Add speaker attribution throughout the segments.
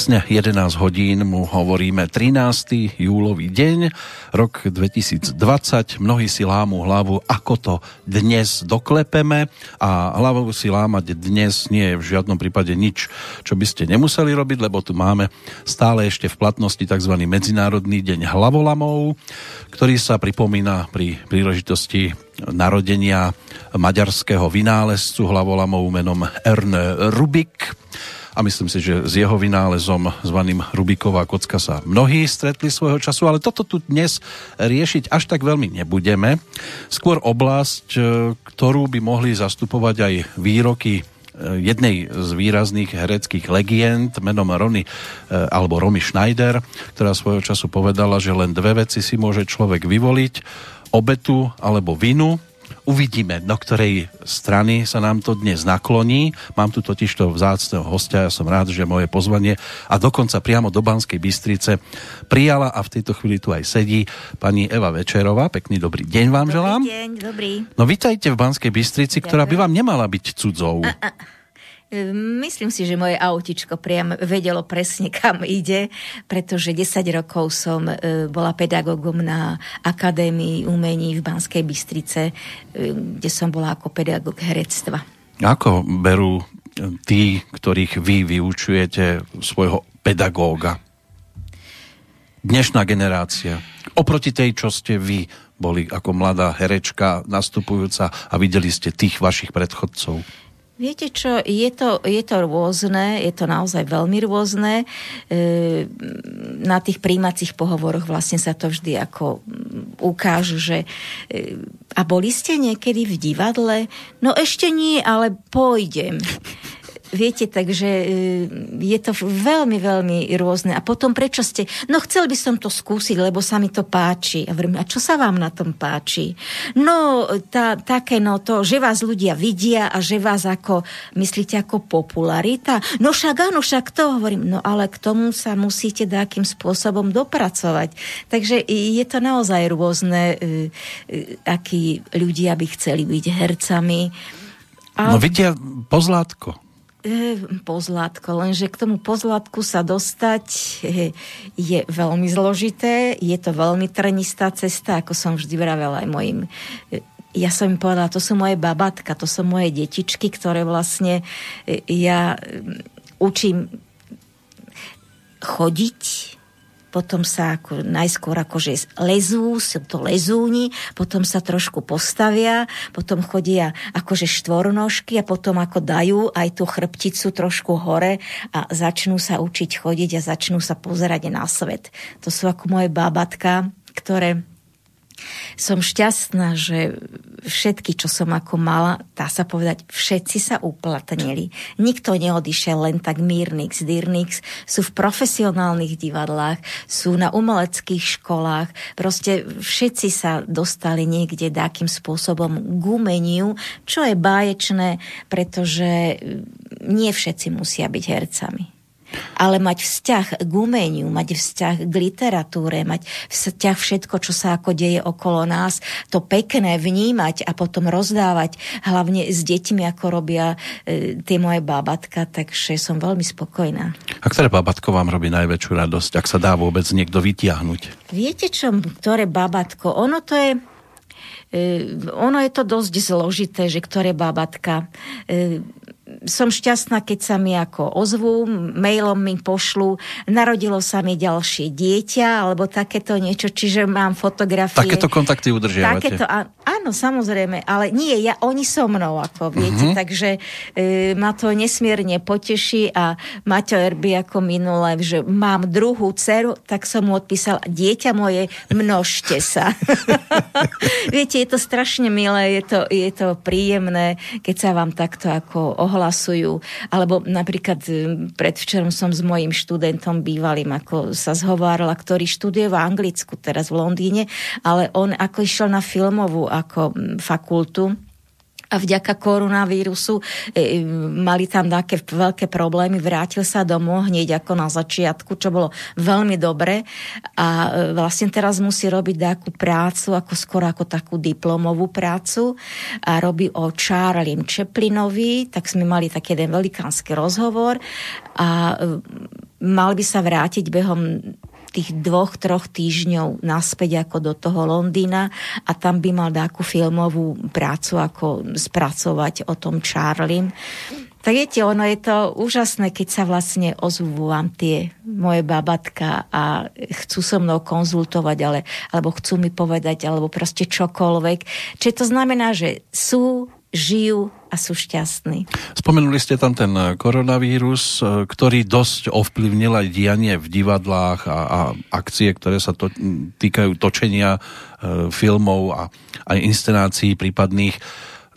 Speaker 1: Presne 11 hodín mu hovoríme 13. júlový deň, rok 2020. Mnohí si lámu hlavu, ako to dnes doklepeme a hlavu si lámať dnes nie je v žiadnom prípade nič, čo by ste nemuseli robiť, lebo tu máme stále ešte v platnosti tzv. Medzinárodný deň hlavolamov, ktorý sa pripomína pri príležitosti narodenia maďarského vynálezcu hlavolamov menom Erne Rubik a myslím si, že s jeho vynálezom zvaným Rubiková kocka sa mnohí stretli svojho času, ale toto tu dnes riešiť až tak veľmi nebudeme. Skôr oblasť, e, ktorú by mohli zastupovať aj výroky e, jednej z výrazných hereckých legend menom Rony e, alebo Romy Schneider, ktorá svojho času povedala, že len dve veci si môže človek vyvoliť, obetu alebo vinu Uvidíme, do ktorej strany sa nám to dnes nakloní. Mám tu totiž to vzácného hostia, ja som rád, že moje pozvanie a dokonca priamo do Banskej Bystrice prijala a v tejto chvíli tu aj sedí pani Eva Večerová. Pekný dobrý deň vám
Speaker 2: dobrý
Speaker 1: želám.
Speaker 2: Dobrý deň, dobrý.
Speaker 1: No vítajte v Banskej Bystrici, ktorá by vám nemala byť cudzou. A, a.
Speaker 2: Myslím si, že moje autičko priam vedelo presne, kam ide, pretože 10 rokov som e, bola pedagógom na Akadémii umení v Banskej Bystrice, e, kde som bola ako pedagóg herectva.
Speaker 1: Ako berú e, tí, ktorých vy vyučujete svojho pedagóga? Dnešná generácia. Oproti tej, čo ste vy boli ako mladá herečka nastupujúca a videli ste tých vašich predchodcov.
Speaker 2: Viete čo, je to, je to rôzne, je to naozaj veľmi rôzne. E, na tých príjmacích pohovoroch vlastne sa to vždy ako mm, ukáže, že e, a boli ste niekedy v divadle? No ešte nie, ale pôjdem. Viete, takže e, je to veľmi, veľmi rôzne. A potom prečo ste, no chcel by som to skúsiť, lebo sa mi to páči. A hovorím, a čo sa vám na tom páči? No, tá, také no to, že vás ľudia vidia a že vás ako, myslíte ako popularita? No však áno, však to hovorím. No ale k tomu sa musíte nejakým spôsobom dopracovať. Takže je to naozaj rôzne, e, e, akí ľudia by chceli byť hercami.
Speaker 1: A... No vidia pozlátko
Speaker 2: pozlátko, lenže k tomu pozlátku sa dostať e, je veľmi zložité, je to veľmi trnistá cesta, ako som vždy vravela aj mojim e, ja som im povedala, to sú moje babatka, to sú moje detičky, ktoré vlastne ja učím chodiť, potom sa ako, najskôr akože lezú, sú to lezúni, potom sa trošku postavia, potom chodia akože štvornožky a potom ako dajú aj tú chrbticu trošku hore a začnú sa učiť chodiť a začnú sa pozerať na svet. To sú ako moje bábatka, ktoré som šťastná, že všetky, čo som ako mala, dá sa povedať, všetci sa uplatnili. Nikto neodišiel len tak mírnix, dyrnix. Sú v profesionálnych divadlách, sú na umeleckých školách. Proste všetci sa dostali niekde takým spôsobom k umeniu, čo je báječné, pretože nie všetci musia byť hercami ale mať vzťah k umeniu, mať vzťah k literatúre, mať vzťah všetko, čo sa ako deje okolo nás, to pekné vnímať a potom rozdávať, hlavne s deťmi, ako robia e, tie moje bábatka, takže som veľmi spokojná.
Speaker 1: A ktoré bábatko vám robí najväčšiu radosť, ak sa dá vôbec niekto vytiahnuť?
Speaker 2: Viete čo, ktoré bábatko? Ono to je e, ono je to dosť zložité, že ktoré bábatka. Som šťastná, keď sa mi ako ozvú, mailom mi pošlu, narodilo sa mi ďalšie dieťa, alebo takéto niečo, čiže mám fotografie.
Speaker 1: Takéto kontakty udržiavate.
Speaker 2: Takéto, áno, samozrejme, ale nie, ja, oni so mnou, ako viete, uh-huh. takže e, ma to nesmierne poteší a Maťo Erby ako minule, že mám druhú dceru, tak som mu odpísal, dieťa moje, množte sa. viete, je to strašne milé, je to, je to príjemné, keď sa vám takto ako ohľadí hlasujú. Alebo napríklad e, predvčerom som s mojim študentom bývalým, ako sa zhovárala, ktorý študuje v Anglicku, teraz v Londýne, ale on ako išiel na filmovú ako fakultu, a vďaka koronavírusu e, mali tam také veľké problémy, vrátil sa domov hneď ako na začiatku, čo bolo veľmi dobre. A e, vlastne teraz musí robiť takú prácu, ako skoro ako takú diplomovú prácu. A robí o Charlie Chaplinovi, tak sme mali taký jeden velikánsky rozhovor. A e, mal by sa vrátiť behom tých dvoch, troch týždňov naspäť ako do toho Londýna a tam by mal takú filmovú prácu, ako spracovať o tom Charlie. Tak viete, ono je to úžasné, keď sa vlastne ozvú vám tie moje babatka a chcú so mnou konzultovať, ale, alebo chcú mi povedať, alebo proste čokoľvek. Čiže to znamená, že sú žijú a sú šťastní.
Speaker 1: Spomenuli ste tam ten koronavírus, e, ktorý dosť ovplyvnil aj dianie v divadlách a, a akcie, ktoré sa to, týkajú točenia e, filmov a aj inscenácií prípadných.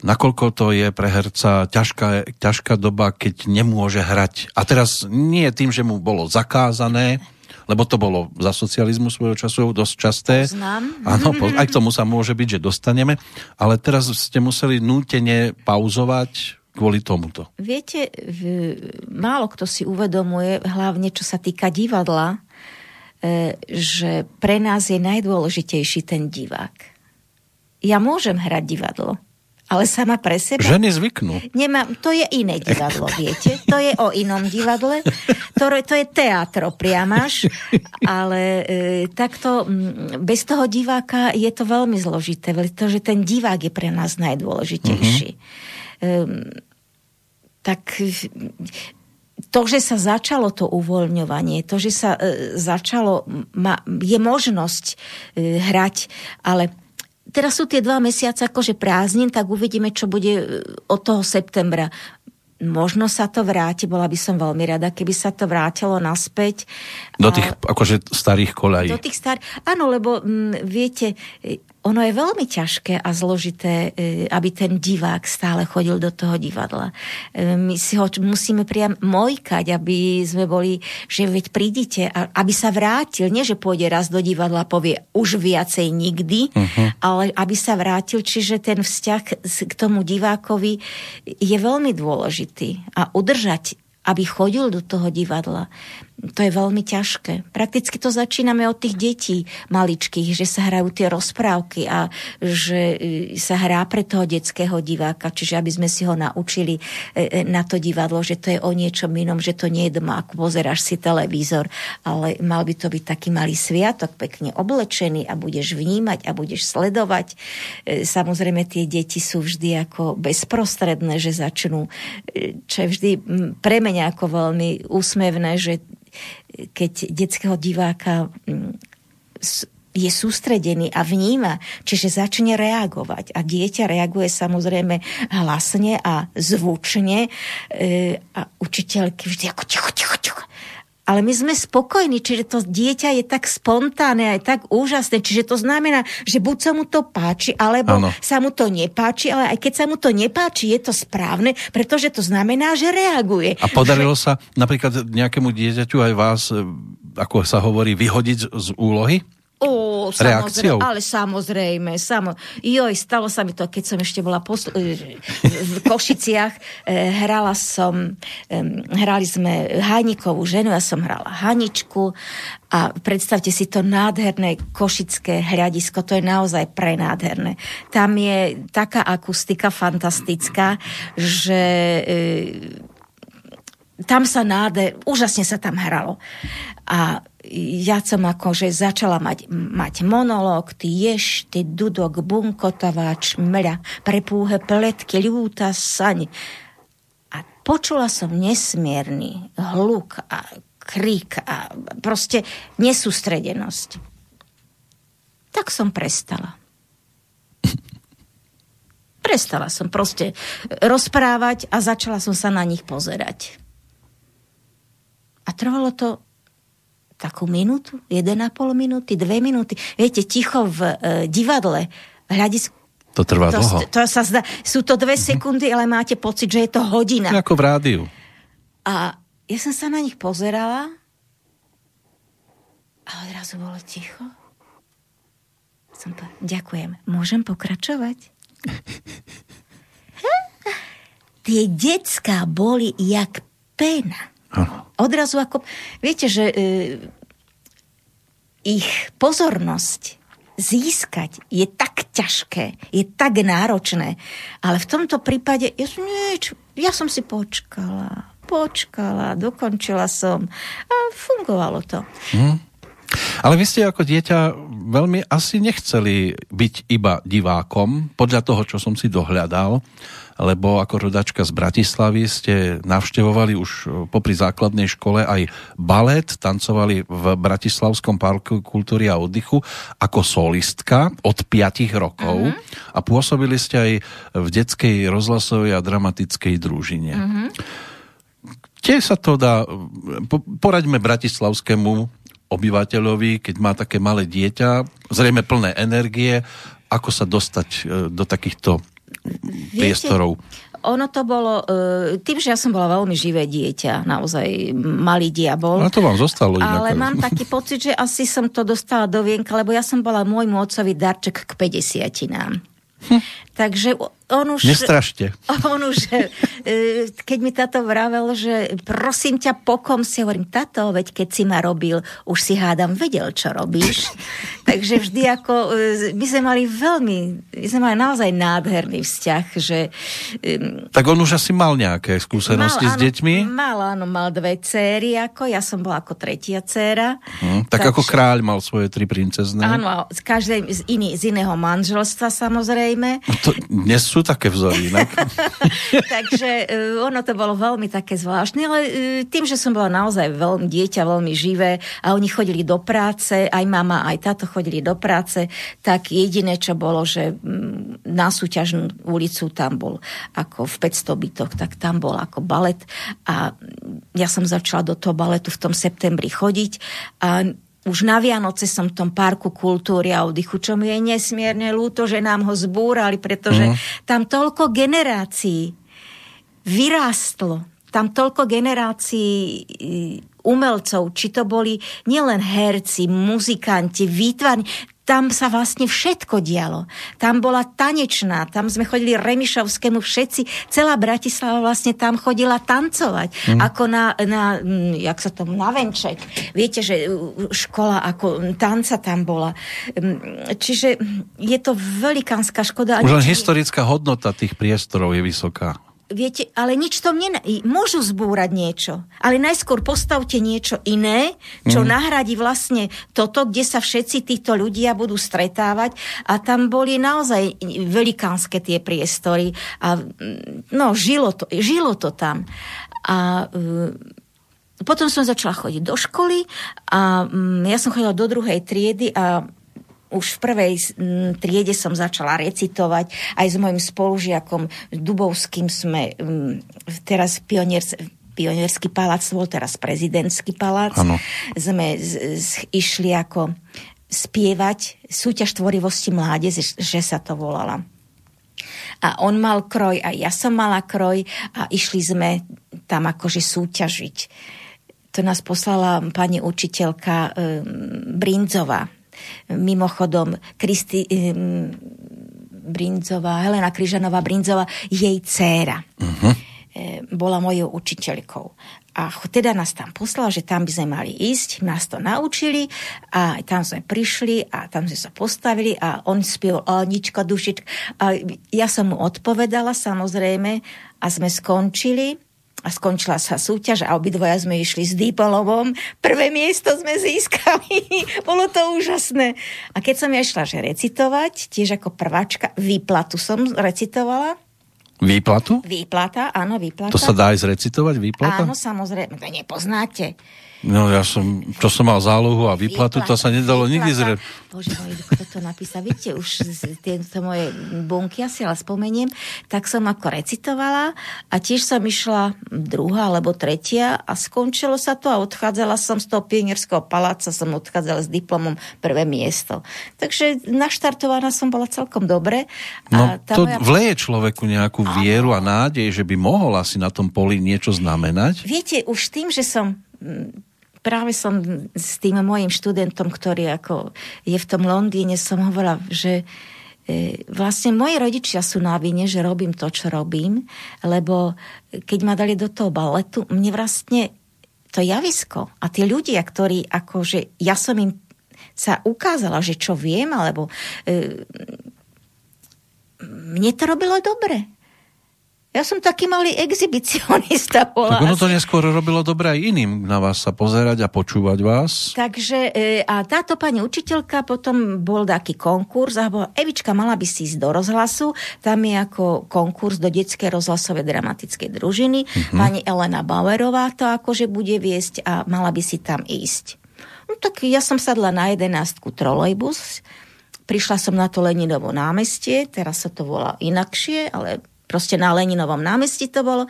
Speaker 1: Nakoľko to je pre herca ťažká, ťažká doba, keď nemôže hrať. A teraz nie tým, že mu bolo zakázané, lebo to bolo za socializmu svojho času dosť časté.
Speaker 2: Poznám.
Speaker 1: Áno, po, aj k tomu sa môže byť, že dostaneme, ale teraz ste museli nútene pauzovať kvôli tomuto.
Speaker 2: Viete, v, málo kto si uvedomuje, hlavne čo sa týka divadla, e, že pre nás je najdôležitejší ten divák. Ja môžem hrať divadlo, ale sama pre seba...
Speaker 1: Ženy zvyknú.
Speaker 2: Nemám, to je iné divadlo, viete? To je o inom divadle. To, to je teatro priamaš, ale e, takto bez toho diváka je to veľmi zložité, pretože ten divák je pre nás najdôležitejší. Uh-huh. E, tak to, že sa začalo to uvoľňovanie, to, že sa e, začalo, ma, je možnosť e, hrať, ale teraz sú tie dva mesiace akože prázdnin, tak uvidíme, čo bude e, od toho septembra. Možno sa to vráti, bola by som veľmi rada, keby sa to vrátilo naspäť.
Speaker 1: Do tých a, akože starých kolají.
Speaker 2: Do tých star... Áno, lebo m, viete, ono je veľmi ťažké a zložité, e, aby ten divák stále chodil do toho divadla. E, my si ho musíme priam mojkať, aby sme boli, že veď prídite, aby sa vrátil, nie že pôjde raz do divadla a povie už viacej nikdy, uh-huh. ale aby sa vrátil, čiže ten vzťah k tomu divákovi je veľmi dôležitý a udržať aby chodil do toho divadla to je veľmi ťažké. Prakticky to začíname od tých detí maličkých, že sa hrajú tie rozprávky a že e, sa hrá pre toho detského diváka, čiže aby sme si ho naučili e, e, na to divadlo, že to je o niečom inom, že to nie je doma, ako pozeráš si televízor, ale mal by to byť taký malý sviatok, pekne oblečený a budeš vnímať a budeš sledovať. Samozrejme tie deti sú vždy ako bezprostredné, že začnú, čo je vždy pre mňa ako veľmi úsmevné, že keď detského diváka mm, je sústredený a vníma, čiže začne reagovať. A dieťa reaguje samozrejme hlasne a zvučne e, a učiteľky vždy ako ticho, ticho, ticho ale my sme spokojní, čiže to dieťa je tak spontánne je tak úžasné, čiže to znamená, že buď sa mu to páči, alebo ano. sa mu to nepáči, ale aj keď sa mu to nepáči, je to správne, pretože to znamená, že reaguje.
Speaker 1: A podarilo že... sa napríklad nejakému dieťaťu aj vás, e, ako sa hovorí, vyhodiť z úlohy?
Speaker 2: Ó, reakciou? Ale samozrejme, samo, joj, stalo sa mi to, keď som ešte bola posl- e, v Košiciach, e, hrala som, hrali sme Hajnikovú ženu, ja som hrala Haničku a predstavte si to nádherné košické hľadisko, to je naozaj prenádherné. Tam je taká akustika fantastická, že e, tam sa nádher, úžasne sa tam hralo. A ja som akože začala mať, mať monológ, ty ješ, ty dudok, bunkotovač, mľa, prepúhe pletky, ľúta saň. A počula som nesmierny hluk a krik a proste nesústredenosť. Tak som prestala. Prestala som proste rozprávať a začala som sa na nich pozerať. A trvalo to takú minútu, 1,5 minúty, 2 minúty. Viete, ticho v e, divadle, hľadisku
Speaker 1: to trvá to, dlho.
Speaker 2: To sa zdá, sú to dve mhm. sekundy, ale máte pocit, že je to hodina.
Speaker 1: Ako v rádiu.
Speaker 2: A ja som sa na nich pozerala a odrazu bolo ticho. Som povedala, ďakujem, môžem pokračovať? tie decka boli jak pena. Odrazu ako... Viete, že e, ich pozornosť získať je tak ťažké, je tak náročné. Ale v tomto prípade, ja som, nič, ja som si počkala, počkala, dokončila som a fungovalo to. Hmm.
Speaker 1: Ale vy ste ako dieťa veľmi asi nechceli byť iba divákom, podľa toho, čo som si dohľadal lebo ako rodačka z Bratislavy ste navštevovali už e, popri základnej škole aj balet, tancovali v Bratislavskom parku kultúry a oddychu ako solistka od 5 rokov uh-huh. a pôsobili ste aj v detskej rozhlasovej a dramatickej družine. Uh-huh. Kde sa to dá... Poraďme bratislavskému obyvateľovi, keď má také malé dieťa, zrejme plné energie, ako sa dostať e, do takýchto priestorov?
Speaker 2: ono to bolo, e, tým, že ja som bola veľmi živé dieťa, naozaj malý diabol.
Speaker 1: No to vám zostalo.
Speaker 2: Ale inak. mám taký pocit, že asi som to dostala do vienka, lebo ja som bola môjmu otcovi darček k 50 nám. Hm. Takže on už...
Speaker 1: Nestrašte.
Speaker 2: On už, e, keď mi táto vravel, že prosím ťa, pokom si hovorím, táto, veď keď si ma robil, už si hádam vedel, čo robíš. Takže vždy ako, e, my sme mali veľmi, my sme mali naozaj nádherný vzťah, že...
Speaker 1: Tak on už asi mal nejaké skúsenosti mal, s deťmi?
Speaker 2: Mal, áno, mal dve céry, ako ja som bola ako tretia céra.
Speaker 1: Hm, tak, tak ako kráľ mal svoje tri princezné.
Speaker 2: Áno, z každej, z, iný, z iného manželstva samozrejme.
Speaker 1: To, dnes sú také vzory inak.
Speaker 2: Takže uh, ono to bolo veľmi také zvláštne, ale uh, tým, že som bola naozaj veľmi dieťa, veľmi živé a oni chodili do práce, aj mama, aj táto chodili do práce, tak jediné, čo bolo, že um, na súťažnú ulicu tam bol ako v 500 bytoch, tak tam bol ako balet a ja som začala do toho baletu v tom septembri chodiť a už na Vianoce som v tom parku kultúry a oddychu, čo mi je nesmierne ľúto, že nám ho zbúrali, pretože mm. tam toľko generácií vyrástlo, tam toľko generácií umelcov, či to boli nielen herci, muzikanti, výtvarní, tam sa vlastne všetko dialo. Tam bola tanečná, tam sme chodili Remišovskému všetci, celá Bratislava vlastne tam chodila tancovať, mm. ako na, na, mm, jak sa to, na venček. Viete, že škola ako tanca tam bola. Čiže je to velikánska škoda.
Speaker 1: Už len historická hodnota tých priestorov je vysoká
Speaker 2: viete, ale nič to mne... Môžu zbúrať niečo, ale najskôr postavte niečo iné, čo mm. nahradí vlastne toto, kde sa všetci títo ľudia budú stretávať a tam boli naozaj velikánske tie priestory a no, žilo to, žilo to tam. A e, potom som začala chodiť do školy a mm, ja som chodila do druhej triedy a už v prvej triede som začala recitovať. Aj s mojim spolužiakom Dubovským sme teraz pionier, pionierský palác bol teraz prezidentský palác. Ano. Sme z, z, išli ako spievať súťaž tvorivosti mládeže, že sa to volala. A on mal kroj a ja som mala kroj a išli sme tam akože súťažiť. To nás poslala pani učiteľka um, Brinzová Mimochodom, Kristi Brinzová, Helena Kryžanová Brinzová, jej dcéra. Uh-huh. Bola mojou učiteľkou. A teda nás tam poslala, že tam by sme mali ísť, nás to naučili a tam sme prišli a tam sme sa postavili a on spieval Anička, dušička. A ja som mu odpovedala samozrejme a sme skončili a skončila sa súťaž a obidvoja sme išli s diplomom. Prvé miesto sme získali. Bolo to úžasné. A keď som ja išla že recitovať, tiež ako prváčka, výplatu som recitovala.
Speaker 1: Výplatu?
Speaker 2: Výplata, áno, výplata.
Speaker 1: To sa dá aj zrecitovať, výplata?
Speaker 2: Áno, samozrejme, to nepoznáte.
Speaker 1: No ja som, to som mal zálohu a výplatu, to sa nedalo nikdy zre...
Speaker 2: Bože môj, kto to napísal? Vidíte, už tieto moje bunky, asi ale spomeniem, tak som ako recitovala a tiež som išla druhá alebo tretia a skončilo sa to a odchádzala som z toho pionierského paláca, som odchádzala s diplomom prvé miesto. Takže naštartovaná som bola celkom dobre.
Speaker 1: A no to moja... vleje človeku nejakú vieru a nádej, že by mohol asi na tom poli niečo znamenať?
Speaker 2: Viete, už tým, že som práve som s tým mojim študentom, ktorý ako je v tom Londýne, som hovorila, že e, vlastne moji rodičia sú na vine, že robím to, čo robím, lebo keď ma dali do toho baletu, mne vlastne to javisko a tí ľudia, ktorí akože ja som im sa ukázala, že čo viem, alebo e, mne to robilo dobre. Ja som taký malý exhibicionista bola.
Speaker 1: Tak ono to neskôr robilo dobre aj iným na vás sa pozerať a počúvať vás.
Speaker 2: Takže e, a táto pani učiteľka potom bol taký konkurs a bola, Evička, mala by si ísť do rozhlasu, tam je ako konkurs do detskej rozhlasovej dramatickej družiny. Uh-huh. Pani Elena Bauerová to akože bude viesť a mala by si tam ísť. No tak ja som sadla na jedenástku trolejbus, prišla som na to Leninovo námestie, teraz sa to volá inakšie, ale proste na Leninovom námestí to bolo.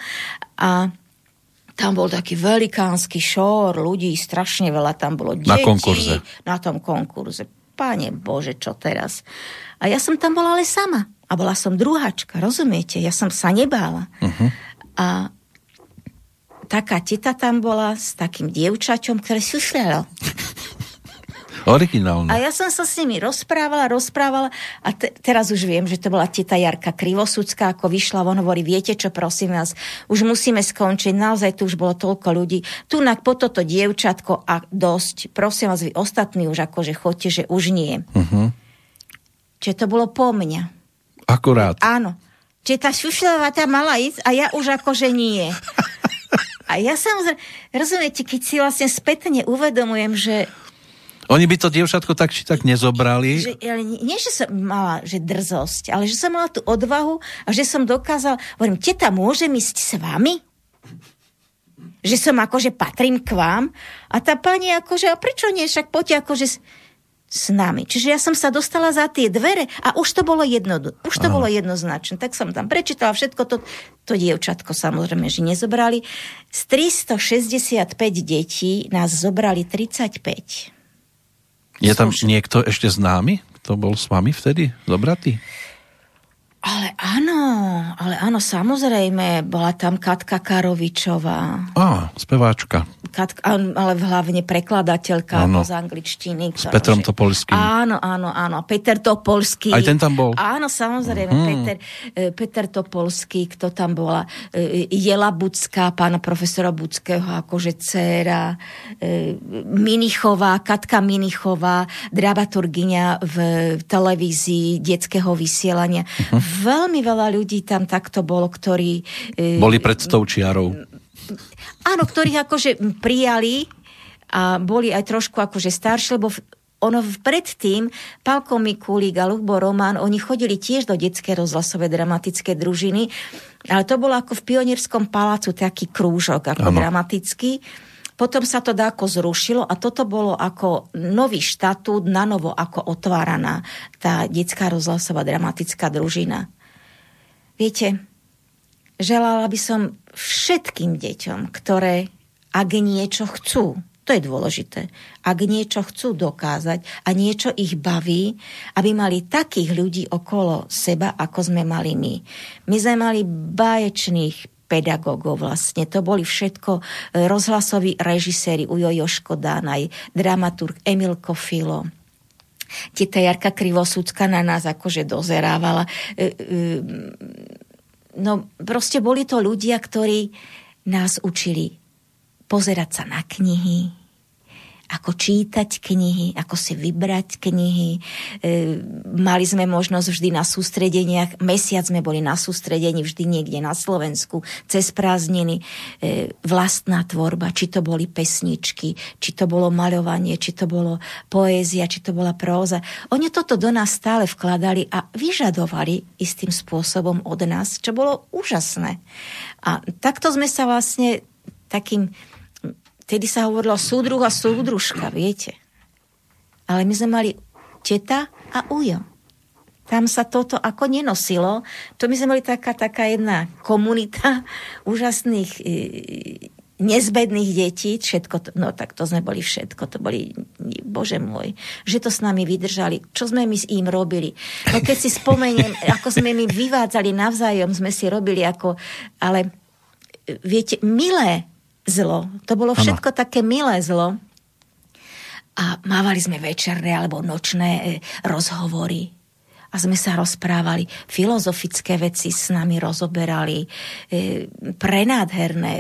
Speaker 2: A tam bol taký velikánsky šor ľudí, strašne veľa tam bolo detí.
Speaker 1: Na konkurze.
Speaker 2: Na tom konkurze. Pane Bože, čo teraz? A ja som tam bola ale sama. A bola som druháčka, rozumiete? Ja som sa nebála. Uh-huh. A taká teta tam bola s takým dievčaťom, ktoré sušľalo.
Speaker 1: Originálne.
Speaker 2: A ja som sa s nimi rozprávala, rozprávala a te, teraz už viem, že to bola teta Jarka Krivosudská, ako vyšla von, hovorí, viete čo, prosím vás, už musíme skončiť, naozaj tu už bolo toľko ľudí. Tu na po toto dievčatko a dosť, prosím vás, vy ostatní už akože chodte, že už nie. Uh-huh. Čiže to bolo po mňa.
Speaker 1: Akurát.
Speaker 2: Áno. Čiže tá šušľová tá mala ísť a ja už akože nie. A ja samozrejme, rozumiete, keď si vlastne spätne uvedomujem, že
Speaker 1: oni by to dievčatko tak či tak nezobrali.
Speaker 2: Že, ale nie, že som mala že drzosť, ale že som mala tú odvahu a že som dokázala, hovorím, teta, môžem ísť s vami? Že som akože patrím k vám a tá pani akože, a prečo nie, však poďte akože s, s nami. Čiže ja som sa dostala za tie dvere a už to bolo jedno, už to Aha. bolo jednoznačné. Tak som tam prečítala všetko to, to dievčatko samozrejme, že nezobrali. Z 365 detí nás zobrali 35.
Speaker 1: Je tam niekto ešte známy, kto bol s vami vtedy? Zobratý?
Speaker 2: Ale áno, ale áno, samozrejme, bola tam Katka Karovičová.
Speaker 1: Á, speváčka.
Speaker 2: Katka, ale hlavne prekladateľka áno. z angličtiny.
Speaker 1: S Petrom že... Topolským.
Speaker 2: Áno, áno, áno. Peter Topolský.
Speaker 1: Aj ten tam bol?
Speaker 2: Áno, samozrejme. Hmm. Peter, e, Peter Topolský, kto tam bola? E, Jela Bucká, pána profesora Buckého, akože dcéra. E, Minichová, Katka Minichová, dramaturgyňa v televízii detského vysielania. Uh-huh veľmi veľa ľudí tam takto bolo, ktorí...
Speaker 1: E, Boli pred tou čiarou.
Speaker 2: Áno, ktorých akože prijali a boli aj trošku akože staršie, lebo ono predtým, Palko Mikulík a Lubo Román, oni chodili tiež do detskej rozhlasové dramatické družiny, ale to bolo ako v Pionierskom palácu taký krúžok, ako ano. dramatický. Potom sa to dáko zrušilo a toto bolo ako nový štatút, na novo ako otváraná tá detská rozhlasová dramatická družina. Viete, želala by som všetkým deťom, ktoré ak niečo chcú, to je dôležité. Ak niečo chcú dokázať a niečo ich baví, aby mali takých ľudí okolo seba, ako sme mali my. My sme mali báječných pedagógov vlastne. To boli všetko e, rozhlasoví režiséri Ujo Joško Dánaj, dramaturg Emil Kofilo. Teta Jarka Krivosúcka na nás akože dozerávala. E, e, no proste boli to ľudia, ktorí nás učili pozerať sa na knihy, ako čítať knihy, ako si vybrať knihy. E, mali sme možnosť vždy na sústredeniach, mesiac sme boli na sústredení vždy niekde na Slovensku, cez prázdniny. E, vlastná tvorba, či to boli pesničky, či to bolo maľovanie, či to bolo poézia, či to bola próza. Oni toto do nás stále vkladali a vyžadovali istým spôsobom od nás, čo bolo úžasné. A takto sme sa vlastne takým Vtedy sa hovorilo súdruh a súdružka, viete. Ale my sme mali teta a ujo. Tam sa toto ako nenosilo. To my sme mali taká, taká jedna komunita úžasných e, nezbedných detí, všetko, to, no tak to sme boli všetko, to boli, bože môj, že to s nami vydržali, čo sme my s im robili. No keď si spomeniem, ako sme my vyvádzali navzájom, sme si robili ako, ale viete, milé zlo. To bolo všetko ano. také milé zlo. A mávali sme večerné alebo nočné e, rozhovory. a sme sa rozprávali. Filozofické veci s nami rozoberali, e, prenádherné.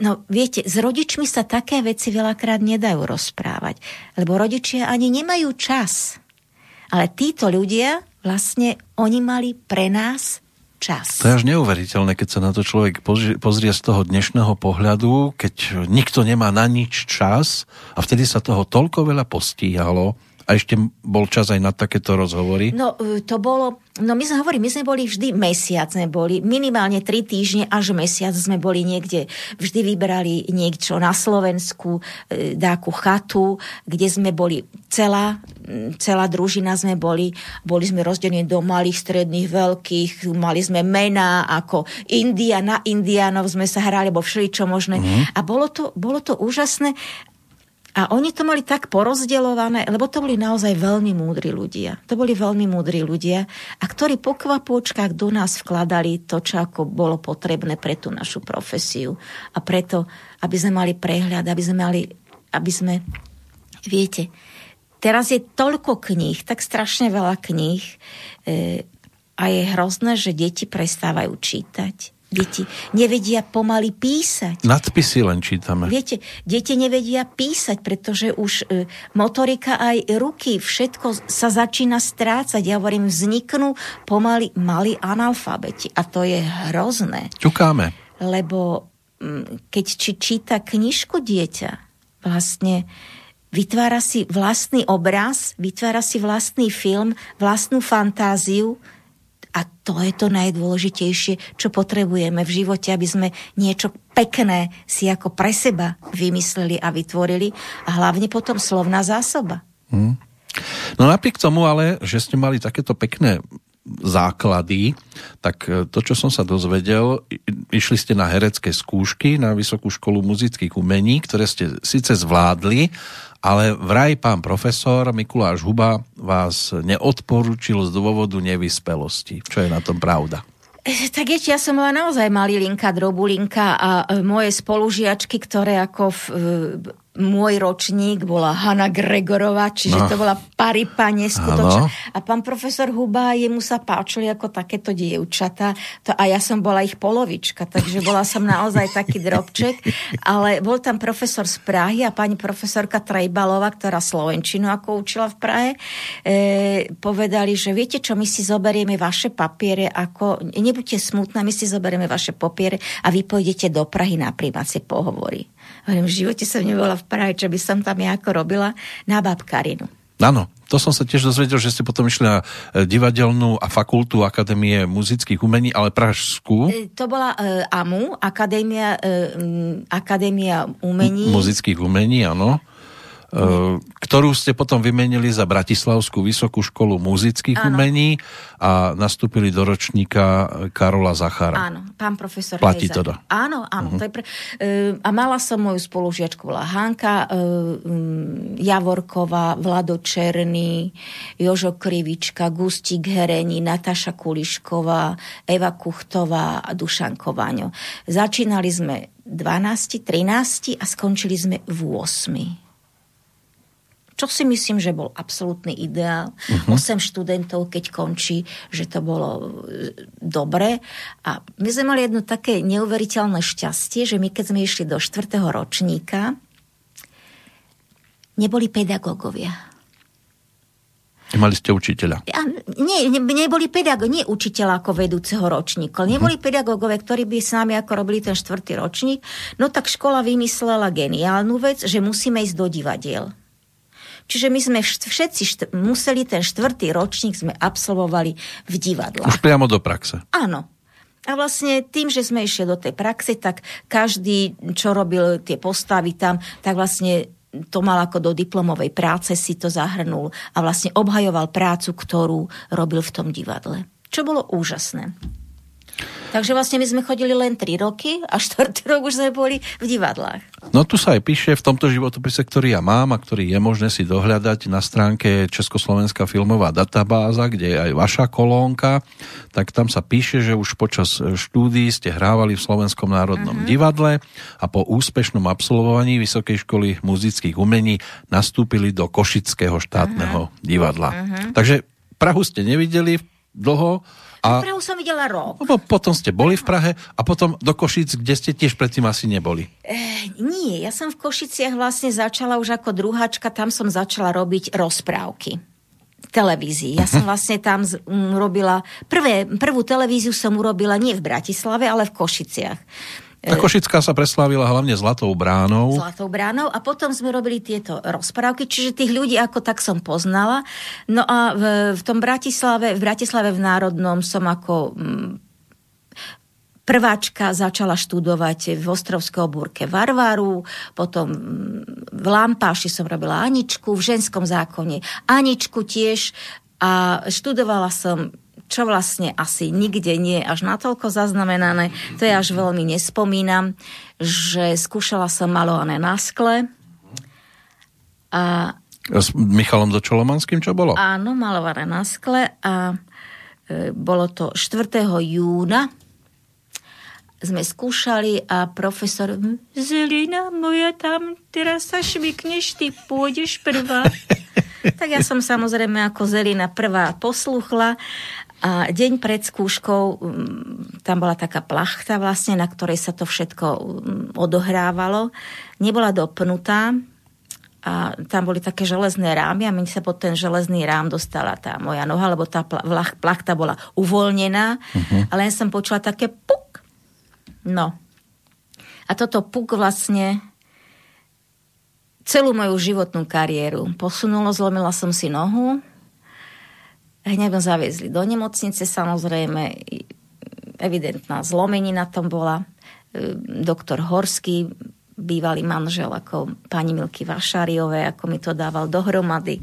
Speaker 2: No viete, s rodičmi sa také veci veľakrát nedajú rozprávať, lebo rodičia ani nemajú čas. Ale títo ľudia, vlastne, oni mali pre nás čas.
Speaker 1: To je až neuveriteľné, keď sa na to človek pozrie z toho dnešného pohľadu, keď nikto nemá na nič čas a vtedy sa toho toľko veľa postíhalo a ešte bol čas aj na takéto rozhovory?
Speaker 2: No e, to bolo, no my sme hovorili, my sme boli vždy mesiac, sme boli minimálne tri týždne až mesiac sme boli niekde, vždy vybrali niečo na Slovensku, e, dáku chatu, kde sme boli celá, celá družina sme boli, boli sme rozdelení do malých, stredných, veľkých, mali sme mená ako India, na Indianov sme sa hrali, alebo všeličo možné. Mm. A bolo to, bolo to úžasné a oni to mali tak porozdeľované, lebo to boli naozaj veľmi múdri ľudia. To boli veľmi múdri ľudia, a ktorí po kvapôčkach do nás vkladali to, čo ako bolo potrebné pre tú našu profesiu. A preto, aby sme mali prehľad, aby sme mali, aby sme, viete, teraz je toľko kníh, tak strašne veľa kníh e, a je hrozné, že deti prestávajú čítať Deti nevedia pomaly písať.
Speaker 1: Nadpisy len čítame.
Speaker 2: Viete, deti nevedia písať, pretože už e, motorika aj ruky, všetko sa začína strácať. Ja hovorím, vzniknú pomaly malí analfabeti. A to je hrozné.
Speaker 1: Ťukáme.
Speaker 2: Lebo keď či číta knižku dieťa, vlastne vytvára si vlastný obraz, vytvára si vlastný film, vlastnú fantáziu, a to je to najdôležitejšie, čo potrebujeme v živote, aby sme niečo pekné si ako pre seba vymysleli a vytvorili a hlavne potom slovná zásoba. Hmm.
Speaker 1: No napriek tomu ale, že ste mali takéto pekné základy, tak e, to, čo som sa dozvedel, išli ste na herecké skúšky na Vysokú školu muzických umení, ktoré ste síce zvládli, ale vraj pán profesor Mikuláš Huba vás neodporučil z dôvodu nevyspelosti. Čo je na tom pravda?
Speaker 2: Eh, tak ešte ja som bola naozaj malilinka, drobulinka a eh, moje spolužiačky, ktoré ako v, eh, môj ročník bola Hanna Gregorová, čiže no. to bola paripa neskutočná. A pán profesor Huba, jemu sa páčili ako takéto dievčata to, a ja som bola ich polovička, takže bola som naozaj taký drobček, ale bol tam profesor z Prahy a pani profesorka Trejbalová, ktorá Slovenčinu ako učila v Prahe, e, povedali, že viete čo, my si zoberieme vaše papiere, ako, nebuďte smutná, my si zoberieme vaše papiere a vy pôjdete do Prahy na príjmacie pohovory. Hovorím, v živote som nebola v Prahe, čo by som tam ja ako robila na babkarinu.
Speaker 1: Áno, to som sa tiež dozvedel, že ste potom išli na e, divadelnú a fakultu Akadémie muzických umení, ale pražskú.
Speaker 2: E, to bola uh, AMU, Akadémia, uh, Akadémia umení.
Speaker 1: M- muzických umení, áno. Eh, ktorú ste potom vymenili za Bratislavskú vysokú školu muzických ano. umení a nastúpili do ročníka Karola Zachara.
Speaker 2: Áno, pán profesor.
Speaker 1: Platí to teda.
Speaker 2: Áno, áno. Uh-huh. To je pre, uh, a mala som moju spolužiačku, bola Hanka uh, um, Javorková, Vlado Černý, Jožo Krivička, Gustík Hereni, Nataša Kulišková, Eva Kuchtová a Dušan Kováňo. Začínali sme 12, 13 a skončili sme v 8 čo si myslím, že bol absolútny ideál. Uh-huh. Mhm. 8 študentov, keď končí, že to bolo e, dobre. A my sme mali jedno také neuveriteľné šťastie, že my keď sme išli do 4. ročníka, neboli pedagógovia.
Speaker 1: Mali ste učiteľa?
Speaker 2: A nie, ne, neboli pedagógovia, nie učiteľa ako vedúceho ročníka. Uh-huh. Neboli pedagógovia, ktorí by s nami ako robili ten štvrtý ročník. No tak škola vymyslela geniálnu vec, že musíme ísť do divadiel. Čiže my sme všetci št- museli ten štvrtý ročník sme absolvovali v divadle.
Speaker 1: Už priamo do praxe.
Speaker 2: Áno. A vlastne tým, že sme išli do tej praxe, tak každý, čo robil tie postavy tam, tak vlastne to mal ako do diplomovej práce, si to zahrnul a vlastne obhajoval prácu, ktorú robil v tom divadle. Čo bolo úžasné. Takže vlastne my sme chodili len 3 roky a 4. rok už sme boli v divadlách.
Speaker 1: No tu sa aj píše v tomto životopise, ktorý ja mám a ktorý je možné si dohľadať na stránke Československá filmová databáza, kde je aj vaša kolónka, tak tam sa píše, že už počas štúdií ste hrávali v Slovenskom národnom uh-huh. divadle a po úspešnom absolvovaní Vysokej školy muzických umení nastúpili do Košického štátneho uh-huh. divadla. Uh-huh. Takže Prahu ste nevideli dlho.
Speaker 2: A Prahu som videla rok.
Speaker 1: Potom ste boli v Prahe a potom do Košic, kde ste tiež predtým asi neboli.
Speaker 2: E, nie, ja som v Košiciach vlastne začala už ako druháčka, tam som začala robiť rozprávky televízii. Ja som mhm. vlastne tam z, m, robila, prvé, prvú televíziu som urobila nie v Bratislave, ale v Košiciach.
Speaker 1: A Košická sa preslávila hlavne Zlatou bránou.
Speaker 2: Zlatou bránou a potom sme robili tieto rozprávky, čiže tých ľudí ako tak som poznala. No a v, v tom Bratislave, v Bratislave v Národnom som ako m, prváčka začala študovať v Ostrovskej obúrke Varvaru, potom v Lampáši som robila Aničku, v ženskom zákone Aničku tiež a študovala som čo vlastne asi nikde nie je až natoľko zaznamenané, to ja až veľmi nespomínam, že skúšala som malované na skle. A,
Speaker 1: S Michalom Dočolomanským čo bolo?
Speaker 2: Áno, malované na skle a e, bolo to 4. júna sme skúšali a profesor Zelina moja tam, teraz sa šmikneš, ty pôjdeš prvá. tak ja som samozrejme ako Zelina prvá posluchla a deň pred skúškou mm, tam bola taká plachta vlastne, na ktorej sa to všetko mm, odohrávalo. Nebola dopnutá a tam boli také železné rámy a mi sa pod ten železný rám dostala tá moja noha, lebo tá plachta bola uvoľnená, uh-huh. ale ja som počula také puk No. A toto puk vlastne celú moju životnú kariéru posunulo, zlomila som si nohu, hneď ma zaviezli do nemocnice, samozrejme, evidentná zlomenina tam bola. Doktor Horský, bývalý manžel ako pani Milky Vašáriové, ako mi to dával dohromady.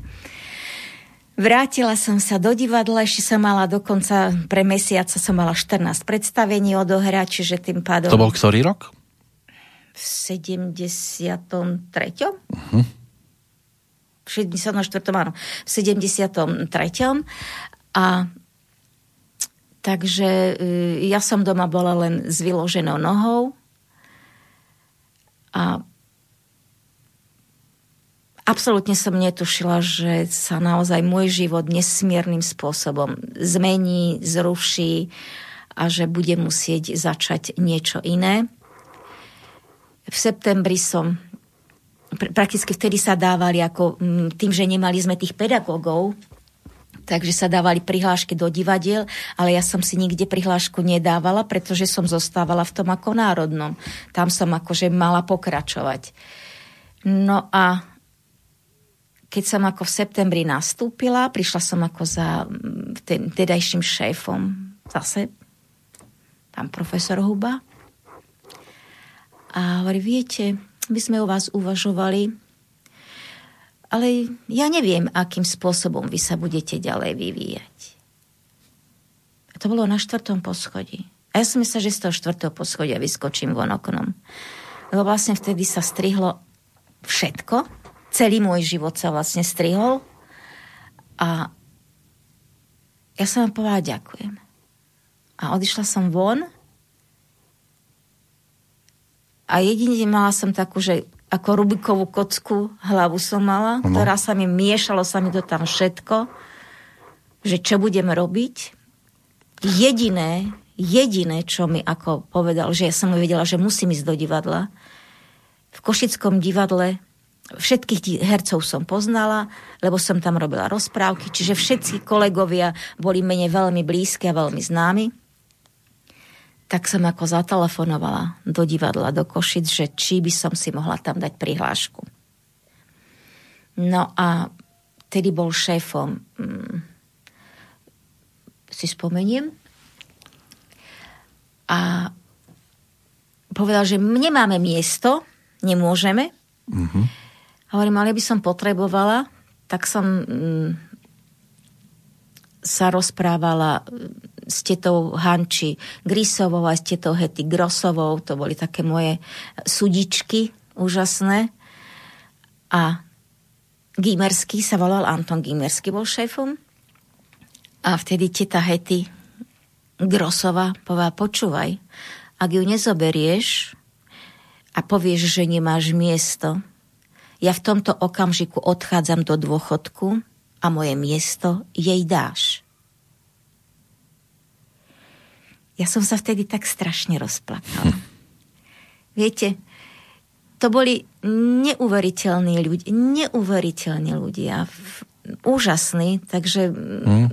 Speaker 2: Vrátila som sa do divadla, ešte som mala dokonca pre mesiac som mala 14 predstavení odohrať, čiže tým pádom...
Speaker 1: To bol ktorý rok?
Speaker 2: V 73. Uh-huh. V 74. áno. V 73. A takže e, ja som doma bola len s vyloženou nohou a Absolútne som netušila, že sa naozaj môj život nesmiernym spôsobom zmení, zruší a že budem musieť začať niečo iné. V septembri som prakticky vtedy sa dávali ako mm, tým, že nemali sme tých pedagógov, takže sa dávali prihlášky do divadiel, ale ja som si nikde prihlášku nedávala, pretože som zostávala v tom ako národnom. Tam som akože mala pokračovať. No a keď som ako v septembri nastúpila, prišla som ako za mm, ten tedajším šéfom, zase pán profesor Huba. A hovorí, viete, my sme o vás uvažovali, ale ja neviem, akým spôsobom vy sa budete ďalej vyvíjať. A to bolo na štvrtom poschodí. A ja som myslela, že z toho štvrtého poschodia vyskočím von oknom. Lebo vlastne vtedy sa strihlo všetko, celý môj život sa vlastne strihol. A ja som vám povedala ďakujem. A odišla som von a jedine mala som takú, že ako Rubikovú kocku hlavu som mala, no. ktorá sa mi miešalo sa mi to tam všetko, že čo budem robiť. Jediné, jediné, čo mi ako povedal, že ja som mu vedela, že musím ísť do divadla. V Košickom divadle Všetkých hercov som poznala, lebo som tam robila rozprávky, čiže všetci kolegovia boli mene veľmi blízki a veľmi známi. Tak som ako zatelefonovala do divadla, do Košic, že či by som si mohla tam dať prihlášku. No a tedy bol šéfom, hmm, si spomeniem, a povedal, že nemáme miesto, nemôžeme, mm-hmm Hovorím, ale by som potrebovala, tak som mm, sa rozprávala mm, s tetou Hanči Grisovou a s tetou Hety Grosovou. To boli také moje sudičky úžasné. A Gimerský sa volal Anton Gimerský, bol šéfom. A vtedy teta Hety Grosova povedala, počúvaj, ak ju nezoberieš a povieš, že nemáš miesto, ja v tomto okamžiku odchádzam do dôchodku a moje miesto jej dáš. Ja som sa vtedy tak strašne rozplakala. Hm. Viete, to boli neuveriteľní ľudia, neuveriteľní ľudia, úžasní, takže hmm.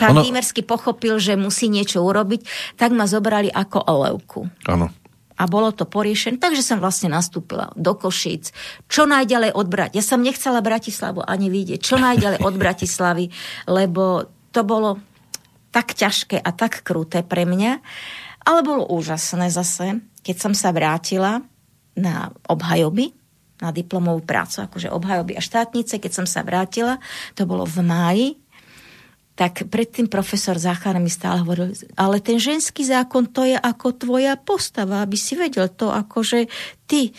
Speaker 2: pán ono... Výmersky pochopil, že musí niečo urobiť, tak ma zobrali ako olevku.
Speaker 1: Áno.
Speaker 2: A bolo to poriešené, takže som vlastne nastúpila do Košíc. Čo najďalej od Brat... Ja som nechcela Bratislavu ani vidieť. Čo najďalej od Bratislavy, lebo to bolo tak ťažké a tak kruté pre mňa. Ale bolo úžasné zase, keď som sa vrátila na obhajoby, na diplomovú prácu, akože obhajoby a štátnice, keď som sa vrátila, to bolo v máji, tak predtým profesor Záchar mi stále hovoril, ale ten ženský zákon to je ako tvoja postava, aby si vedel to, akože ty.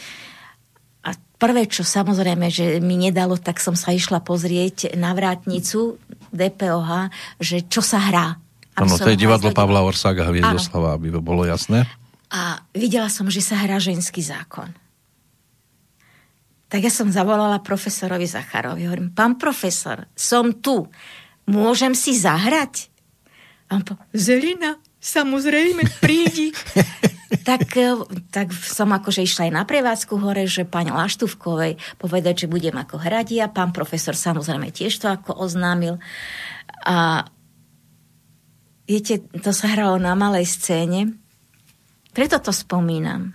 Speaker 2: Prvé, čo samozrejme, že mi nedalo, tak som sa išla pozrieť na vrátnicu DPOH, že čo sa hrá.
Speaker 1: Áno, to je divadlo Pavla Orsaga Hviezdoslava, aby to bolo jasné.
Speaker 2: A videla som, že sa hrá ženský zákon. Tak ja som zavolala profesorovi Zacharovi. Hovorím, pán profesor, som tu. Môžem si zahrať? A on povedal, Zelina, samozrejme, prídi. tak, e, tak som akože išla aj na prevádzku hore, že pani Laštúvkovej povedať, že budem ako hradia. Pán profesor samozrejme tiež to ako oznámil. A viete, to sa hralo na malej scéne preto to spomínam,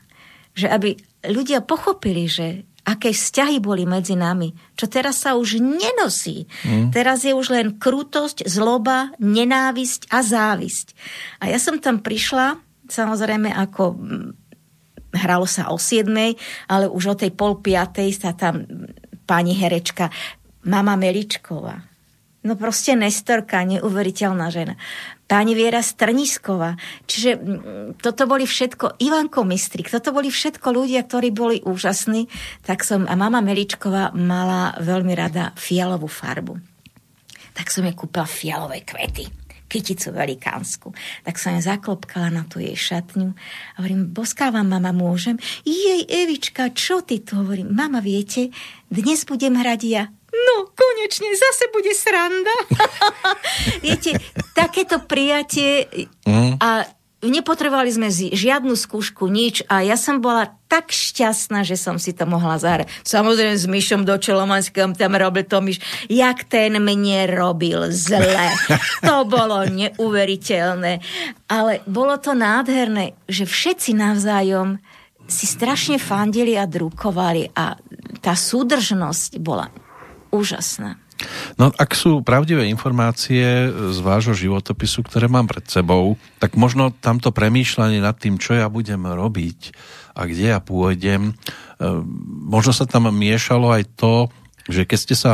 Speaker 2: že aby ľudia pochopili, že aké vzťahy boli medzi nami, čo teraz sa už nenosí. Mm. Teraz je už len krutosť, zloba, nenávisť a závisť. A ja som tam prišla, samozrejme ako mm, hralo sa o 7, ale už o tej pol piatej sa tam pani herečka, mama Meličková. No proste Nestorka, neuveriteľná žena pani Viera Strnisková. Čiže toto boli všetko, Ivanko Mistrik, toto boli všetko ľudia, ktorí boli úžasní. Tak som, a mama Meličková mala veľmi rada fialovú farbu. Tak som jej kúpila fialové kvety kyticu velikánsku. Tak som jej zaklopkala na tú jej šatňu a hovorím, boskávam, mama, môžem? Jej, Evička, čo ty tu? Hovorím, mama, viete, dnes budem hrať ja no konečne zase bude sranda. Viete, takéto prijatie mm. a nepotrebovali sme žiadnu skúšku, nič a ja som bola tak šťastná, že som si to mohla zahrať. Samozrejme s Myšom do Čelomanským tam robil to Myš, jak ten mne robil zle. To bolo neuveriteľné. Ale bolo to nádherné, že všetci navzájom si strašne fandili a drukovali a tá súdržnosť bola úžasná.
Speaker 1: No ak sú pravdivé informácie z vášho životopisu, ktoré mám pred sebou, tak možno tamto premýšľanie nad tým, čo ja budem robiť a kde ja pôjdem, e, možno sa tam miešalo aj to, že keď ste sa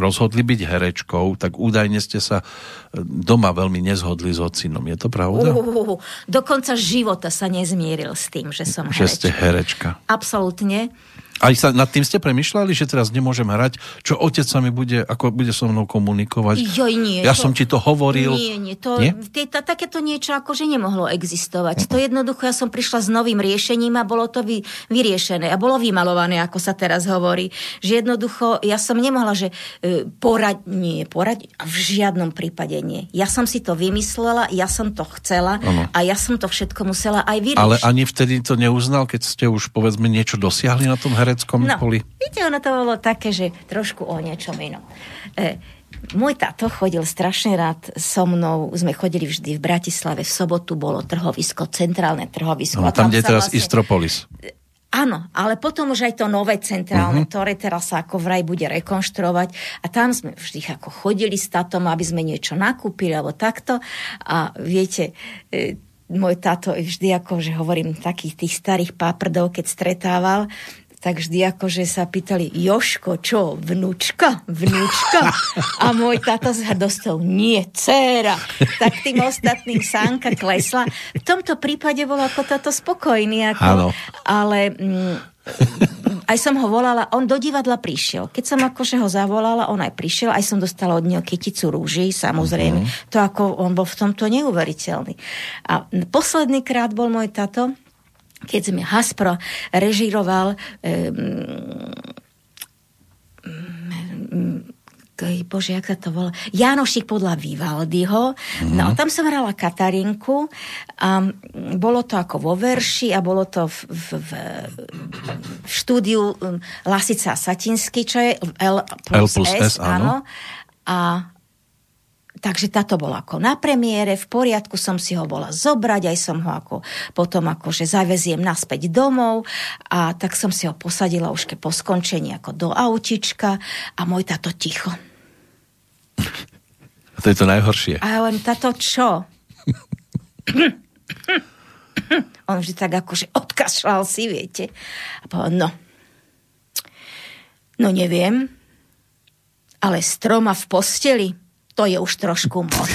Speaker 1: rozhodli byť herečkou, tak údajne ste sa e, doma veľmi nezhodli s ocinom. Je to pravda? Uh,
Speaker 2: do konca života sa nezmieril s tým, že som
Speaker 1: herečka. Že ste herečka.
Speaker 2: Absolútne.
Speaker 1: Aj sa nad tým ste premyšľali, že teraz nemôžem hrať, čo otec sa mi bude, ako bude so mnou komunikovať?
Speaker 2: Joj, nie.
Speaker 1: Ja to, som ti to hovoril.
Speaker 2: Nie, nie. To, nie? Tie, takéto niečo akože nemohlo existovať. Uh-huh. To jednoducho, ja som prišla s novým riešením a bolo to vy, vyriešené a bolo vymalované, ako sa teraz hovorí. Že jednoducho, ja som nemohla, že e, porad, nie, porad, v žiadnom prípade nie. Ja som si to vymyslela, ja som to chcela uh-huh. a ja som to všetko musela aj vyriešiť.
Speaker 1: Ale ani vtedy to neuznal, keď ste už povedzme niečo dosiahli na tom here hereckom
Speaker 2: no,
Speaker 1: poli?
Speaker 2: Viete, ono to bolo také, že trošku o niečom inom. E, môj táto chodil strašne rád so mnou. Sme chodili vždy v Bratislave. V sobotu bolo trhovisko, centrálne trhovisko.
Speaker 1: No, tam, tam, kde je teraz vlastne... Istropolis.
Speaker 2: Áno, ale potom už aj to nové centrálne, uh-huh. ktoré teraz sa ako vraj bude rekonštruovať. A tam sme vždy ako chodili s tátom, aby sme niečo nakúpili alebo takto. A viete, e, môj táto vždy ako, že hovorím, takých tých starých páprdov, keď stretával, tak vždy akože sa pýtali, Joško, čo, vnúčka, vnúčka? A môj táto s hrdostou, nie, dcéra. Tak tým ostatným sánka klesla. V tomto prípade bol ako toto spokojný, ako, ale mm, aj som ho volala, on do divadla prišiel. Keď som akože ho zavolala, on aj prišiel, aj som dostala od neho kyticu rúží, samozrejme. Uh-huh. To ako, on bol v tomto neuveriteľný. A posledný krát bol môj tato, keď sme Haspro režiroval um, bože, jak sa to volá, Janošik podľa Vivaldiho. Mm-hmm. No, tam som hrala Katarinku a bolo to ako vo verši a bolo to v, v, v, v štúdiu Lasica Satinsky, čo je L plus, L plus S, S áno. A Takže táto bola ako na premiére, v poriadku som si ho bola zobrať, aj som ho ako potom akože zaveziem naspäť domov a tak som si ho posadila už ke po skončení ako do autička a môj táto ticho.
Speaker 1: A to je to najhoršie.
Speaker 2: A len táto čo? On vždy tak akože odkašľal si, viete. A povedal, no, no neviem, ale stroma v posteli, to je už trošku moc.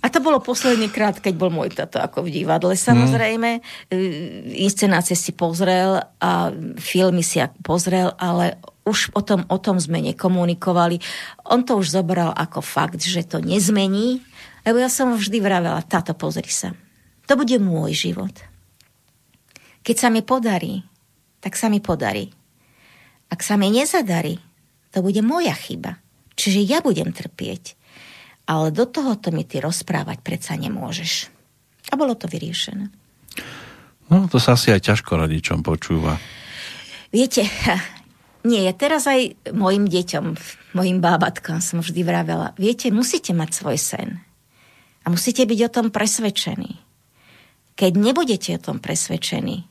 Speaker 2: A to bolo posledný krát, keď bol môj tato ako v divadle. Samozrejme, mm. inscenácie si pozrel a filmy si pozrel, ale už o tom, o tom sme nekomunikovali. On to už zobral ako fakt, že to nezmení, lebo ja som vždy vravela, táto pozri sa. To bude môj život. Keď sa mi podarí, tak sa mi podarí. Ak sa mi nezadarí, to bude moja chyba. Čiže ja budem trpieť. Ale do tohoto mi ty rozprávať predsa nemôžeš. A bolo to vyriešené.
Speaker 1: No, to sa asi aj ťažko rodičom počúva.
Speaker 2: Viete, nie, ja teraz aj mojim deťom, mojim bábatkám som vždy vravela, viete, musíte mať svoj sen. A musíte byť o tom presvedčení. Keď nebudete o tom presvedčení,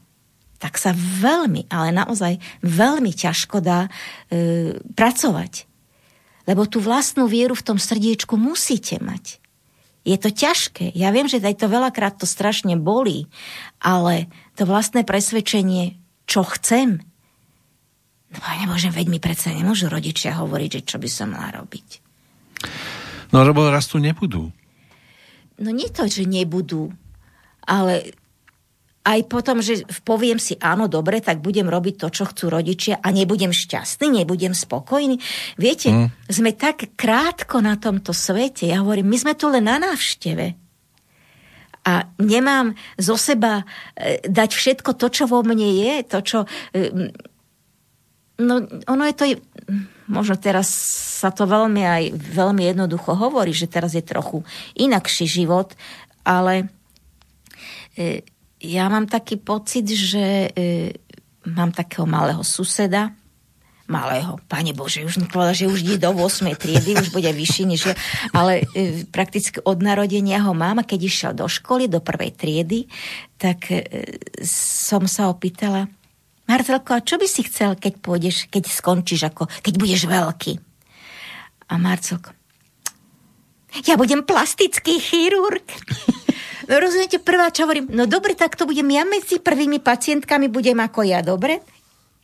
Speaker 2: tak sa veľmi, ale naozaj veľmi ťažko dá e, pracovať. Lebo tú vlastnú vieru v tom srdiečku musíte mať. Je to ťažké. Ja viem, že aj to veľakrát to strašne bolí, ale to vlastné presvedčenie, čo chcem, no ja nemôžem, veď mi predsa nemôžu rodičia hovoriť, že čo by som mala robiť.
Speaker 1: No lebo raz tu nebudú.
Speaker 2: No nie to, že nebudú, ale aj potom, že poviem si áno, dobre, tak budem robiť to, čo chcú rodičia a nebudem šťastný, nebudem spokojný. Viete, mm. sme tak krátko na tomto svete. Ja hovorím, my sme tu len na návšteve. A nemám zo seba e, dať všetko to, čo vo mne je, to, čo... E, no, ono je to... Možno teraz sa to veľmi aj veľmi jednoducho hovorí, že teraz je trochu inakší život, ale e, ja mám taký pocit, že e, mám takého malého suseda, malého, pane Bože, už povedal, že už ide do 8. triedy, už bude vyšší než ja, ale e, prakticky od narodenia ho mám a keď išiel do školy, do prvej triedy, tak e, som sa opýtala, Marcelko, a čo by si chcel, keď pôjdeš, keď skončíš, ako, keď budeš veľký? A Marcelko, ja budem plastický chirurg. No rozumiete, prvá, čo hovorím, no dobre, tak to budem ja medzi prvými pacientkami, budem ako ja, dobre?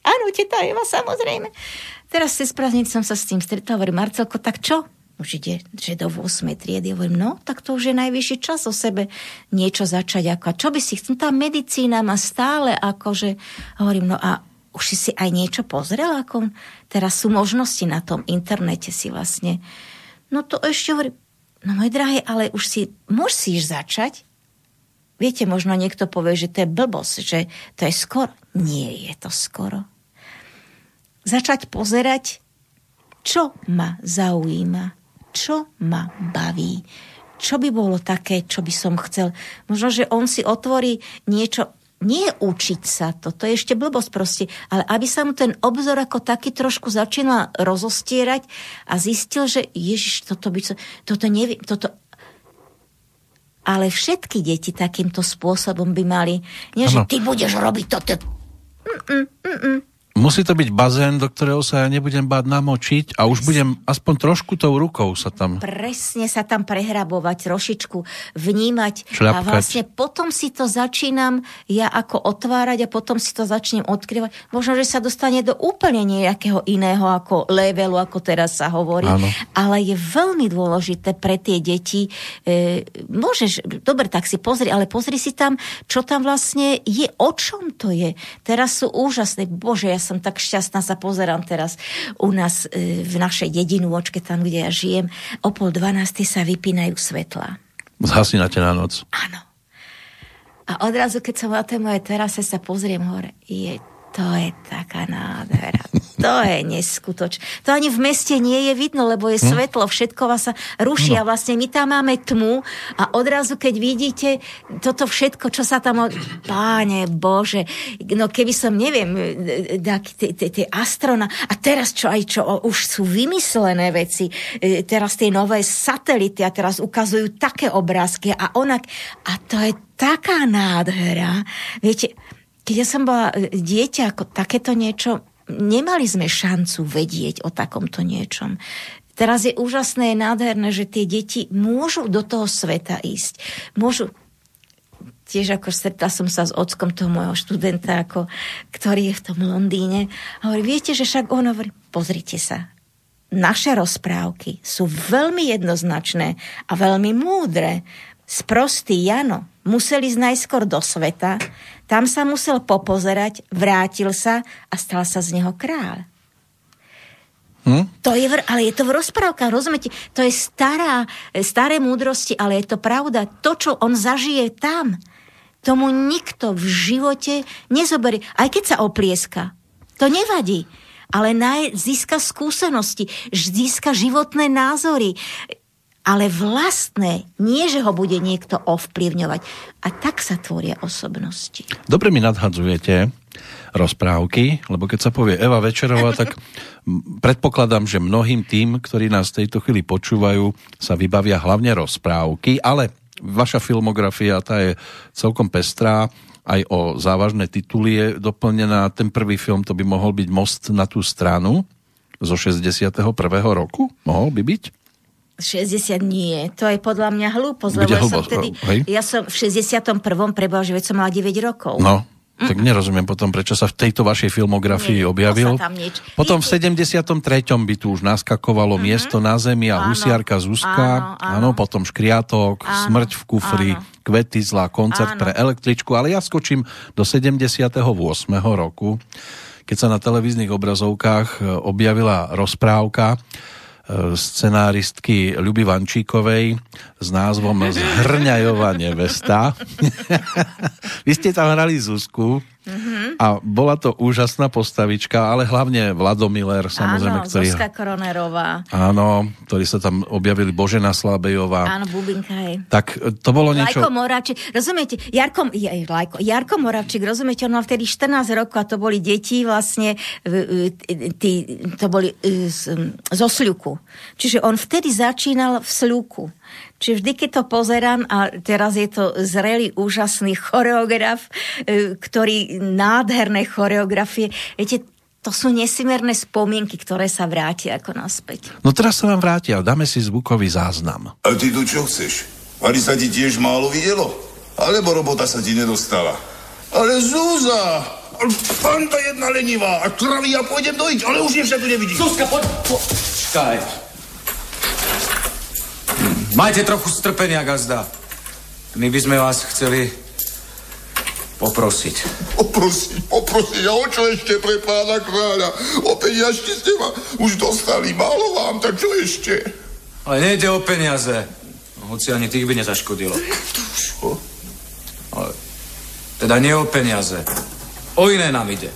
Speaker 2: Áno, teta Eva, samozrejme. Teraz cez prázdnic som sa s tým stretla, hovorím, Marcelko, tak čo? Už ide, že do 8. triedy. Hovorím, no, tak to už je najvyšší čas o sebe niečo začať. Ako, a čo by si chcel? Tá medicína má stále akože, hovorím, no a už si si aj niečo pozrel, ako teraz sú možnosti na tom internete si vlastne. No to ešte hovorím, no môj drahý, ale už si musíš začať Viete, možno niekto povie, že to je blbosť, že to je skoro. Nie je to skoro. Začať pozerať, čo ma zaujíma, čo ma baví, čo by bolo také, čo by som chcel. Možno, že on si otvorí niečo, nie učiť sa to, to je ešte blbosť proste, ale aby sa mu ten obzor ako taký trošku začínal rozostierať a zistil, že ježiš, toto by, toto neviem, toto ale všetky deti takýmto spôsobom by mali, nie že ty budeš robiť toto. Mm-mm,
Speaker 1: mm-mm. Musí to byť bazén, do ktorého sa ja nebudem báť namočiť a už budem aspoň trošku tou rukou sa tam...
Speaker 2: Presne sa tam prehrabovať, trošičku vnímať
Speaker 1: Šľapkať.
Speaker 2: a vlastne potom si to začínam ja ako otvárať a potom si to začnem odkrývať. Možno, že sa dostane do úplne nejakého iného ako levelu, ako teraz sa hovorí. Áno. Ale je veľmi dôležité pre tie deti. E, môžeš, dobre, tak si pozri, ale pozri si tam, čo tam vlastne je, o čom to je. Teraz sú úžasné. Bože, ja som tak šťastná, sa pozerám teraz u nás e, v našej očke, tam, kde ja žijem. O pol dvanáctej sa vypínajú svetla.
Speaker 1: Zhasínate na noc.
Speaker 2: Áno. A odrazu, keď som na tej mojej terase sa pozriem hore, je to je taká nádhera. To je neskutoč. To ani v meste nie je vidno, lebo je hm? svetlo, všetko vás sa ruší no. a vlastne my tam máme tmu a odrazu, keď vidíte toto všetko, čo sa tam... Páne Bože, no keby som, neviem, tie astrona... A teraz čo aj čo, už sú vymyslené veci, e, teraz tie nové satelity a teraz ukazujú také obrázky a onak... A to je taká nádhera. Viete, keď ja som bola e, dieťa, ako takéto niečo, nemali sme šancu vedieť o takomto niečom. Teraz je úžasné, je nádherné, že tie deti môžu do toho sveta ísť. Môžu tiež ako stretla som sa s ockom toho môjho študenta, ako, ktorý je v tom Londýne. A hovorí, viete, že však on hovorí, pozrite sa, naše rozprávky sú veľmi jednoznačné a veľmi múdre. Sprostý Jano musel ísť najskôr do sveta, tam sa musel popozerať, vrátil sa a stal sa z neho kráľ. Hm? To je, ale je to v rozprávkach, rozumiete? To je stará, staré múdrosti, ale je to pravda. To, čo on zažije tam, tomu nikto v živote nezoberie. Aj keď sa oplieska. To nevadí. Ale naj, získa skúsenosti, získa životné názory ale vlastné, nie že ho bude niekto ovplyvňovať. A tak sa tvoria osobnosti.
Speaker 1: Dobre mi nadhadzujete rozprávky, lebo keď sa povie Eva Večerová, tak predpokladám, že mnohým tým, ktorí nás v tejto chvíli počúvajú, sa vybavia hlavne rozprávky, ale vaša filmografia tá je celkom pestrá, aj o závažné tituly je doplnená. Ten prvý film to by mohol byť Most na tú stranu zo 61. roku? Mohol by byť?
Speaker 2: 60 nie, to je podľa mňa hlúposť, lebo ja som, vtedy, ja som v 61. preboha, že som mala 9 rokov.
Speaker 1: No, Mm. Tak nerozumiem potom, prečo sa v tejto vašej filmografii Nie, objavil. Potom v 73. by tu už naskakovalo mm-hmm. Miesto na zemi a áno, Husiarka Zuzka. Áno, áno. áno, potom Škriatok, áno, Smrť v kufri, áno. Kvety zlá, koncert áno. pre električku. Ale ja skočím do 78. roku, keď sa na televíznych obrazovkách e, objavila rozprávka scenáristky Ľuby Vančíkovej s názvom Zhrňajová nevesta. Vy ste tam hrali Zuzku Mm-hmm. A bola to úžasná postavička, ale hlavne Vlado Miller, samozrejme,
Speaker 2: áno, ktorý... Zuzka Koronerová.
Speaker 1: Áno, ktorí sa tam objavili Božena Slabejová.
Speaker 2: Áno, Bubinka je.
Speaker 1: Tak to bolo niečo...
Speaker 2: Lajko Moravčík, rozumiete, Jarko, Lajko, Jarko Moravčík, rozumiete, on mal vtedy 14 rokov a to boli deti vlastne, tí, to boli z, zo Sľuku. Čiže on vtedy začínal v Sľuku. Čiže vždy, keď to pozerám, a teraz je to zrelý, úžasný choreograf, e, ktorý nádherné choreografie, viete, to sú nesmierne spomienky, ktoré sa vrátia ako naspäť.
Speaker 1: No teraz sa nám vrátia, dáme si zvukový záznam.
Speaker 3: A ty tu čo chceš? Ani sa ti tiež málo videlo? Alebo robota sa ti nedostala? Ale Zúza! Fanta jedna lenivá a traví ja pôjdem dojiť, ale už nevšak tu nevidím.
Speaker 4: Zuzka, poď, po... Majte trochu strpenia, gazda. My by sme vás chceli poprosiť.
Speaker 3: Poprosiť, poprosiť. A o čo ešte pre pána kráľa? O peniažky ste ma už dostali. Málo vám, tak čo ešte?
Speaker 4: Ale nejde o peniaze. Hoci ani tých by nezaškodilo. Čo? Ale, teda nie o peniaze. O iné nám ide.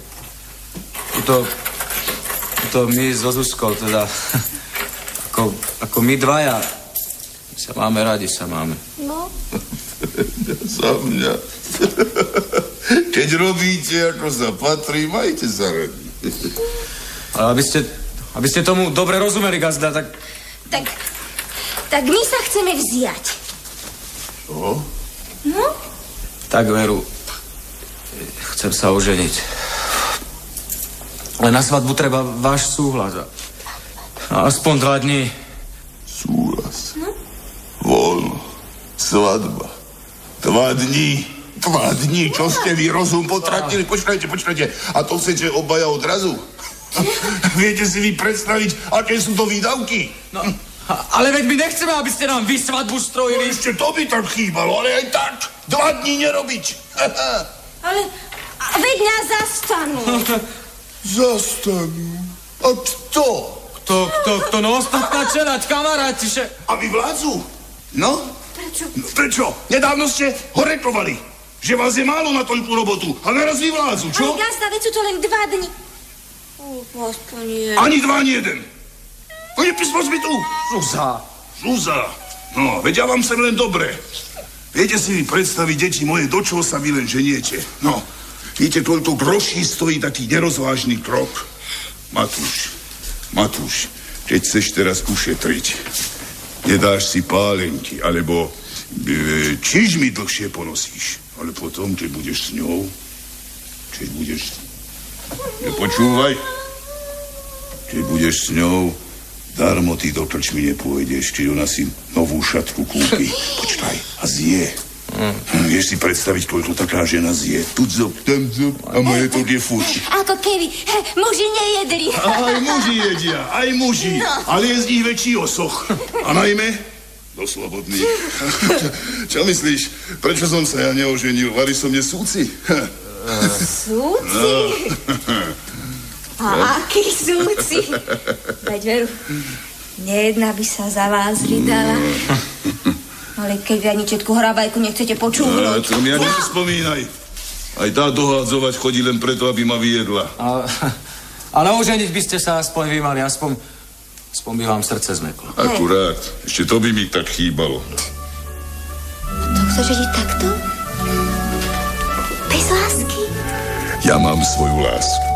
Speaker 4: To, to my so Zuzkou, teda ako, ako my dvaja sa máme radi, sa máme. No.
Speaker 3: za mňa. Keď robíte, ako sa patrí, majte sa radi.
Speaker 4: Ale aby ste, aby ste tomu dobre rozumeli, gazda, tak...
Speaker 2: Tak, tak my sa chceme vziať.
Speaker 3: Čo?
Speaker 2: No?
Speaker 4: Tak, Veru, chcem sa oženiť. Ale na svadbu treba váš súhlas. Aspoň dva dní.
Speaker 3: Súhlas? No? Voľno. Svadba. Dva dní. Dva dní, čo ste vy rozum potratili? Počkajte, počkajte. A to chcete obaja odrazu? Viete si vy predstaviť, aké sú to výdavky? No,
Speaker 4: ale veď my nechceme, aby ste nám vy svadbu strojili.
Speaker 3: No, ešte to by tak chýbalo, ale aj tak. Dva dní nerobiť.
Speaker 2: ale a veď nás zastanú.
Speaker 3: zastanú? A kto?
Speaker 4: Kto, kto, kto? No ostatná čelať, kamaráti, že...
Speaker 3: A vy vládzu? No?
Speaker 2: Prečo?
Speaker 3: No, prečo? Nedávno ste ho rekovali. že vás je málo na toľkú robotu a naraz vyvládzu, čo?
Speaker 2: Ale gazda, veď sú to len dva dni. aspoň.
Speaker 3: Ani dva, ani jeden. No je písmo mi tu.
Speaker 4: Zúza.
Speaker 3: Zúza. No, veď ja vám sem len dobre. Viete si mi predstaviť, deti moje, do čoho sa vy len ženiete? No, viete, toľko groší stojí taký nerozvážny krok. Matúš, Matúš, keď chceš teraz ušetriť, nedáš si pálenky, alebo e, čiž mi dlhšie ponosíš. Ale potom, keď budeš s ňou, keď budeš... Nepočúvaj. Keď budeš s ňou, darmo ty do krčmy nepôjdeš, keď ona si novú šatku kúpi. Počkaj, a zje. Mm. Vieš si predstaviť, koľko taká žena zje? Tu zop, tam zop a moje to je furt.
Speaker 2: Ako keby he, muži nejedli.
Speaker 3: Aj muži jedia, aj muži. No. Ale je z nich väčší osoch. A najmä do slobodných. Čo myslíš, prečo som sa ja neoženil? Vari som mne súci?
Speaker 2: Súci? No. A aký súci? Veď veru, nejedna by sa za vás vydala. Ale keď ani četku hrabajku nechcete počúvnuť.
Speaker 3: No, to mi ani nespomínaj. Aj tá dohádzovať chodí len preto, aby ma vyjedla.
Speaker 4: A, ale oženiť by ste sa aspoň vy mali, aspoň Aspoň by vám srdce zmeklo.
Speaker 3: Akurát. Ešte to by mi tak chýbalo.
Speaker 2: To chceš žiť takto? Bez lásky?
Speaker 3: Ja mám svoju lásku.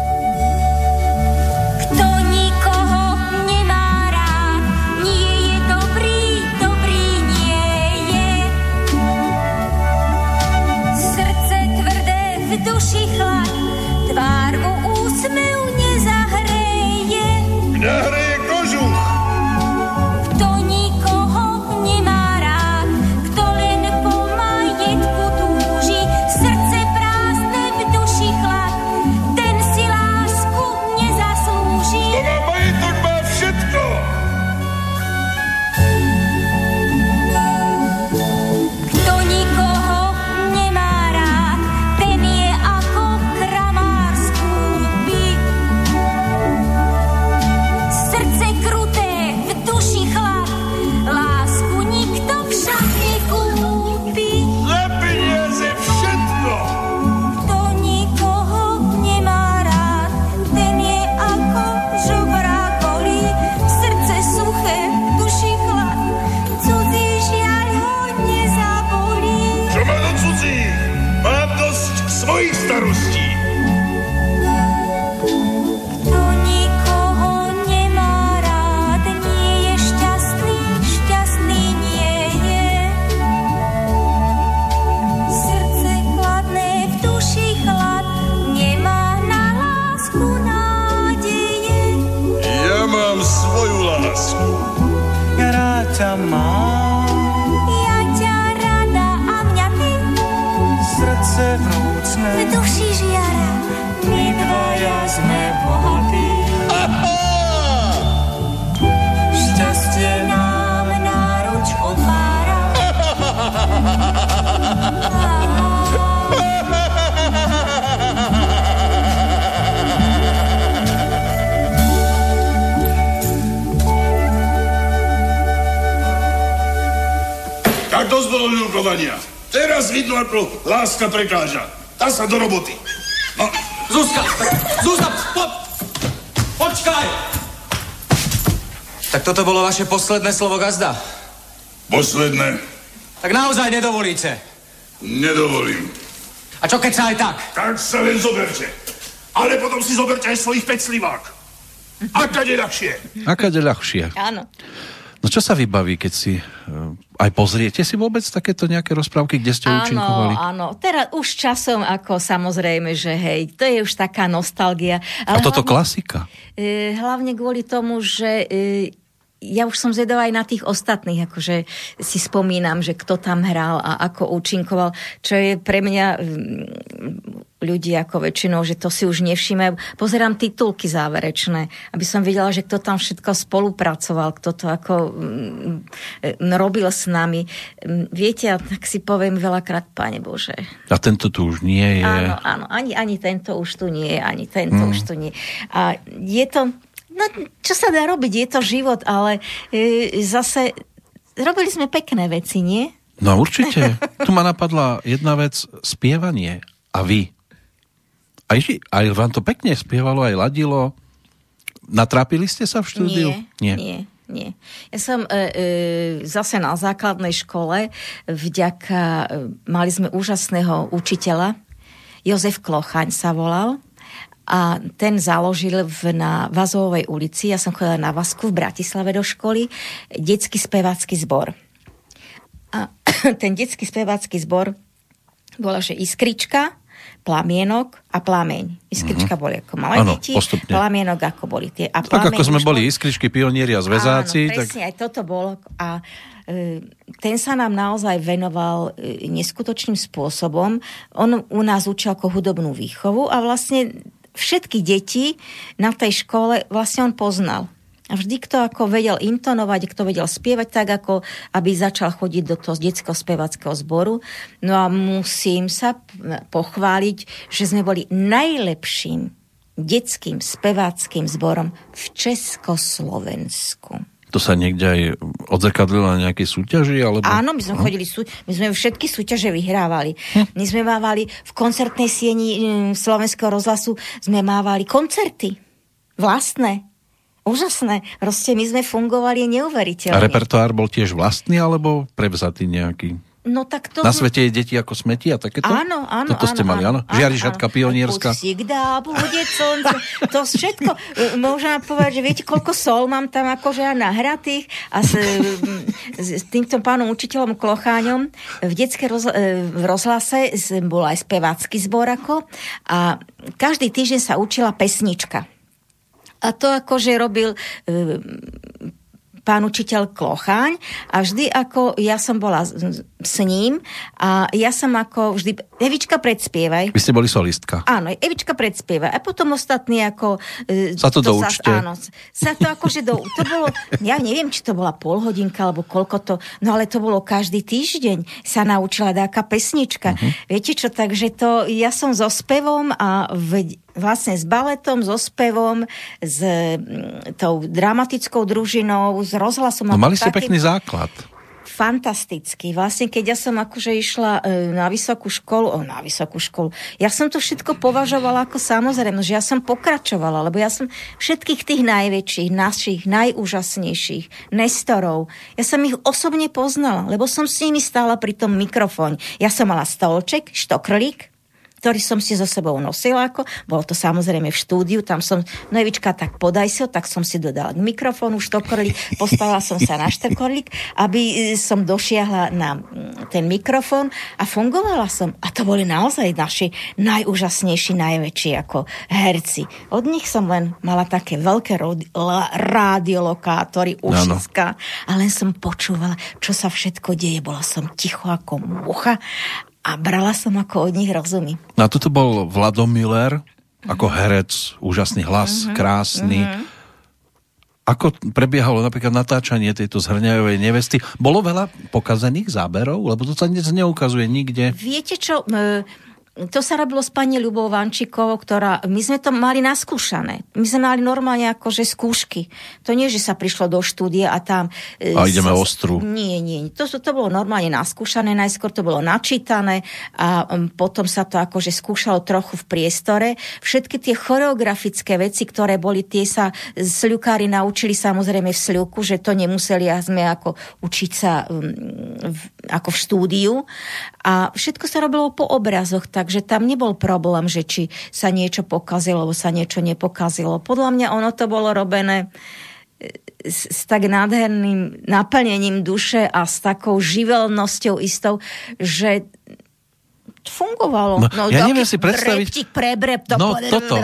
Speaker 3: Rokovania. Teraz vidno, ako láska prekáža. Dá sa do roboty.
Speaker 4: No. Zuzka, Zuzka, po, počkaj! Tak toto bolo vaše posledné slovo gazda?
Speaker 3: Posledné?
Speaker 4: Tak naozaj nedovolíte?
Speaker 3: Nedovolím.
Speaker 4: A čo keď sa aj tak?
Speaker 3: Tak sa len zoberte. Ale potom si zoberte aj svojich peclivák. A kade ľahšie.
Speaker 1: A kade ľahšie.
Speaker 2: Áno.
Speaker 1: No čo sa vybaví, keď si uh, aj pozriete si vôbec takéto nejaké rozprávky, kde ste áno, účinkovali?
Speaker 2: Áno, teraz už časom ako samozrejme, že hej, to je už taká nostalgia.
Speaker 1: Ale A toto hlavne, klasika?
Speaker 2: Uh, hlavne kvôli tomu, že uh, ja už som zvedavá aj na tých ostatných, akože si spomínam, že kto tam hral a ako účinkoval, čo je pre mňa ľudí ako väčšinou, že to si už nevšímajú. Pozerám titulky záverečné, aby som videla, že kto tam všetko spolupracoval, kto to ako mm, mm, robil s nami. Mm, viete, ja tak si poviem veľakrát, Pane Bože.
Speaker 1: A tento tu už nie je.
Speaker 2: Áno, áno, ani, ani tento už tu nie je, ani tento mm. už tu nie. A je to, no čo sa dá robiť, je to život, ale e, zase robili sme pekné veci, nie?
Speaker 1: No určite. tu ma napadla jedna vec, spievanie. A vy? Aj, aj vám to pekne spievalo, aj ladilo. Natrápili ste sa v štúdiu?
Speaker 2: Nie, nie. nie. Nie. Ja som e, e, zase na základnej škole vďaka, e, mali sme úžasného učiteľa, Jozef Klochaň sa volal a ten založil v, na Vazovej ulici, ja som chodila na Vazku v Bratislave do školy, detský spevácky zbor. A ten detský spevácky zbor bola, že Iskrička, plamienok a plameň. Iskrička mm-hmm. boli ako malé ano, deti, postupne. plamienok ako boli tie. A
Speaker 1: tak ako sme boli iskričky, pionieri a zväzáci.
Speaker 2: Áno, presne, tak... aj toto bolo. A e, ten sa nám naozaj venoval e, neskutočným spôsobom. On u nás učil ako hudobnú výchovu a vlastne všetky deti na tej škole vlastne on poznal. A vždy, kto ako vedel intonovať, kto vedel spievať tak, ako aby začal chodiť do toho detského spevackého zboru. No a musím sa pochváliť, že sme boli najlepším detským speváckým zborom v Československu.
Speaker 1: To sa niekde aj odzrkadlilo na nejakej súťaži? Alebo...
Speaker 2: Áno, my sme hm? chodili, sú... my sme všetky súťaže vyhrávali. Hm. My sme mávali v koncertnej sieni hm, Slovenského rozhlasu, sme mávali koncerty vlastné. Úžasné. Proste my sme fungovali neuveriteľne.
Speaker 1: A repertoár bol tiež vlastný, alebo prevzatý nejaký?
Speaker 2: No tak to...
Speaker 1: Na svete je deti ako smeti a takéto?
Speaker 2: Áno, áno.
Speaker 1: Toto ste mali, áno? Žiarišatka pionierska.
Speaker 2: Dá, bude slnce. To všetko. Môžem povedať, že viete, koľko sol mám tam akože nahratých a s, s týmto pánom učiteľom Klocháňom v detskej roz, v rozhlase bol aj spevácky zbor ako a každý týždeň sa učila pesnička. A to akože robil e, pán učiteľ Klocháň a vždy ako ja som bola s ním a ja som ako vždy, Evička predspievaj.
Speaker 1: Vy ste boli solistka.
Speaker 2: Áno, Evička predspievaj a potom ostatní ako...
Speaker 1: E, sa to, to doučte.
Speaker 2: Sa, áno, sa to akože do, to bolo, ja neviem, či to bola pol hodinka alebo koľko to, no ale to bolo každý týždeň sa naučila dáka pesnička. Uh-huh. Viete čo, takže to, ja som so spevom a v, vlastne s baletom, so spevom, s tou dramatickou družinou, s rozhlasom.
Speaker 1: No mali ste taký... pekný základ
Speaker 2: fantastický. Vlastne, keď ja som akože išla e, na vysokú školu, o, na vysokú školu, ja som to všetko považovala ako samozrejme, že ja som pokračovala, lebo ja som všetkých tých najväčších, našich, najúžasnejších, Nestorov, ja som ich osobne poznala, lebo som s nimi stála pri tom mikrofóne. Ja som mala stolček, štokrlík, ktorý som si so sebou nosila. Ako, bolo to samozrejme v štúdiu, tam som, no Evička, tak podaj si ho, tak som si dodala k mikrofónu štokorlík, postavila som sa na štokorlík, aby e, som došiahla na ten mikrofón a fungovala som. A to boli naozaj naši najúžasnejší, najväčší ako herci. Od nich som len mala také veľké rádiolokátory, ušiska a len som počúvala, čo sa všetko deje. Bola som ticho ako mucha a brala som ako od nich rozumy.
Speaker 1: A toto bol Vlado Miller, ako herec, úžasný hlas, uh-huh. krásny. Uh-huh. Ako prebiehalo napríklad natáčanie tejto zhrňajovej nevesty? Bolo veľa pokazených záberov? Lebo to sa dnes neukazuje nikde.
Speaker 2: Viete čo, to sa robilo s pani Ľubou Vančikovou, ktorá, my sme to mali naskúšané. My sme mali normálne akože skúšky. To nie, že sa prišlo do štúdie a tam...
Speaker 1: E, a ideme sa, ostru.
Speaker 2: Nie, nie. To, to bolo normálne naskúšané, najskôr to bolo načítané a potom sa to akože skúšalo trochu v priestore. Všetky tie choreografické veci, ktoré boli, tie sa sľukári naučili samozrejme v sľuku, že to nemuseli a sme ako učiť sa v, ako v štúdiu. A všetko sa robilo po obrazoch, tak takže tam nebol problém, že či sa niečo pokazilo, sa niečo nepokazilo. Podľa mňa ono to bolo robené e, s, s tak nádherným naplnením duše a s takou živelnosťou istou, že fungovalo.
Speaker 1: No, no ja neviem si predstaviť...
Speaker 2: Breptik, prebrep, to,
Speaker 1: no, toto.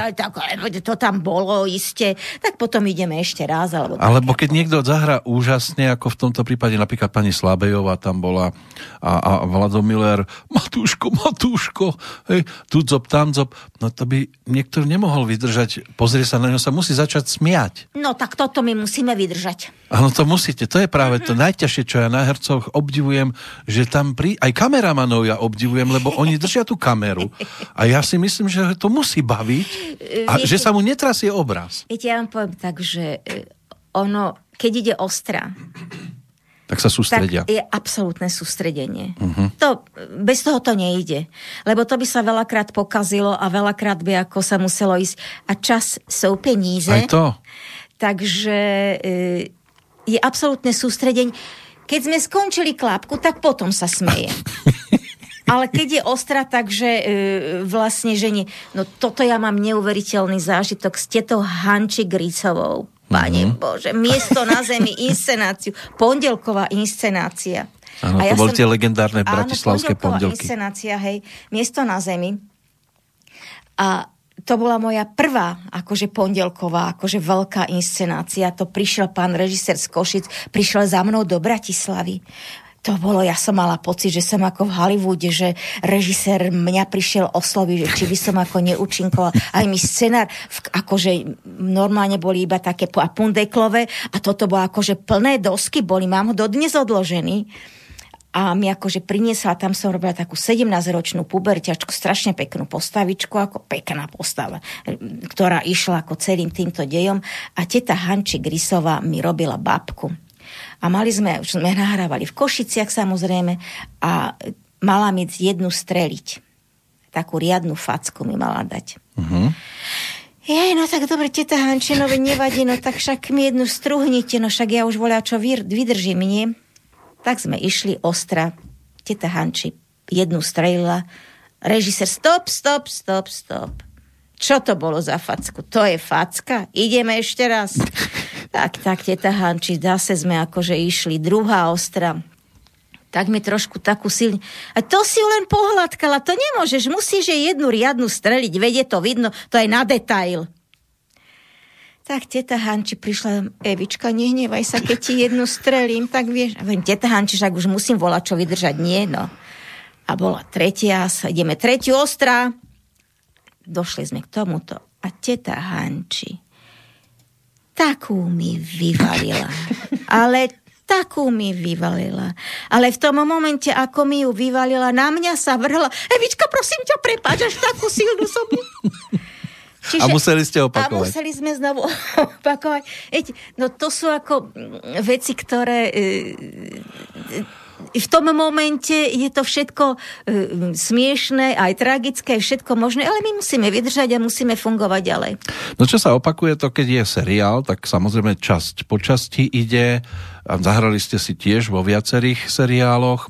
Speaker 2: To tam bolo iste. Tak potom ideme ešte raz. Alebo,
Speaker 1: alebo keď niekto zahra úžasne, ako v tomto prípade napríklad pani Slabejová tam bola a, a Vlado Miller, Matúško, Matúško, hej, tu zob, tam zob. No to by niekto nemohol vydržať. Pozrie sa na ňo, sa musí začať smiať.
Speaker 2: No tak toto my musíme vydržať.
Speaker 1: Áno, to musíte. To je práve mm-hmm. to mhm. najťažšie, čo ja na hercoch obdivujem, že tam pri... Aj kameramanov ja obdivujem, lebo oni držia tú kameru a ja si myslím, že to musí baviť a viete, že sa mu netrasie obraz.
Speaker 2: Viete, ja vám poviem tak, že e, ono, keď ide ostra,
Speaker 1: Tak sa sústredia.
Speaker 2: Tak je absolútne sústredenie. Uh-huh. To, bez toho to nejde. Lebo to by sa veľakrát pokazilo a veľakrát by ako sa muselo ísť. A čas sú peníze.
Speaker 1: Aj to.
Speaker 2: Takže e, je absolútne sústredenie. Keď sme skončili klapku, tak potom sa smeje. Ale keď je ostra, takže e, vlastne, že nie. No toto ja mám neuveriteľný zážitok s tetou Hanči Grisovou. Pane mm-hmm. Bože, miesto na zemi, inscenáciu, pondelková inscenácia.
Speaker 1: Áno, to ja boli tie legendárne bratislavské áno, pondelky.
Speaker 2: inscenácia, hej, miesto na zemi. A to bola moja prvá akože pondelková, akože veľká inscenácia. To prišiel pán režisér z Košic, prišiel za mnou do Bratislavy to bolo, ja som mala pocit, že som ako v Hollywoode, že režisér mňa prišiel osloviť, že či by som ako neúčinkovala. Aj mi scenár, akože normálne boli iba také pundeklové a toto bolo akože plné dosky boli, mám ho dodnes odložený. A mi akože priniesla, tam som robila takú 17-ročnú puberťačku, strašne peknú postavičku, ako pekná postava, ktorá išla ako celým týmto dejom. A teta Hanči Grisová mi robila babku a mali sme, už sme nahrávali v Košiciach samozrejme a mala mi jednu streliť. Takú riadnu facku mi mala dať. Uh-huh. Jej, no tak dobre, teta Hančinovi nevadí, no tak však mi jednu struhnite, no však ja už volia, čo vydržím, nie? Tak sme išli ostra. Teta Hanči jednu strelila. Režisér, stop, stop, stop, stop. Čo to bolo za facku? To je facka? Ideme ešte raz. Tak, tak, teta Hanči, zase sme akože išli. Druhá ostra. Tak mi trošku takú silne. A to si ju len pohľadkala, to nemôžeš, musíš jej jednu riadnu streliť, vedie to vidno, to je na detail. Tak teta Hanči prišla, Evička, nehnevaj sa, keď ti jednu strelím, tak vieš. A viem, teta Hanči, však už musím volať, čo vydržať, nie, no. A bola tretia, ideme tretiu ostrá. Došli sme k tomuto. A teta Hanči takú mi vyvalila. Ale takú mi vyvalila. Ale v tom momente, ako mi ju vyvalila, na mňa sa vrhla. Evička, prosím ťa, prepáč, až takú silnú som.
Speaker 1: Čiže, a museli ste opakovať.
Speaker 2: A museli sme znovu opakovať. Eď, no to sú ako veci, ktoré e, v tom momente je to všetko e, smiešné, aj tragické, všetko možné, ale my musíme vydržať a musíme fungovať ďalej.
Speaker 1: No čo sa opakuje to, keď je seriál, tak samozrejme časť po časti ide. Zahrali ste si tiež vo viacerých seriáloch.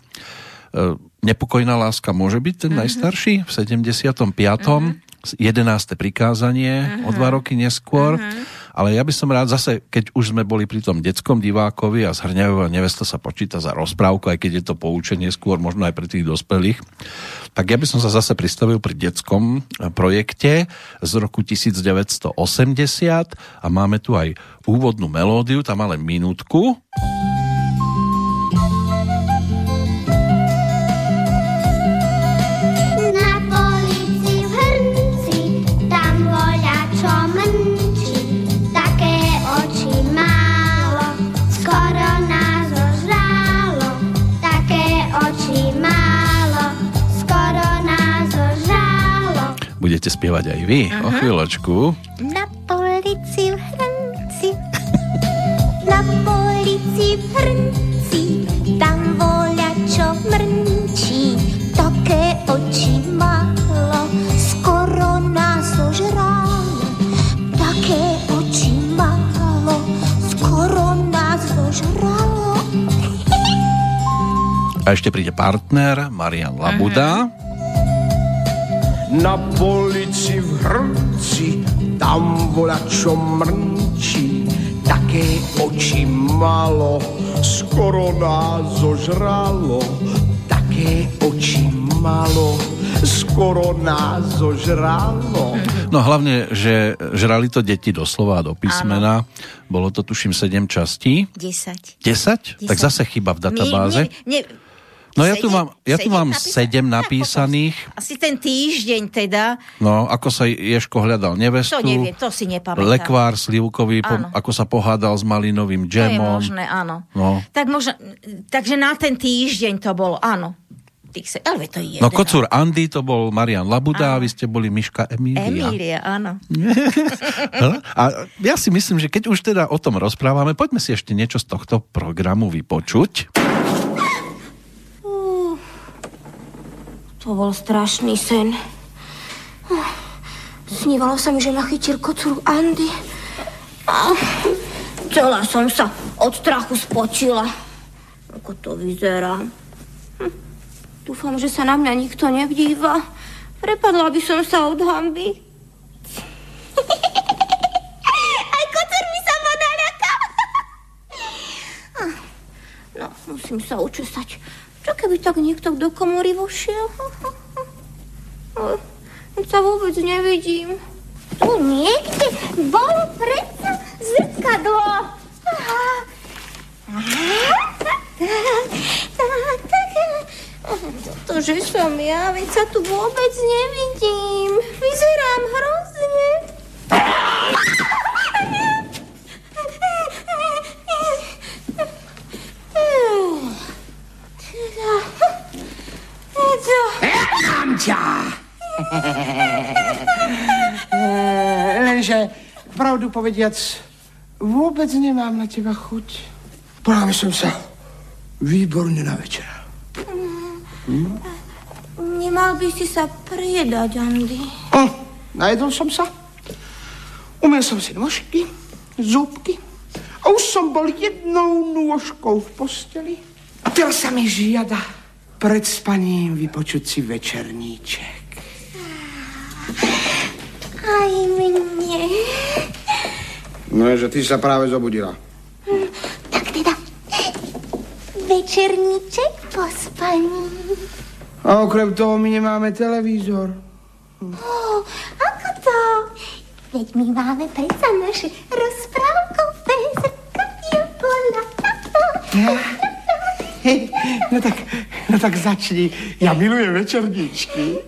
Speaker 1: E, Nepokojná láska môže byť ten uh-huh. najstarší v 75. Uh-huh. 11. prikázanie uh-huh. o dva roky neskôr. Uh-huh ale ja by som rád zase, keď už sme boli pri tom detskom divákovi a zhrňajová nevesta sa počíta za rozprávku, aj keď je to poučenie skôr, možno aj pre tých dospelých, tak ja by som sa zase pristavil pri detskom projekte z roku 1980 a máme tu aj úvodnú melódiu, tam ale minútku. Budete spievať aj vy uh-huh. o chvíľočku.
Speaker 2: Na polici v hrnci, na polici v hrnci, tam voľa čo mrnčí, také oči malo, skoro nás ožralo, také oči malo, skoro nás ožralo.
Speaker 1: A ešte príde partner Marian Labuda. Uh-huh
Speaker 5: na polici v hrnci, tam voľa čo mrnčí, také oči malo, skoro nás zožralo, také oči malo, skoro nás zožralo.
Speaker 1: No hlavne, že žrali to deti doslova do písmena. Áno. Bolo to tuším 7 častí.
Speaker 2: 10.
Speaker 1: 10? 10? Tak zase chyba v databáze. Nie, nie, nie No ja tu mám, ja tu mám sedem napísaných.
Speaker 2: Asi ten týždeň teda.
Speaker 1: No, ako sa Ješko hľadal nevestu.
Speaker 2: To neviem, to si nepamätám.
Speaker 1: Lekvár slivkový, po, ako sa pohádal s malinovým džemom.
Speaker 2: To je možné, áno. No. Tak možno, takže na ten týždeň to bolo, áno. tých. Ale to je.
Speaker 1: No kocúr Andy, to bol Marian Labuda a vy ste boli Miška Emília.
Speaker 2: Emília, áno.
Speaker 1: a ja si myslím, že keď už teda o tom rozprávame, poďme si ešte niečo z tohto programu vypočuť.
Speaker 2: Uh, to bol strašný sen. Snívalo sa mi, že ma chytil kocúr Andy. A celá som sa od strachu spočila. Ako to vyzerá. Dúfam, že sa na mňa nikto nevdíva. Prepadla by som sa od hamby. Aj kocer mi sa ma. No, musím sa učesať. Čo keby tak niekto do komory vošiel? Sa vôbec nevidím. Tu niekde bolo predsa zrkadlo. Aha. Že som ja, veď sa tu vôbec nevidím. Vyzerám hrozne.
Speaker 5: Mám ťa! Lenže, pravdu povediac, vôbec nemám na teba chuť. Práve som sa výborne na večera.
Speaker 2: Hm? Nemal by si sa priedať, Andy.
Speaker 5: Hm, najedol som sa. Umel som si nožky, zúbky a už som bol jednou nôžkou v posteli. A teraz sa mi žiada pred spaním vypočuť si večerníček.
Speaker 2: Aj mne.
Speaker 5: No je, že ty sa práve zobudila.
Speaker 2: Hm, tak teda, večerníček po spaní.
Speaker 5: A okrem toho my nemáme televízor.
Speaker 2: Oh, ako to? Veď my máme predsa naše rozprávkové zrkadie bola.
Speaker 5: No tak, no tak začni. Ja milujem večerníčky.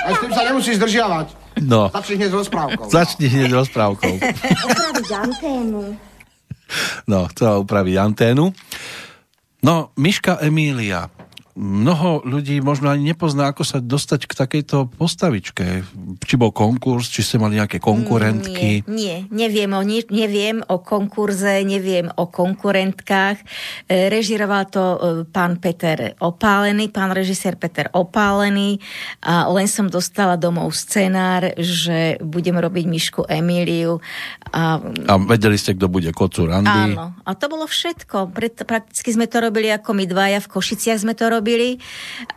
Speaker 5: A s tým sa nemusíš zdržiavať.
Speaker 1: No.
Speaker 5: Začni hneď s rozprávkou.
Speaker 1: Začni hneď s rozprávkou.
Speaker 2: Anténu.
Speaker 1: No, chcela upraviť anténu. No, Miška Emília, mnoho ľudí možno ani nepozná, ako sa dostať k takejto postavičke. Či bol konkurs, či ste mali nejaké konkurentky.
Speaker 2: Nie, nie neviem, o, neviem o konkurze, neviem o konkurentkách. E, režiroval to e, pán Peter Opálený, pán režisér Peter Opálený a len som dostala domov scenár, že budem robiť Mišku Emíliu.
Speaker 1: A, a vedeli ste, kto bude Kocúr Andy?
Speaker 2: Áno, a to bolo všetko. Prakticky sme to robili ako my dvaja, v Košiciach sme to robili robili.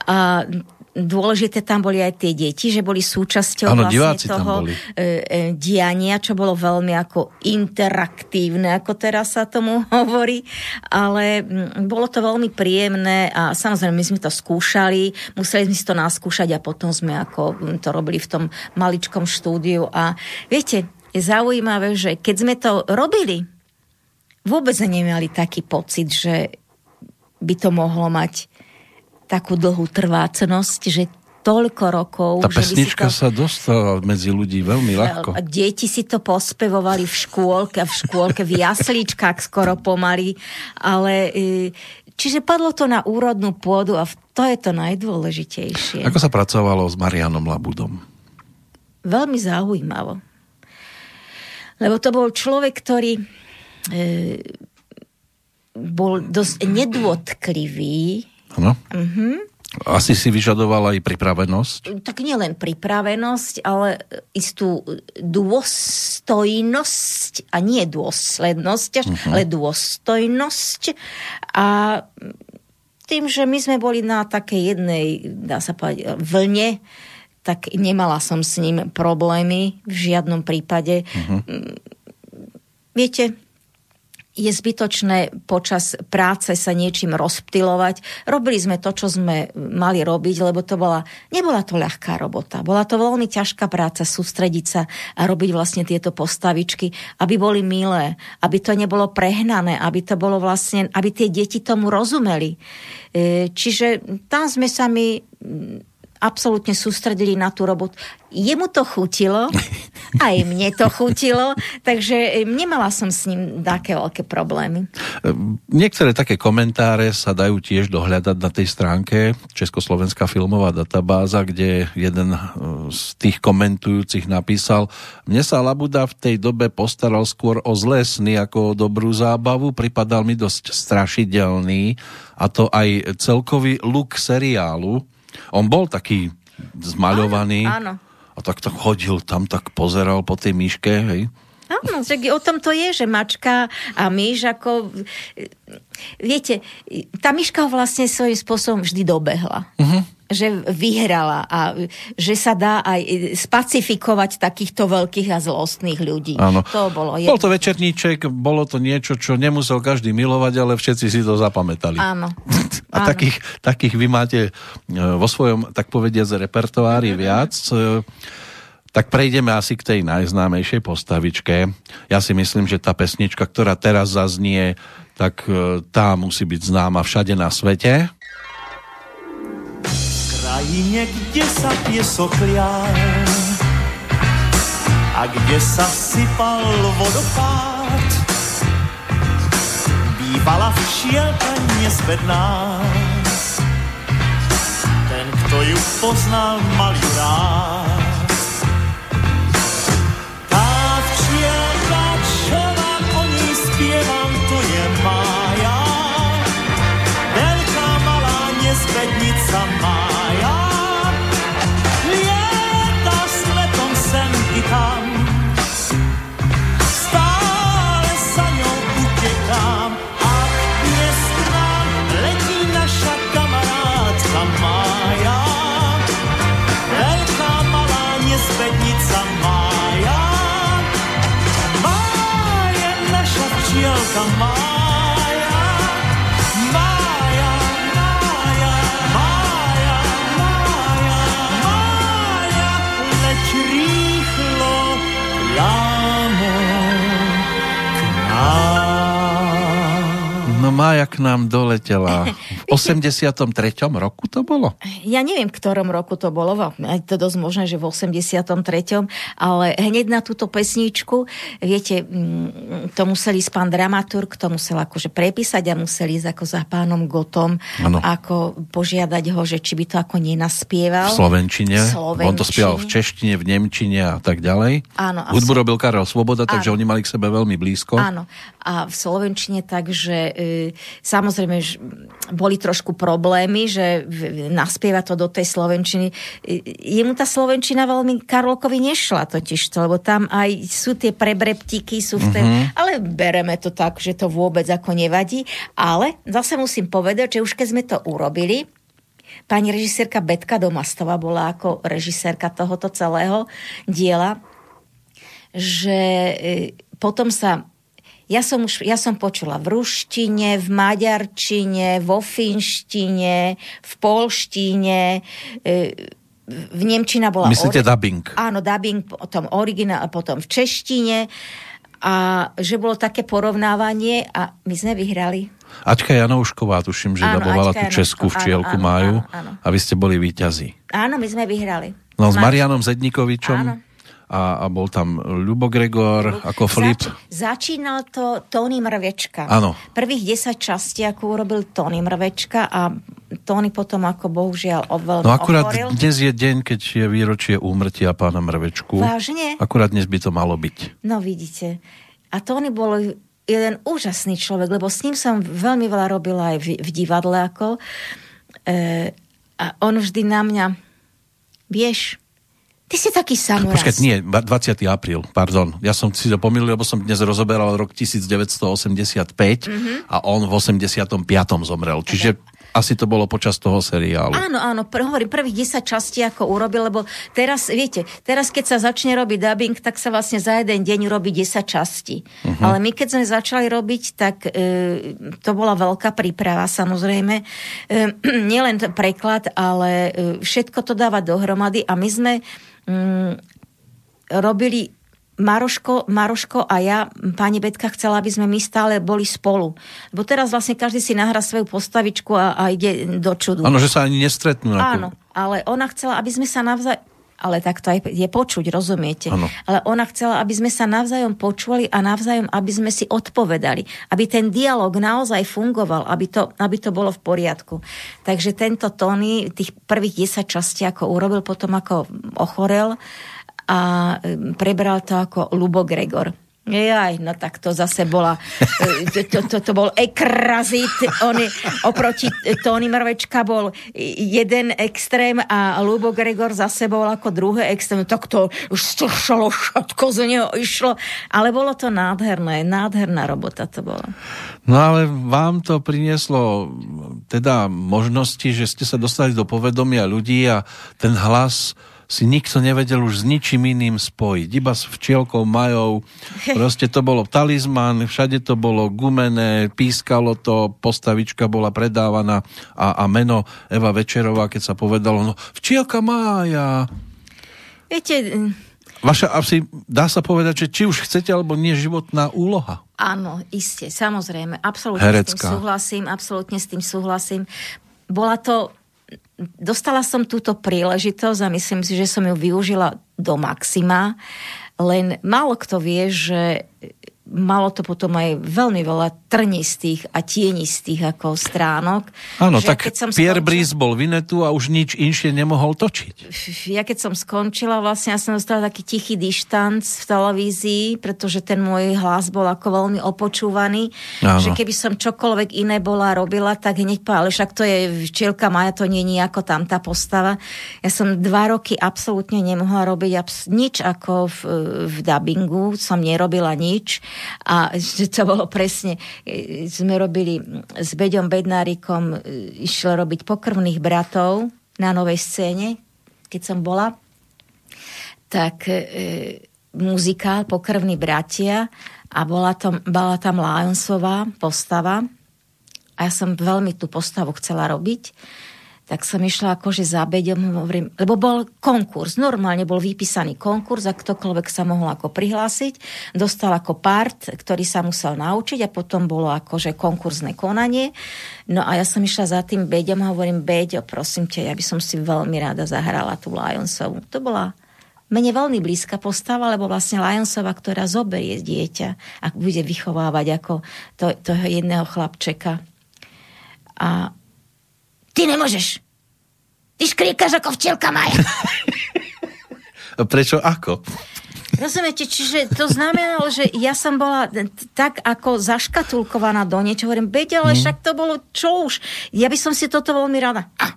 Speaker 2: A dôležité tam boli aj tie deti, že boli súčasťou
Speaker 1: ano,
Speaker 2: vlastne
Speaker 1: toho
Speaker 2: e, e, diania, čo bolo veľmi ako interaktívne, ako teraz sa tomu hovorí, ale bolo to veľmi príjemné a samozrejme my sme to skúšali, museli sme si to naskúšať a potom sme ako to robili v tom maličkom štúdiu. A viete, je zaujímavé, že keď sme to robili, vôbec nemali taký pocit, že by to mohlo mať takú dlhú trvácnosť, že toľko rokov.
Speaker 1: Tá pesnička to... sa dostala medzi ľudí veľmi ľahko.
Speaker 2: Deti si to pospevovali v škôlke, v škôlke, v jaslíčkách skoro pomaly, ale e, čiže padlo to na úrodnú pôdu a to je to najdôležitejšie.
Speaker 1: Ako sa pracovalo s Marianom Labudom?
Speaker 2: Veľmi zaujímavo. Lebo to bol človek, ktorý e, bol dosť nedôtklivý
Speaker 1: Áno. Uh-huh. Asi si vyžadovala aj pripravenosť?
Speaker 2: Tak nielen pripravenosť, ale istú dôstojnosť, a nie dôslednosť, uh-huh. ale dôstojnosť. A tým, že my sme boli na takej jednej, dá sa povedať, vlne, tak nemala som s ním problémy v žiadnom prípade. Uh-huh. Viete, je zbytočné počas práce sa niečím rozptilovať. Robili sme to, čo sme mali robiť, lebo to bola, nebola to ľahká robota. Bola to veľmi ťažká práca sústrediť sa a robiť vlastne tieto postavičky, aby boli milé, aby to nebolo prehnané, aby to bolo vlastne, aby tie deti tomu rozumeli. E, čiže tam sme sa my absolútne sústredili na tú robotu. Jemu to chutilo, aj mne to chutilo, takže nemala som s ním také veľké problémy.
Speaker 1: Niektoré také komentáre sa dajú tiež dohľadať na tej stránke Československá filmová databáza, kde jeden e, z tých komentujúcich napísal Mne sa Labuda v tej dobe postaral skôr o zlé sny ako o dobrú zábavu, pripadal mi dosť strašidelný a to aj celkový look seriálu. On bol taký zmaľovaný.
Speaker 2: Áno, áno
Speaker 1: a tak tak chodil tam, tak pozeral po tej myške, hej.
Speaker 2: Áno, že o tom to je, že mačka a myš ako... Viete, tá myška ho vlastne svojím spôsobom vždy dobehla. Uh-huh že vyhrala a že sa dá aj spacifikovať takýchto veľkých a zlostných ľudí.
Speaker 1: Áno.
Speaker 2: To bolo
Speaker 1: jedno. Bol to večerníček, bolo to niečo, čo nemusel každý milovať, ale všetci si to zapamätali.
Speaker 2: Áno.
Speaker 1: A Áno. Takých, takých vy máte e, vo svojom, tak povediať, repertoári mm-hmm. viac. Tak prejdeme asi k tej najznámejšej postavičke. Ja si myslím, že tá pesnička, ktorá teraz zaznie, tak e, tá musí byť známa všade na svete
Speaker 6: krajině, kde sa piesok lial a kde sa sypal vodopád. Bývala včielka nezbedná, ten, kto ju poznal, mal ju rád.
Speaker 1: Maja k nám doletela. V 83. roku to bolo?
Speaker 2: Ja neviem, v ktorom roku to bolo. Je to dosť možné, že v 83. Ale hneď na túto pesničku, viete, mm, to museli ísť pán dramaturg, to musel akože prepísať a museli ísť ako za pánom Gotom, ano. ako požiadať ho, že či by to ako nenaspieval.
Speaker 1: V Slovenčine. V Slovenčine. On to spieval v češtine, v Nemčine a tak ďalej.
Speaker 2: Áno.
Speaker 1: Hudbu robil Karel Svoboda, takže oni mali k sebe veľmi blízko.
Speaker 2: Áno. A v Slovenčine takže e, samozrejme boli trošku problémy, že naspieva to do tej Slovenčiny. Jemu tá Slovenčina veľmi Karolkovi nešla totiž to, lebo tam aj sú tie prebreptiky, sú v ten, mm-hmm. ale bereme to tak, že to vôbec ako nevadí. Ale zase musím povedať, že už keď sme to urobili, pani režisérka Betka Domastová bola ako režisérka tohoto celého diela, že e, potom sa ja som, už, ja som počula v ruštine, v maďarčine, vo finštine, v polštine, e, v Nemčina bola...
Speaker 1: Myslíte ori- dubbing?
Speaker 2: Áno, dubbing, potom originál, potom v češtine a že bolo také porovnávanie a my sme vyhrali.
Speaker 1: Ačka Janoušková, tuším, že áno, dabovala tú Česku včielku Máju a vy ste boli výťazí.
Speaker 2: Áno, my sme vyhrali.
Speaker 1: No s Marianom Zednikovičom. Áno a, a bol tam Ľubo Gregor ako Flip. Zač-
Speaker 2: začínal to Tony Mrvečka.
Speaker 1: Áno.
Speaker 2: Prvých 10 častí, ako urobil Tony Mrvečka a Tony potom ako bohužiaľ veľmi
Speaker 1: No akurát ochoril. dnes je deň, keď je výročie úmrtia pána Mrvečku.
Speaker 2: Vážne?
Speaker 1: Akurát dnes by to malo byť.
Speaker 2: No vidíte. A Tony bol jeden úžasný človek, lebo s ním som veľmi veľa robila aj v, v divadle ako. E, a on vždy na mňa, vieš, Ty si taký samoraz.
Speaker 1: Počkať, nie, 20. apríl, pardon. Ja som si to pomýlil, lebo som dnes rozoberal rok 1985 mm-hmm. a on v 85. zomrel. Čiže asi to bolo počas toho seriálu.
Speaker 2: Áno, áno, pr- hovorím, prvých 10 častí ako urobil, lebo teraz, viete, teraz keď sa začne robiť dubbing, tak sa vlastne za jeden deň robí 10 častí. Uh-huh. Ale my keď sme začali robiť, tak e, to bola veľká príprava, samozrejme. E, nielen preklad, ale e, všetko to dáva dohromady a my sme mm, robili Maroško, Maroško a ja, pani Betka, chcela, aby sme my stále boli spolu. Lebo teraz vlastne každý si nahrá svoju postavičku a, a ide do čudu.
Speaker 1: Áno, že sa ani nestretnú.
Speaker 2: Áno, ale ona chcela, aby sme sa navzájom ale tak to aj je počuť, rozumiete?
Speaker 1: Áno.
Speaker 2: Ale ona chcela, aby sme sa navzájom počuli a navzájom, aby sme si odpovedali. Aby ten dialog naozaj fungoval, aby to, aby to bolo v poriadku. Takže tento Tony tých prvých 10 častí ako urobil, potom ako ochorel a prebral to ako Lubo Gregor. Jaj, no tak to zase bola, e, to, to, to, to bol ekrazit, on oproti Tony Mrvečka bol jeden extrém a Lubo Gregor zase bol ako druhé extrém, tak to už stršalo, všetko z neho išlo, ale bolo to nádherné, nádherná robota to bola.
Speaker 1: No ale vám to prinieslo teda možnosti, že ste sa dostali do povedomia ľudí a ten hlas si nikto nevedel už s ničím iným spojiť. Iba s včielkou majou. Proste to bolo talizman, všade to bolo gumené, pískalo to, postavička bola predávaná a, a meno Eva Večerová, keď sa povedalo, no včielka mája.
Speaker 2: Viete,
Speaker 1: Vaša asi dá sa povedať, že či už chcete alebo nie životná úloha.
Speaker 2: Áno, iste, samozrejme, absolútne
Speaker 1: Herecká.
Speaker 2: s tým súhlasím, absolútne s tým súhlasím. Bola to, dostala som túto príležitosť a myslím si, že som ju využila do maxima, len málo kto vie, že malo to potom aj veľmi veľa trnistých a tienistých ako stránok.
Speaker 1: Áno, tak
Speaker 2: keď som
Speaker 1: Pierre
Speaker 2: skončila-
Speaker 1: Brice bol Vinetu a už nič inšie nemohol točiť.
Speaker 2: ja keď som skončila, vlastne ja som dostala taký tichý dištanc v televízii, pretože ten môj hlas bol ako veľmi opočúvaný,
Speaker 1: Áno.
Speaker 2: že keby som čokoľvek iné bola robila, tak hneď povedala, ale však to je včielka Maja, to nie je ako tam tá postava. Ja som dva roky absolútne nemohla robiť abs- nič ako v, v dubbingu, som nerobila nič a že to bolo presne, e, sme robili s Beďom Bednárikom, e, išlo robiť pokrvných bratov na novej scéne, keď som bola, tak e, muzikál Pokrvní bratia a bola, to, bola tam Lionsová postava. A ja som veľmi tú postavu chcela robiť tak som išla akože za Beďom, hovorím, lebo bol konkurs, normálne bol vypísaný konkurs a ktokoľvek sa mohol ako prihlásiť, dostal ako part, ktorý sa musel naučiť a potom bolo akože konkurzné konanie. No a ja som išla za tým Beďom a hovorím, Beďo, prosím ťa, ja by som si veľmi rada zahrala tú Lionsovú. To bola mne veľmi blízka postava, lebo vlastne Lionsova, ktorá zoberie dieťa a bude vychovávať ako to, toho jedného chlapčeka. A ty nemôžeš. Ty škríkaš ako včielka Maja.
Speaker 1: Prečo ako?
Speaker 2: Rozumiete, čiže to znamenalo, že ja som bola t- tak ako zaškatulkovaná do niečo. Hovorím, Beď, ale však to bolo čo už. Ja by som si toto veľmi rada. A,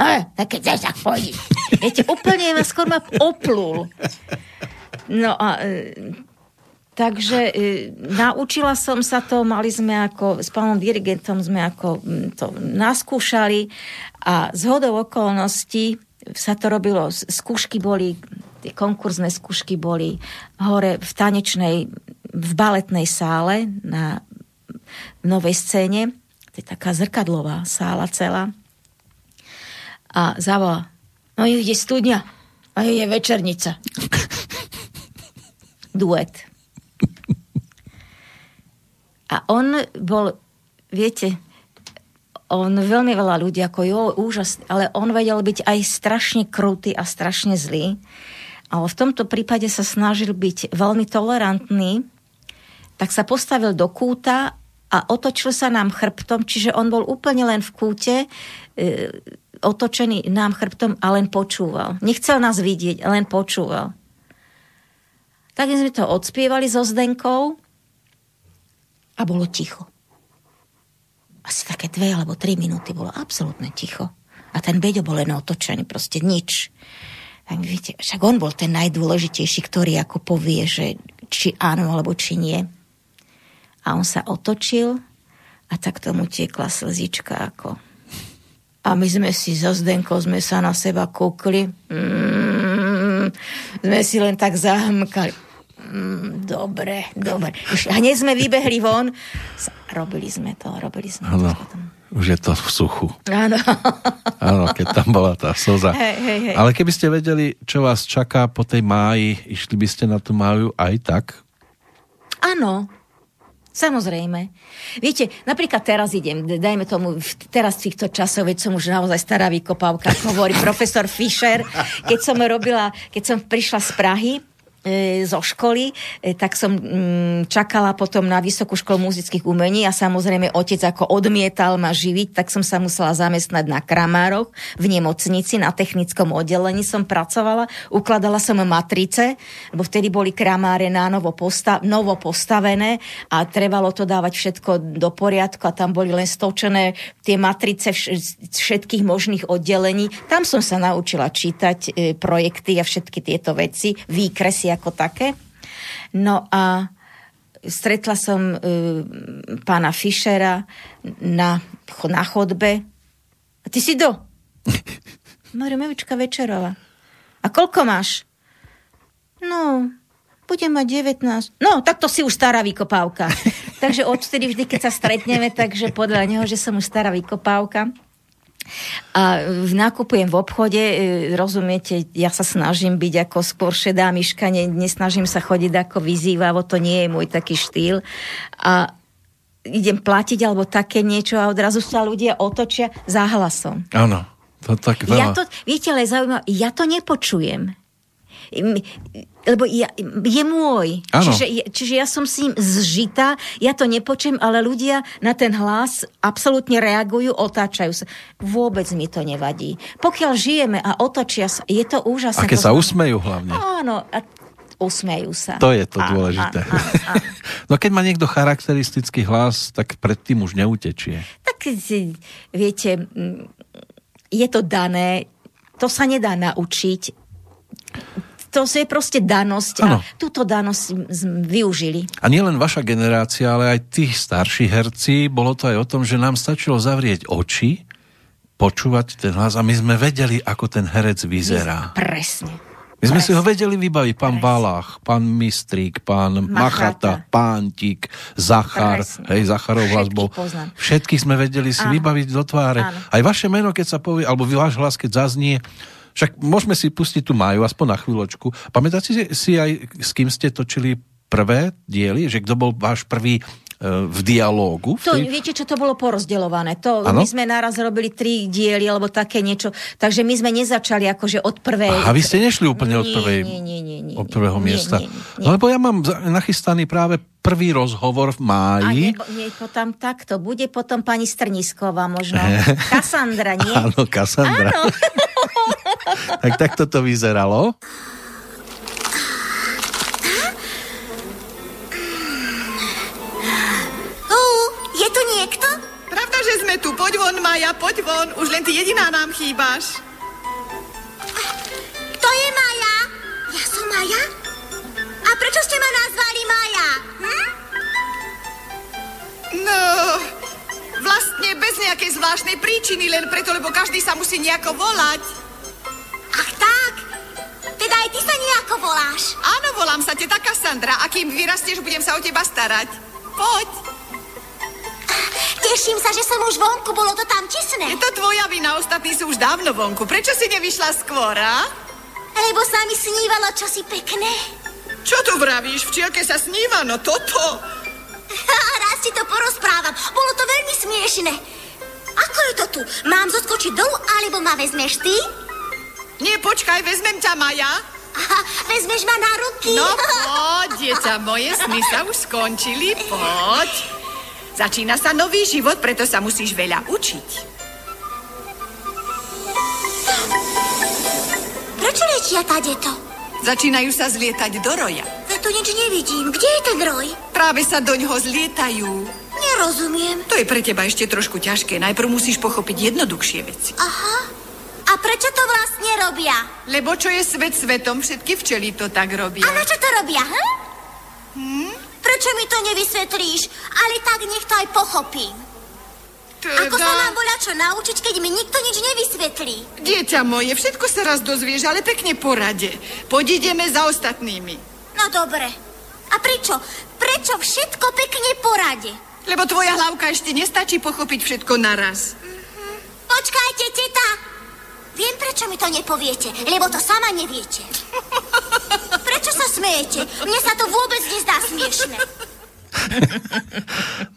Speaker 2: a tak keď tak pôjdeš. Viete, úplne ma skôr ma oplul. No a e, takže e, naučila som sa to, mali sme ako, s pánom dirigentom sme ako to naskúšali a z hodou okolností sa to robilo, skúšky boli, tie konkurzné skúšky boli hore v tanečnej, v baletnej sále na novej scéne, to je taká zrkadlová sála celá. A zavolá, no ide studňa, a je večernica. Duet. A on bol, viete, on veľmi veľa ľudí, ako jo, úžasný, ale on vedel byť aj strašne krutý a strašne zlý. Ale v tomto prípade sa snažil byť veľmi tolerantný, tak sa postavil do kúta a otočil sa nám chrbtom, čiže on bol úplne len v kúte, e, otočený nám chrbtom a len počúval. Nechcel nás vidieť, len počúval. Tak sme to odspievali so Zdenkou a bolo ticho. Asi také dve alebo tri minúty bolo absolútne ticho. A ten Beďo bol len otočený, proste nič. Tak viete, však on bol ten najdôležitejší, ktorý ako povie, že či áno alebo či nie. A on sa otočil a tak tomu tiekla slzička ako. A my sme si so Zdenkou sme sa na seba kúkli. Mm, sme si len tak zahmkali. Mm, dobre, dobre. Hneď sme vybehli von. Robili sme to, robili sme
Speaker 1: Áno,
Speaker 2: to potom.
Speaker 1: už je to v suchu.
Speaker 2: Áno.
Speaker 1: Áno, keď tam bola tá slza.
Speaker 2: Hej, hej, hej.
Speaker 1: Ale keby ste vedeli, čo vás čaká po tej máji, išli by ste na tú máju aj tak?
Speaker 2: Áno. Samozrejme. Viete, napríklad teraz idem, dajme tomu, teraz v týchto časoch, veď som už naozaj stará vykopávka, hovorí profesor Fischer, keď som robila, keď som prišla z Prahy, zo školy, e, tak som mm, čakala potom na Vysokú školu muzických umení a samozrejme otec ako odmietal ma živiť, tak som sa musela zamestnať na kramároch v nemocnici, na technickom oddelení som pracovala, ukladala som matrice, lebo vtedy boli kramáre na novo, posta- novo postavené a trebalo to dávať všetko do poriadku a tam boli len stočené tie matrice vš- všetkých možných oddelení. Tam som sa naučila čítať e, projekty a všetky tieto veci, výkresy ako také. No a stretla som e, pána Fischera na, na chodbe. A ty si do? Hovorím, Evička Večerová. A koľko máš? No, budem mať 19. No, tak to si už stará vykopávka. takže odtedy vždy, keď sa stretneme, takže podľa neho, že som už stará vykopávka. A nakupujem v obchode, e, rozumiete, ja sa snažím byť ako skôr šedá myška, ne, nesnažím sa chodiť ako vyzývavo, to nie je môj taký štýl. A idem platiť alebo také niečo a odrazu sa ľudia otočia za hlasom.
Speaker 1: Áno, to tak veľa.
Speaker 2: Ja to, viete, ale zaujímavé, ja to nepočujem. Lebo ja, je môj. Čiže, čiže ja som s ním zžitá, ja to nepočujem, ale ľudia na ten hlas absolútne reagujú, otáčajú sa. Vôbec mi to nevadí. Pokiaľ žijeme a otočia sa, je to úžasné.
Speaker 1: A keď
Speaker 2: To
Speaker 1: sa usmejú hlavne.
Speaker 2: Áno, a usmejú sa.
Speaker 1: To je to
Speaker 2: Áno,
Speaker 1: dôležité.
Speaker 2: áno, áno,
Speaker 1: no keď má niekto charakteristický hlas, tak predtým už neutečie.
Speaker 2: Tak viete, mm, je to dané, to sa nedá naučiť. To je proste danosť
Speaker 1: Áno.
Speaker 2: a túto danosť využili.
Speaker 1: A nielen vaša generácia, ale aj tí starší herci, bolo to aj o tom, že nám stačilo zavrieť oči, počúvať ten hlas a my sme vedeli, ako ten herec vyzerá.
Speaker 2: Presne.
Speaker 1: My sme si ho vedeli vybaviť, pán Valach, pán Mistrík, pán Machata,
Speaker 2: Machata.
Speaker 1: Pántik, Zachar,
Speaker 2: Presne.
Speaker 1: hej, Zacharov hlas bol.
Speaker 2: poznám.
Speaker 1: Všetkých sme vedeli si
Speaker 2: Áno.
Speaker 1: vybaviť do tváre.
Speaker 2: Áno.
Speaker 1: Aj vaše meno, keď sa povie, alebo váš hlas, keď zaznie, však môžeme si pustiť tu Maju, aspoň na chvíľočku. Pamätáte si, si aj, s kým ste točili prvé diely, že kto bol váš prvý e, v dialógu? v
Speaker 2: To,
Speaker 1: tej-
Speaker 2: viete čo, to bolo porozdeľované. To,
Speaker 1: Áno?
Speaker 2: my sme naraz robili tri diely, alebo také niečo. Takže my sme nezačali akože od prvej...
Speaker 1: A vy ste nešli úplne od prvej,
Speaker 2: nie, nie, nie, nie,
Speaker 1: od prvého
Speaker 2: nie,
Speaker 1: miesta.
Speaker 2: nie, nie, nie.
Speaker 1: No, lebo ja mám nachystaný práve prvý rozhovor v
Speaker 2: A
Speaker 1: máji.
Speaker 2: nebo, nie, potom takto. Bude potom pani Strnisková možno. Kassandra, nie?
Speaker 1: Áno, Kassandra.
Speaker 2: Áno.
Speaker 1: tak takto to vyzeralo.
Speaker 7: Hú, je tu niekto?
Speaker 8: Pravda, že sme tu. Poď von, Maja, poď von. Už len ty jediná nám chýbaš.
Speaker 7: Kto je Maja? Ja som Maja? A prečo ste ma nazvali Maja? Hm?
Speaker 8: No, vlastne bez nejakej zvláštnej príčiny, len preto, lebo každý sa musí nejako volať. Volám sa teta Kassandra a kým vyrastieš, budem sa o teba starať. Poď.
Speaker 7: Teším sa, že som už vonku, bolo to tam tisné.
Speaker 8: Je to tvoja vina, ostatní sú už dávno vonku. Prečo si nevyšla skôr, a?
Speaker 7: Lebo sa mi snívalo čosi pekné.
Speaker 8: Čo tu vravíš? V sa sníva, no toto.
Speaker 7: Raz ti to porozprávam. Bolo to veľmi smiešne. Ako je to tu? Mám zoskočiť dolu, alebo ma vezmeš ty?
Speaker 8: Nie, počkaj, vezmem ťa, Maja.
Speaker 7: Aha, vezmeš ma na ruky?
Speaker 8: No poď, dieťa moje, sny sa už skončili, poď. Začína sa nový život, preto sa musíš veľa učiť.
Speaker 7: Prečo letia tadeto?
Speaker 8: Začínajú sa zlietať do roja.
Speaker 7: Ja tu nič nevidím. Kde je ten roj?
Speaker 8: Práve sa doňho zlietajú.
Speaker 7: Nerozumiem.
Speaker 8: To je pre teba ešte trošku ťažké. Najprv musíš pochopiť jednoduchšie veci.
Speaker 7: Aha. A prečo to vlastne robia?
Speaker 8: Lebo čo je svet svetom, všetky včely to tak robia.
Speaker 7: A na čo to robia, hm? hm? Prečo mi to nevysvetlíš? Ale tak nech to aj pochopím.
Speaker 8: Teda...
Speaker 7: Ako sa mám voľa čo naučiť, keď mi nikto nič nevysvetlí?
Speaker 8: Dieťa moje, všetko sa raz dozvieš, ale pekne porade. Poď ideme za ostatnými.
Speaker 7: No dobre. A prečo? Prečo všetko pekne porade?
Speaker 8: Lebo tvoja hlavka ešte nestačí pochopiť všetko naraz.
Speaker 7: Počkajte, teta. Viem, prečo mi to nepoviete, lebo to sama neviete. Prečo sa smejete? Mne sa to vôbec nezdá smiešne.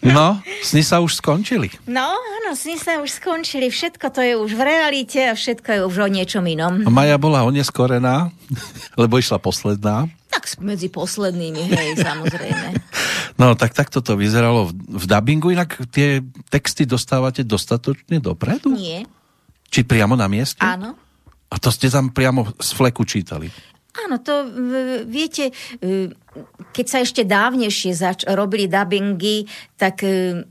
Speaker 1: No, sny sa už skončili.
Speaker 2: No, áno, sny sa už skončili. Všetko to je už v realite a všetko je už o niečom inom.
Speaker 1: Maja bola oneskorená, lebo išla posledná.
Speaker 2: Tak medzi poslednými, hej, samozrejme.
Speaker 1: No, tak takto to vyzeralo v, v dubbingu. Inak tie texty dostávate dostatočne dopredu?
Speaker 2: Nie,
Speaker 1: Či priamo na mieste?
Speaker 2: áno.
Speaker 1: A to ste tam priamo z fleku čítali?
Speaker 2: Áno, to viete, e, keď sa ešte dávnejšie zač- robili dubbingy, tak e,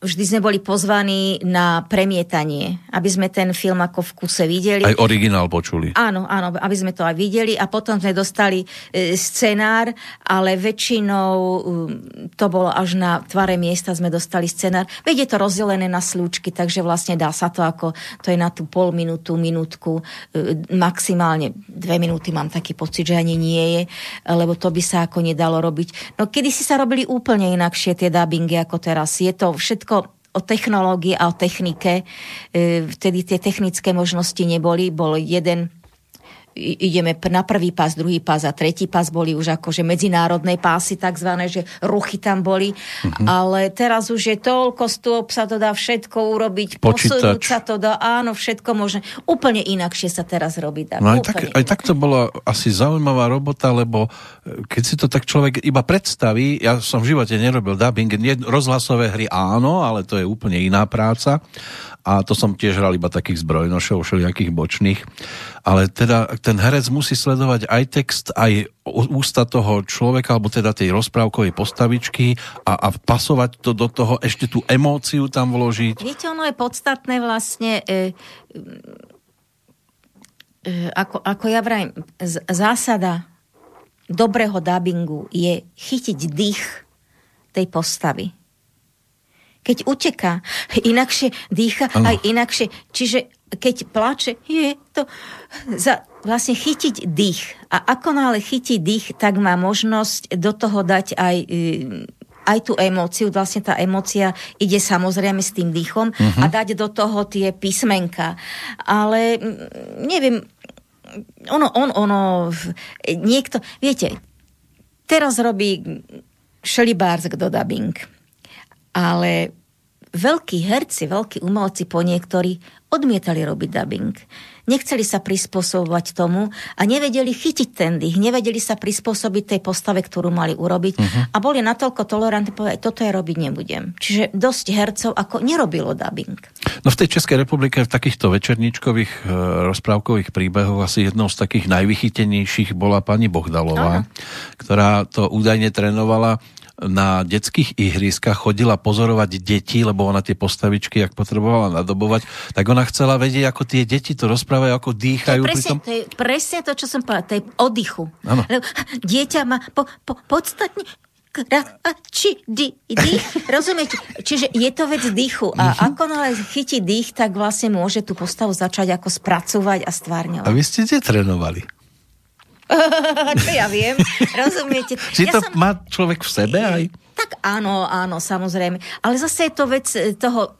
Speaker 2: vždy sme boli pozvaní na premietanie, aby sme ten film ako v kuse videli.
Speaker 1: Aj originál počuli.
Speaker 2: Áno, áno, aby sme to aj videli a potom sme dostali e, scenár, ale väčšinou um, to bolo až na tvare miesta sme dostali scenár. Veď je to rozdelené na slúčky, takže vlastne dá sa to ako, to je na tú pol minútu, minútku, e, maximálne dve minúty mám taký pocit, že ani nie je, lebo to by sa ako nedalo robiť. No kedy si sa robili úplne inakšie tie dubbingy ako teraz. Je to všetko o technológii a o technike. E, Vtedy tie technické možnosti neboli. Bol jeden ideme na prvý pás, druhý pás a tretí pás boli už akože medzinárodné pásy takzvané, že ruchy tam boli,
Speaker 1: Mhm.
Speaker 2: ale teraz už je toľko stôp, sa to dá všetko urobiť, posunúť sa to dá, áno, všetko možné. Úplne inakšie sa teraz robí. Dá.
Speaker 1: No aj tak, aj tak to bola asi zaujímavá robota, lebo e, keď si to tak človek iba predstaví, ja som v živote nerobil dubbing, rozhlasové hry áno, ale to je úplne iná práca a to som tiež hral iba takých zbrojnošov, všelijakých bočných, ale teda ten herec musí sledovať aj text, aj ústa toho človeka, alebo teda tej rozprávkovej postavičky a, a pasovať to do toho, ešte tú emóciu tam vložiť.
Speaker 2: Viete, ono je podstatné vlastne, e, e, ako, ako ja vrajím, z- zásada dobrého dubbingu je chytiť dých tej postavy. Keď uteká, inakšie dýcha,
Speaker 1: Áno.
Speaker 2: aj inakšie. Čiže keď plače, je to za, vlastne chytiť dých. A ako nále chytí dých, tak má možnosť do toho dať aj e, aj tú emóciu, vlastne tá emócia ide samozrejme s tým dýchom a dať do toho tie písmenka. Ale neviem, ono, on, ono, niekto, viete, teraz robí šelibársk do dubbing, ale veľkí herci, veľkí umelci po niektorí odmietali robiť dubbing. Nechceli sa prispôsobovať tomu a nevedeli chytiť ten dých, nevedeli sa prispôsobiť tej postave, ktorú mali urobiť uh-huh. a boli natoľko tolerantní povedať, toto ja robiť nebudem. Čiže dosť hercov ako nerobilo dubbing.
Speaker 1: No v tej Českej republike v takýchto večerníčkových e, rozprávkových príbehoch asi jednou z takých najvychytenejších bola pani Bohdalová, ktorá to údajne trénovala na detských ihriskách, chodila pozorovať deti, lebo ona tie postavičky, ak potrebovala nadobovať, tak ona chcela vedieť, ako tie deti to rozprávajú, ako
Speaker 2: To je,
Speaker 1: dýchajú.
Speaker 2: presne,
Speaker 1: pritom...
Speaker 2: to je presne to, čo som povedala, to je oddychu. Lebo Dieťa má po, po, podstatne či dý, dých, rozumiete? Čiže je to vec dýchu a
Speaker 1: Mhm.
Speaker 2: ako nále chytí dých, tak vlastne môže tú postavu začať ako spracovať a
Speaker 1: A
Speaker 2: stvárňovať.
Speaker 1: vy ste kde trénovali?
Speaker 2: Čo ja viem, rozumiete?
Speaker 1: Či
Speaker 2: ja
Speaker 1: to má človek v sebe aj?
Speaker 2: Tak áno, áno, samozrejme. Ale zase je to vec e, toho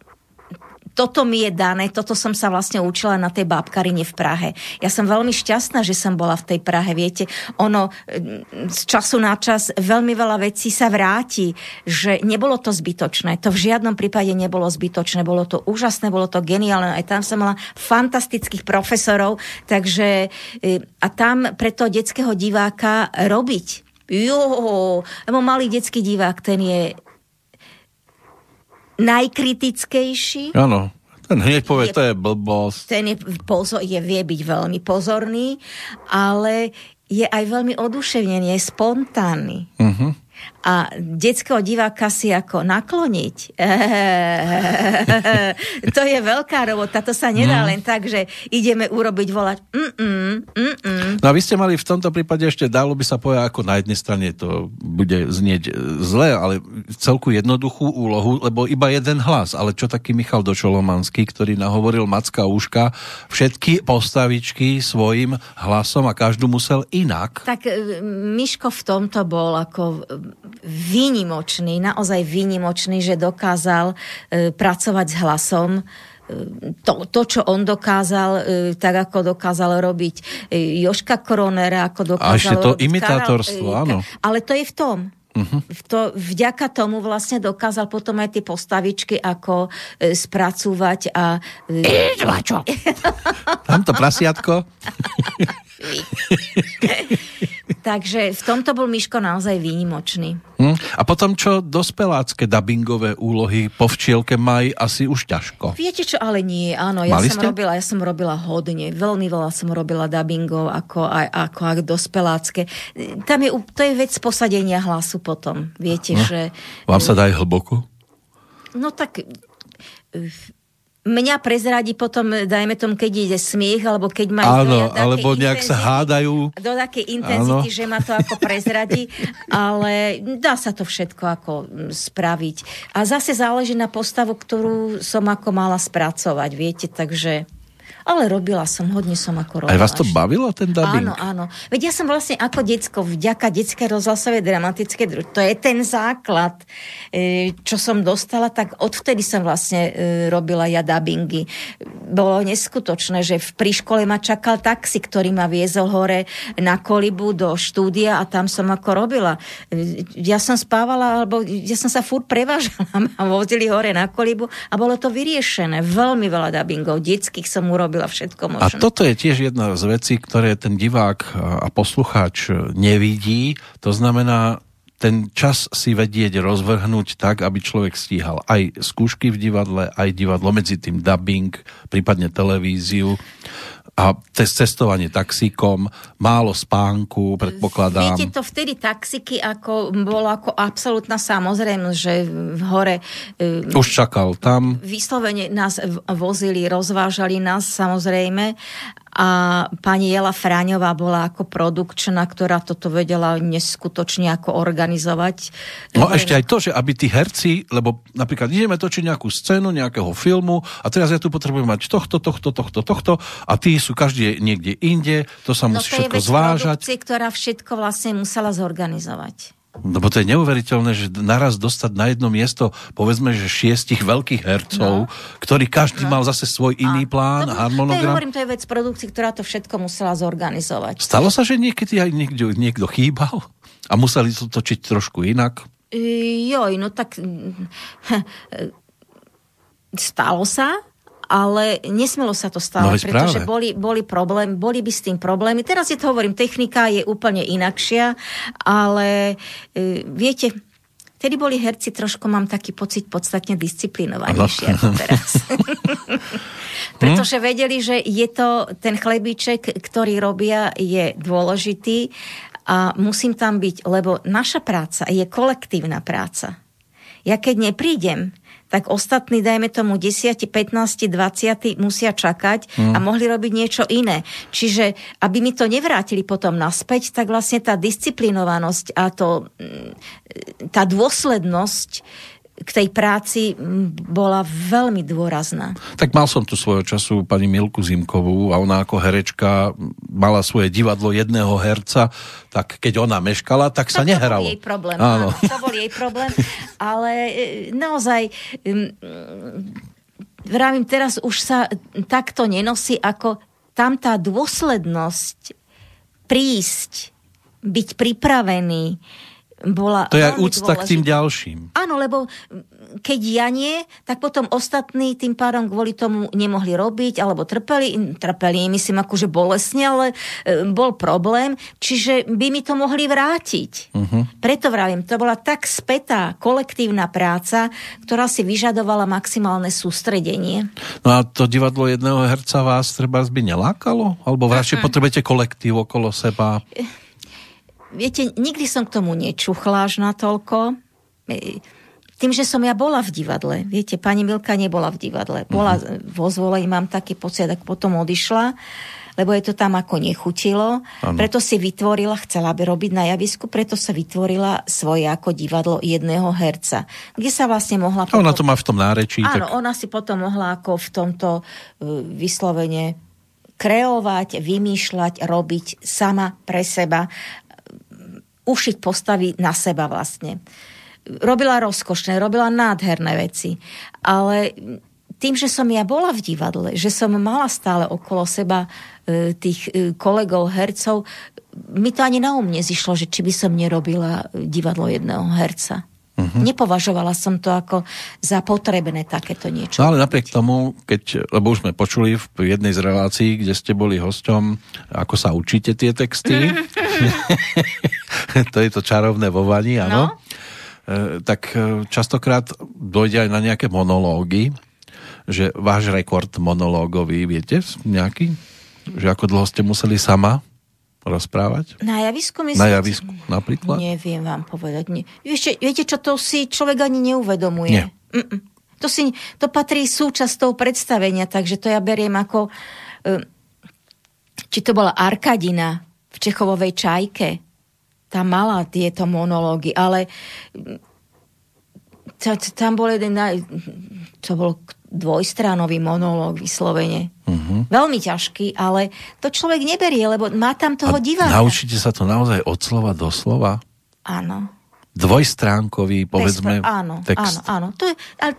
Speaker 2: toto mi je dané, toto som sa vlastne učila na tej bábkarine v Prahe. Ja som veľmi šťastná, že som bola v tej Prahe, viete, ono e, z času na čas veľmi veľa vecí sa vráti, že nebolo to zbytočné, to v žiadnom prípade nebolo zbytočné, bolo to úžasné, bolo to geniálne, aj tam som mala fantastických profesorov, takže e, a tam pre toho detského diváka robiť. Jo, lebo malý detský divák, ten je najkritickejší,
Speaker 1: Áno. Ten hneď povie,
Speaker 2: Je-
Speaker 1: to je blbosť.
Speaker 2: ten je, pozor, je, vie byť veľmi pozorný, ale je aj veľmi oduševnený, je spontánny.
Speaker 1: Uh-huh.
Speaker 2: A detského diváka si ako nakloniť, to je veľká robota, to sa nedá len tak, že ideme urobiť volať mm-mm, mm-mm.
Speaker 1: No a vy ste mali v tomto prípade ešte, dalo by sa povedať, ako na jednej strane to bude znieť zle, ale celku jednoduchú úlohu, lebo iba jeden hlas. Ale čo taký Michal Dočolomanský, ktorý nahovoril Macka Úška, všetky postavičky svojim hlasom a každú musel inak.
Speaker 2: Tak e, Miško v tomto bol ako výnimočný, naozaj výnimočný, že dokázal e, pracovať s hlasom. E, To, to, čo on dokázal, e, tak ako dokázal robiť Joška Koronera, ako dokázal
Speaker 1: A ešte to
Speaker 2: robiť
Speaker 1: imitátorstvo,
Speaker 2: Karel, e,
Speaker 1: áno.
Speaker 2: Ale to je v tom.
Speaker 1: Mhm.
Speaker 2: to, vďaka tomu vlastne dokázal potom aj tie postavičky ako e, spracúvať a... E,
Speaker 1: Tamto prasiatko.
Speaker 2: takže v tomto bol Miško naozaj výnimočný.
Speaker 1: Hm? A potom čo dospelácké dubbingové úlohy po včielke maj asi už ťažko.
Speaker 2: Viete čo, ale nie, áno, ja
Speaker 1: Mali
Speaker 2: som
Speaker 1: ste?
Speaker 2: robila, ja som robila hodne, veľmi veľa som robila dubbingov ako aj ako, ako dospelácké. Tam je, to je vec posadenia hlasu potom, viete,
Speaker 1: No.
Speaker 2: že...
Speaker 1: Vám sa dá aj hlboko?
Speaker 2: No tak eh, mňa prezradí potom, dajme tomu, keď ide smiech, alebo keď má
Speaker 1: Áno, alebo nejak sa hádajú.
Speaker 2: Do takej intenzity,
Speaker 1: Áno.
Speaker 2: že ma to ako prezradí, ale dá sa to všetko ako mm, spraviť. A zase záleží na postavu, ktorú som ako mala spracovať, viete, takže... Ale robila som, hodne som ako robila.
Speaker 1: Aj vás to bavilo, ten dubbing?
Speaker 2: Áno, áno. Veď ja som vlastne ako decko, vďaka detskej rozhlasovej dramatickej druž, to je ten základ, e, čo som dostala, tak odvtedy som vlastne e, robila ja dubbingy. Bolo neskutočné, že v pri škole ma čakal taxi, ktorý ma viezol hore na kolibu do štúdia a tam som ako robila. E, Ja som spávala, alebo ja som sa furt prevážala, ma vozili hore na kolibu a bolo to vyriešené. Veľmi veľa dubbingov, detských som urobila všetko
Speaker 1: A
Speaker 2: možné.
Speaker 1: toto je tiež jedna z vecí, ktoré ten divák a poslucháč nevidí. To znamená ten čas si vedieť rozvrhnúť tak, aby človek stíhal aj skúšky v divadle, aj divadlo medzi tým dubbing, prípadne televíziu a cestovanie taxíkom, málo spánku, predpokladám.
Speaker 2: Viete, to vtedy taxiky ako, bolo ako absolútna samozrejmosť, že v hore e,
Speaker 1: Už čakal tam.
Speaker 2: vyslovene nás vozili, rozvážali nás samozrejme a pani Jela Fráňová bola ako produkčná, ktorá toto vedela neskutočne ako organizovať.
Speaker 1: No ešte aj to, že aby tí herci, lebo napríklad ideme točiť nejakú scénu, nejakého filmu a teraz ja tu potrebujem mať tohto, tohto, tohto, tohto a tí sú každý niekde inde, to sa
Speaker 2: No
Speaker 1: musí
Speaker 2: to je
Speaker 1: všetko
Speaker 2: vec
Speaker 1: zvážať.
Speaker 2: produkcie, ktorá všetko vlastne musela zorganizovať.
Speaker 1: Lebo to je neuveriteľné, že naraz dostať na jedno miesto, povedzme, že šiestich veľkých hercov, no. ktorí každý no. mal zase svoj iný plán,
Speaker 2: To, to je,
Speaker 1: harmonogram.
Speaker 2: hovorím, to je vec produkcie, ktorá to všetko musela zorganizovať.
Speaker 1: Stalo sa, že niekedy aj niekto, niekto chýbal a museli to točiť trošku inak?
Speaker 2: Joj, no tak mm, stalo sa, ale nesmelo sa to
Speaker 1: No
Speaker 2: stávať,
Speaker 1: veď
Speaker 2: pretože
Speaker 1: práve.
Speaker 2: boli, boli, problém, boli by s tým problémy. Teraz je to hovorím, technika je úplne inakšia, ale e, viete, Vtedy boli herci trošku, mám taký pocit, podstatne disciplinovanejšie ako teraz. Pretože vedeli, že je to ten chlebíček, ktorý robia, je dôležitý a musím tam byť, lebo naša práca je kolektívna práca. Ja keď neprídem, tak ostatní, dajme tomu 10, 15, 20 musia čakať
Speaker 1: Mm.
Speaker 2: a mohli robiť niečo iné. Čiže, aby mi to nevrátili potom naspäť, tak vlastne tá disciplinovanosť a to, mm, tá dôslednosť k tej práci bola veľmi dôrazná.
Speaker 1: Tak mal som tu svojho času pani Milku Zimkovú a ona ako herečka mala svoje divadlo jedného herca, tak keď ona meškala, tak sa
Speaker 2: Tak
Speaker 1: nehralo.
Speaker 2: To bol jej problém.
Speaker 1: Áno.
Speaker 2: Áno. To bol jej problém. Ale e, naozaj vravím, teraz už sa takto nenosí, ako tam tá dôslednosť prísť, byť pripravený, bola
Speaker 1: To je aj úcta k tým
Speaker 2: dôležitá.
Speaker 1: ďalším.
Speaker 2: Áno, lebo keď ja nie, tak potom ostatní tým pádom kvôli tomu nemohli robiť, alebo trpeli, trpeli, myslím akože bolesne, ale e, bol problém, čiže by mi to mohli vrátiť.
Speaker 1: Uh-huh.
Speaker 2: Preto vravím, to bola tak spätá kolektívna práca, ktorá si vyžadovala maximálne sústredenie.
Speaker 1: No a to divadlo jedného herca vás treba by nelákalo? Alebo radšej potrebujete kolektív okolo seba?
Speaker 2: Viete, nikdy som k tomu nečuchla až natoľko. E, Tým, že som ja bola v divadle. Viete, pani Milka nebola v divadle. Bola vo zvolení, mám taký pocit, tak potom odišla lebo je to tam ako nechutilo.
Speaker 1: Áno.
Speaker 2: Preto si vytvorila, chcela by robiť na javisku, preto sa vytvorila svoje ako divadlo jedného herca, kde sa vlastne mohla...
Speaker 1: A ona to má v tom nárečí.
Speaker 2: Áno,
Speaker 1: tak...
Speaker 2: ona si potom mohla ako v tomto uh, vyslovene kreovať, vymýšľať, robiť sama pre seba, ušiť postavy na seba vlastne. Robila rozkošné, robila nádherné veci, ale tým, že som ja bola v divadle, že som mala stále okolo seba e, tých e, kolegov, hercov, mi to ani na um nezišlo, že či by som nerobila divadlo jedného herca. Uh-huh. Nepovažovala som to ako za potrebné takéto niečo.
Speaker 1: No ale napriek tomu, keď, lebo už sme počuli v jednej z relácií, kde ste boli hosťom, ako sa učíte tie texty, to je to čarovné vo vani, áno. No? E, tak e, častokrát dojde aj na nejaké monológy, že váš rekord monológový, viete, nejaký? Že ako dlho ste museli sama rozprávať?
Speaker 2: Na javisku myslíte?
Speaker 1: Na javisku napríklad?
Speaker 2: Neviem vám povedať. Nie. Viete, viete čo, to si človek ani neuvedomuje.
Speaker 1: Nie.
Speaker 2: Mm-mm. To, si, to patrí súčasťou predstavenia, takže to ja beriem ako... E, či to bola Arkadina v Čechovovej čajke, tá mala tieto monológy, ale tam bol jeden, to bol dvojstránový monológ vyslovene. Uh-huh. Veľmi ťažký, ale to človek neberie, lebo má tam toho A diváka.
Speaker 1: Naučíte sa to naozaj od slova do slova?
Speaker 2: Áno.
Speaker 1: Dvojstránkový, povedzme,
Speaker 2: Bezpre... áno,
Speaker 1: text.
Speaker 2: Áno, áno. To je, ale,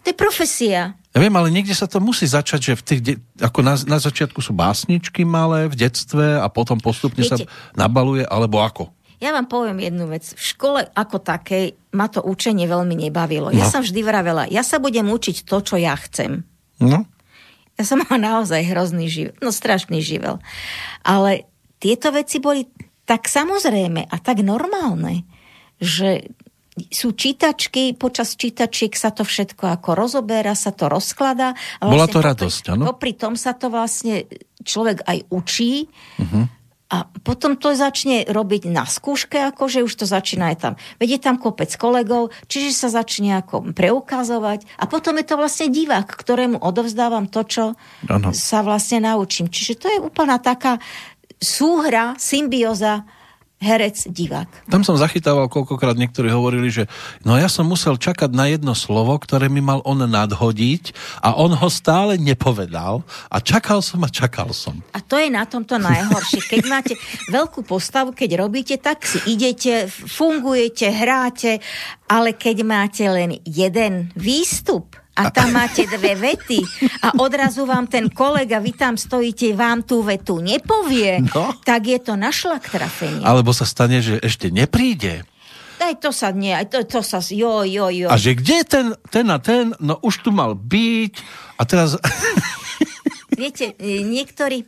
Speaker 2: to je profesia.
Speaker 1: Ja viem, ale niekde sa to musí začať, že v tých, de- ako na, na začiatku sú básničky malé v detstve a potom postupne Viete, sa nabaluje, alebo ako?
Speaker 2: Ja vám poviem jednu vec. V škole ako takej ma to učenie veľmi nebavilo. No. Ja som vždy vravela, ja sa budem učiť to, čo ja chcem.
Speaker 1: No.
Speaker 2: Ja som mala naozaj hrozný živel, no strašný živel. Ale tieto veci boli tak samozrejme a tak normálne, že sú čítačky, počas čítačiek sa to všetko ako rozoberá, sa to rozkladá.
Speaker 1: Vlastne Bola to radosť, áno?
Speaker 2: Popri tom sa to vlastne človek aj učí. Uh-huh a potom to začne robiť na skúške, akože už to začína aj tam. Vedie tam kopec kolegov, čiže sa začne ako preukazovať a potom je to vlastne divák, ktorému odovzdávam to, čo ano. sa vlastne naučím. Čiže to je úplná taká súhra, symbioza herec, divák.
Speaker 1: Tam som zachytával, koľkokrát niektorí hovorili, že no ja som musel čakať na jedno slovo, ktoré mi mal on nadhodiť a on ho stále nepovedal a čakal som a čakal som.
Speaker 2: A to je na tomto najhoršie. Keď máte veľkú postavu, keď robíte, tak si idete, fungujete, hráte, ale keď máte len jeden výstup, a tam máte dve vety a odrazu vám ten kolega, vy tam stojíte, vám tú vetu nepovie, no. tak je to našlak trafenie.
Speaker 1: Alebo sa stane, že ešte nepríde.
Speaker 2: Aj to sa nie, aj to, to sa, jo, jo, jo.
Speaker 1: A že kde ten, ten a ten, no už tu mal byť a teraz...
Speaker 2: Viete, e, niektorí,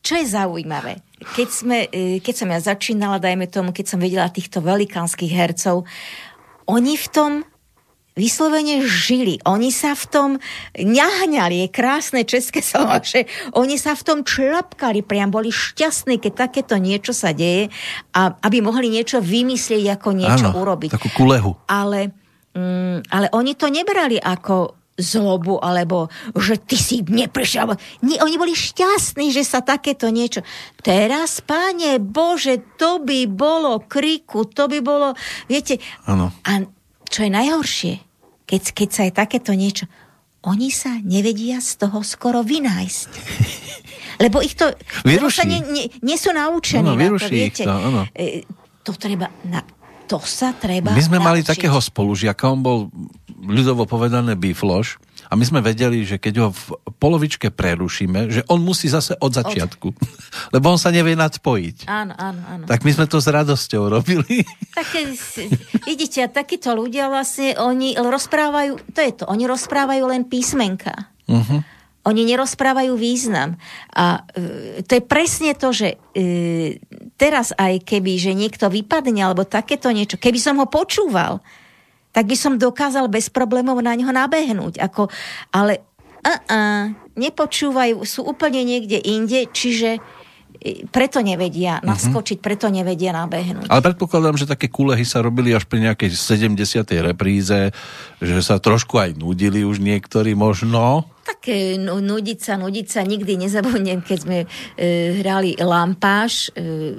Speaker 2: čo je zaujímavé, keď, sme, e, keď som ja začínala, dajme tomu, keď som videla týchto velikánskych hercov, oni v tom vyslovene žili. Oni sa v tom ňahňali, je krásne české slovo, že oni sa v tom člapkali, priam boli šťastní, keď takéto niečo sa deje a aby mohli niečo vymyslieť, ako niečo
Speaker 1: Áno,
Speaker 2: urobiť.
Speaker 1: takú kulehu.
Speaker 2: Ale, mm, ale oni to nebrali ako zlobu, alebo že ty si neprišiel. Nie, oni boli šťastní, že sa takéto niečo... Teraz, páne Bože, to by bolo kriku, to by bolo... Viete,
Speaker 1: ano.
Speaker 2: a čo je najhoršie, keď, keď sa je takéto niečo, oni sa nevedia z toho skoro vynájsť. Lebo ich to...
Speaker 1: Vyruší.
Speaker 2: sa nie, nie, nie sú naučení.
Speaker 1: Ano,
Speaker 2: na to, viete.
Speaker 1: to, ano.
Speaker 2: E, to treba... Na, to sa treba
Speaker 1: My sme
Speaker 2: naučiť.
Speaker 1: mali takého spolužiaka, on bol ľudovo povedané bifloš a my sme vedeli, že keď ho v polovičke prerušíme, že on musí zase od začiatku, od... lebo on sa nevie nadpojiť.
Speaker 2: Áno, áno, áno.
Speaker 1: Tak my sme to s radosťou robili.
Speaker 2: Také, vidíte, takíto ľudia vlastne, oni rozprávajú, to je to, oni rozprávajú len písmenka. Uh-huh. Oni nerozprávajú význam. A e, to je presne to, že e, teraz aj keby, že niekto vypadne, alebo takéto niečo, keby som ho počúval, tak by som dokázal bez problémov na ňo nabehnúť. Ako, ale uh-uh, nepočúvajú, sú úplne niekde inde, čiže e, preto nevedia mhm. naskočiť, preto nevedia nabehnúť.
Speaker 1: Ale predpokladám, že také kulehy sa robili až pri nejakej 70. repríze, že sa trošku aj nudili už niektorí možno.
Speaker 2: Také nudiť sa, nudiť sa, nikdy nezabudnem, keď sme e, hrali Lampáš, e,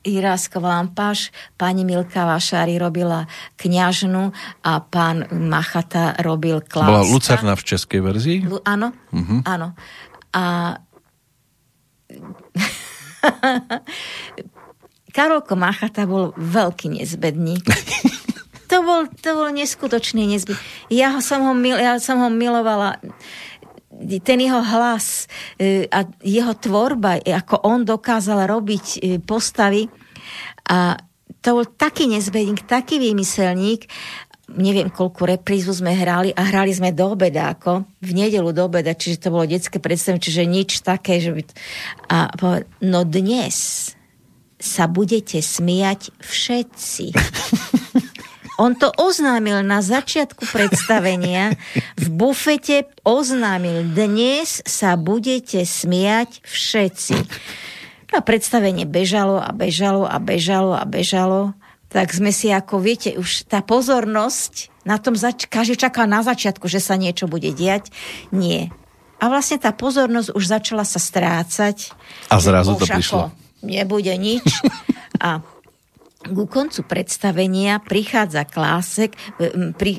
Speaker 2: Iráska Lampáš, pani Milka Vašári robila kňažnu a pán Machata robil Klauska.
Speaker 1: Bola Lucerna v českej verzii?
Speaker 2: Lu, áno, uh-huh. áno. A Karolko Machata bol veľký nezbedník. to bol, to bol neskutočný nezbyt. Ja, ho som ho, mil, ja som ho milovala ten jeho hlas e, a jeho tvorba, ako on dokázal robiť e, postavy. A to bol taký nezbedník, taký výmyselník. Neviem, koľku reprízu sme hrali a hrali sme do obeda, ako? V nedelu do obeda, čiže to bolo detské predstavenie, čiže nič také, že by... A povedal, no dnes sa budete smiať všetci. On to oznámil na začiatku predstavenia. V bufete oznámil, dnes sa budete smiať všetci. No a predstavenie bežalo a bežalo a bežalo a bežalo. Tak sme si ako, viete, už tá pozornosť na tom, zač- každý čakal na začiatku, že sa niečo bude diať. Nie. A vlastne tá pozornosť už začala sa strácať.
Speaker 1: A zrazu to prišlo.
Speaker 2: Nebude nič. A ku koncu predstavenia prichádza klásek, pri,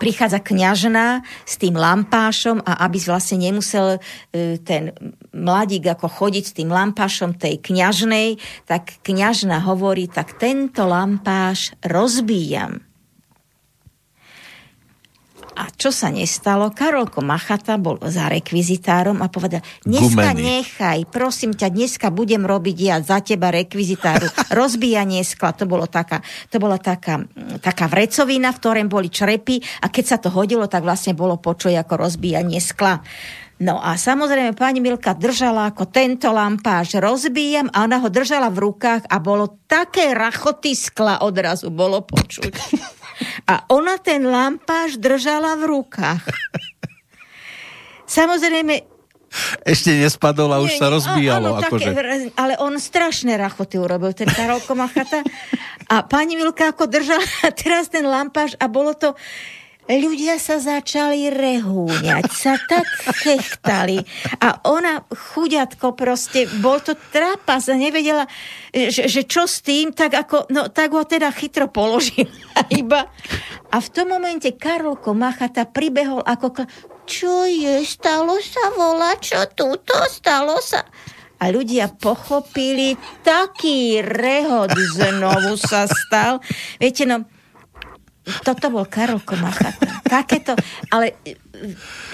Speaker 2: prichádza kňažná s tým lampášom a aby vlastne nemusel e, ten mladík ako chodiť s tým lampášom tej kňažnej, tak kňažna hovorí, tak tento lampáš rozbíjam. A čo sa nestalo? Karolko Machata bol za rekvizitárom a povedal, dneska Gumený. nechaj, prosím ťa, dneska budem robiť ja za teba rekvizitáru. Rozbíjanie skla, to, bolo taká, to bola taká, taká vrecovina, v ktorej boli črepy a keď sa to hodilo, tak vlastne bolo počuť ako rozbíjanie skla. No a samozrejme pani Milka držala ako tento lampáž rozbíjam a ona ho držala v rukách a bolo také rachoty skla odrazu bolo počuť. A ona ten lampáš držala v rukách. Samozrejme,
Speaker 1: ešte nespadol a už nie, sa rozbíjalo.
Speaker 2: Áno, akože. také, ale on strašné rachoty urobil, ten Karolko Machata. A pani Milka ako držala teraz ten lampáš a bolo to ľudia sa začali rehúňať, sa tak chechtali a ona chuďatko proste, bol to trapas a nevedela, že, že čo s tým, tak ako, no tak ho teda chytro položila iba. A v tom momente Karolko Machata pribehol ako, čo je, stalo sa, volá, čo túto, stalo sa. A ľudia pochopili, taký rehod znovu sa stal. Viete, no, toto bol Karol Komachata. Takéto, ale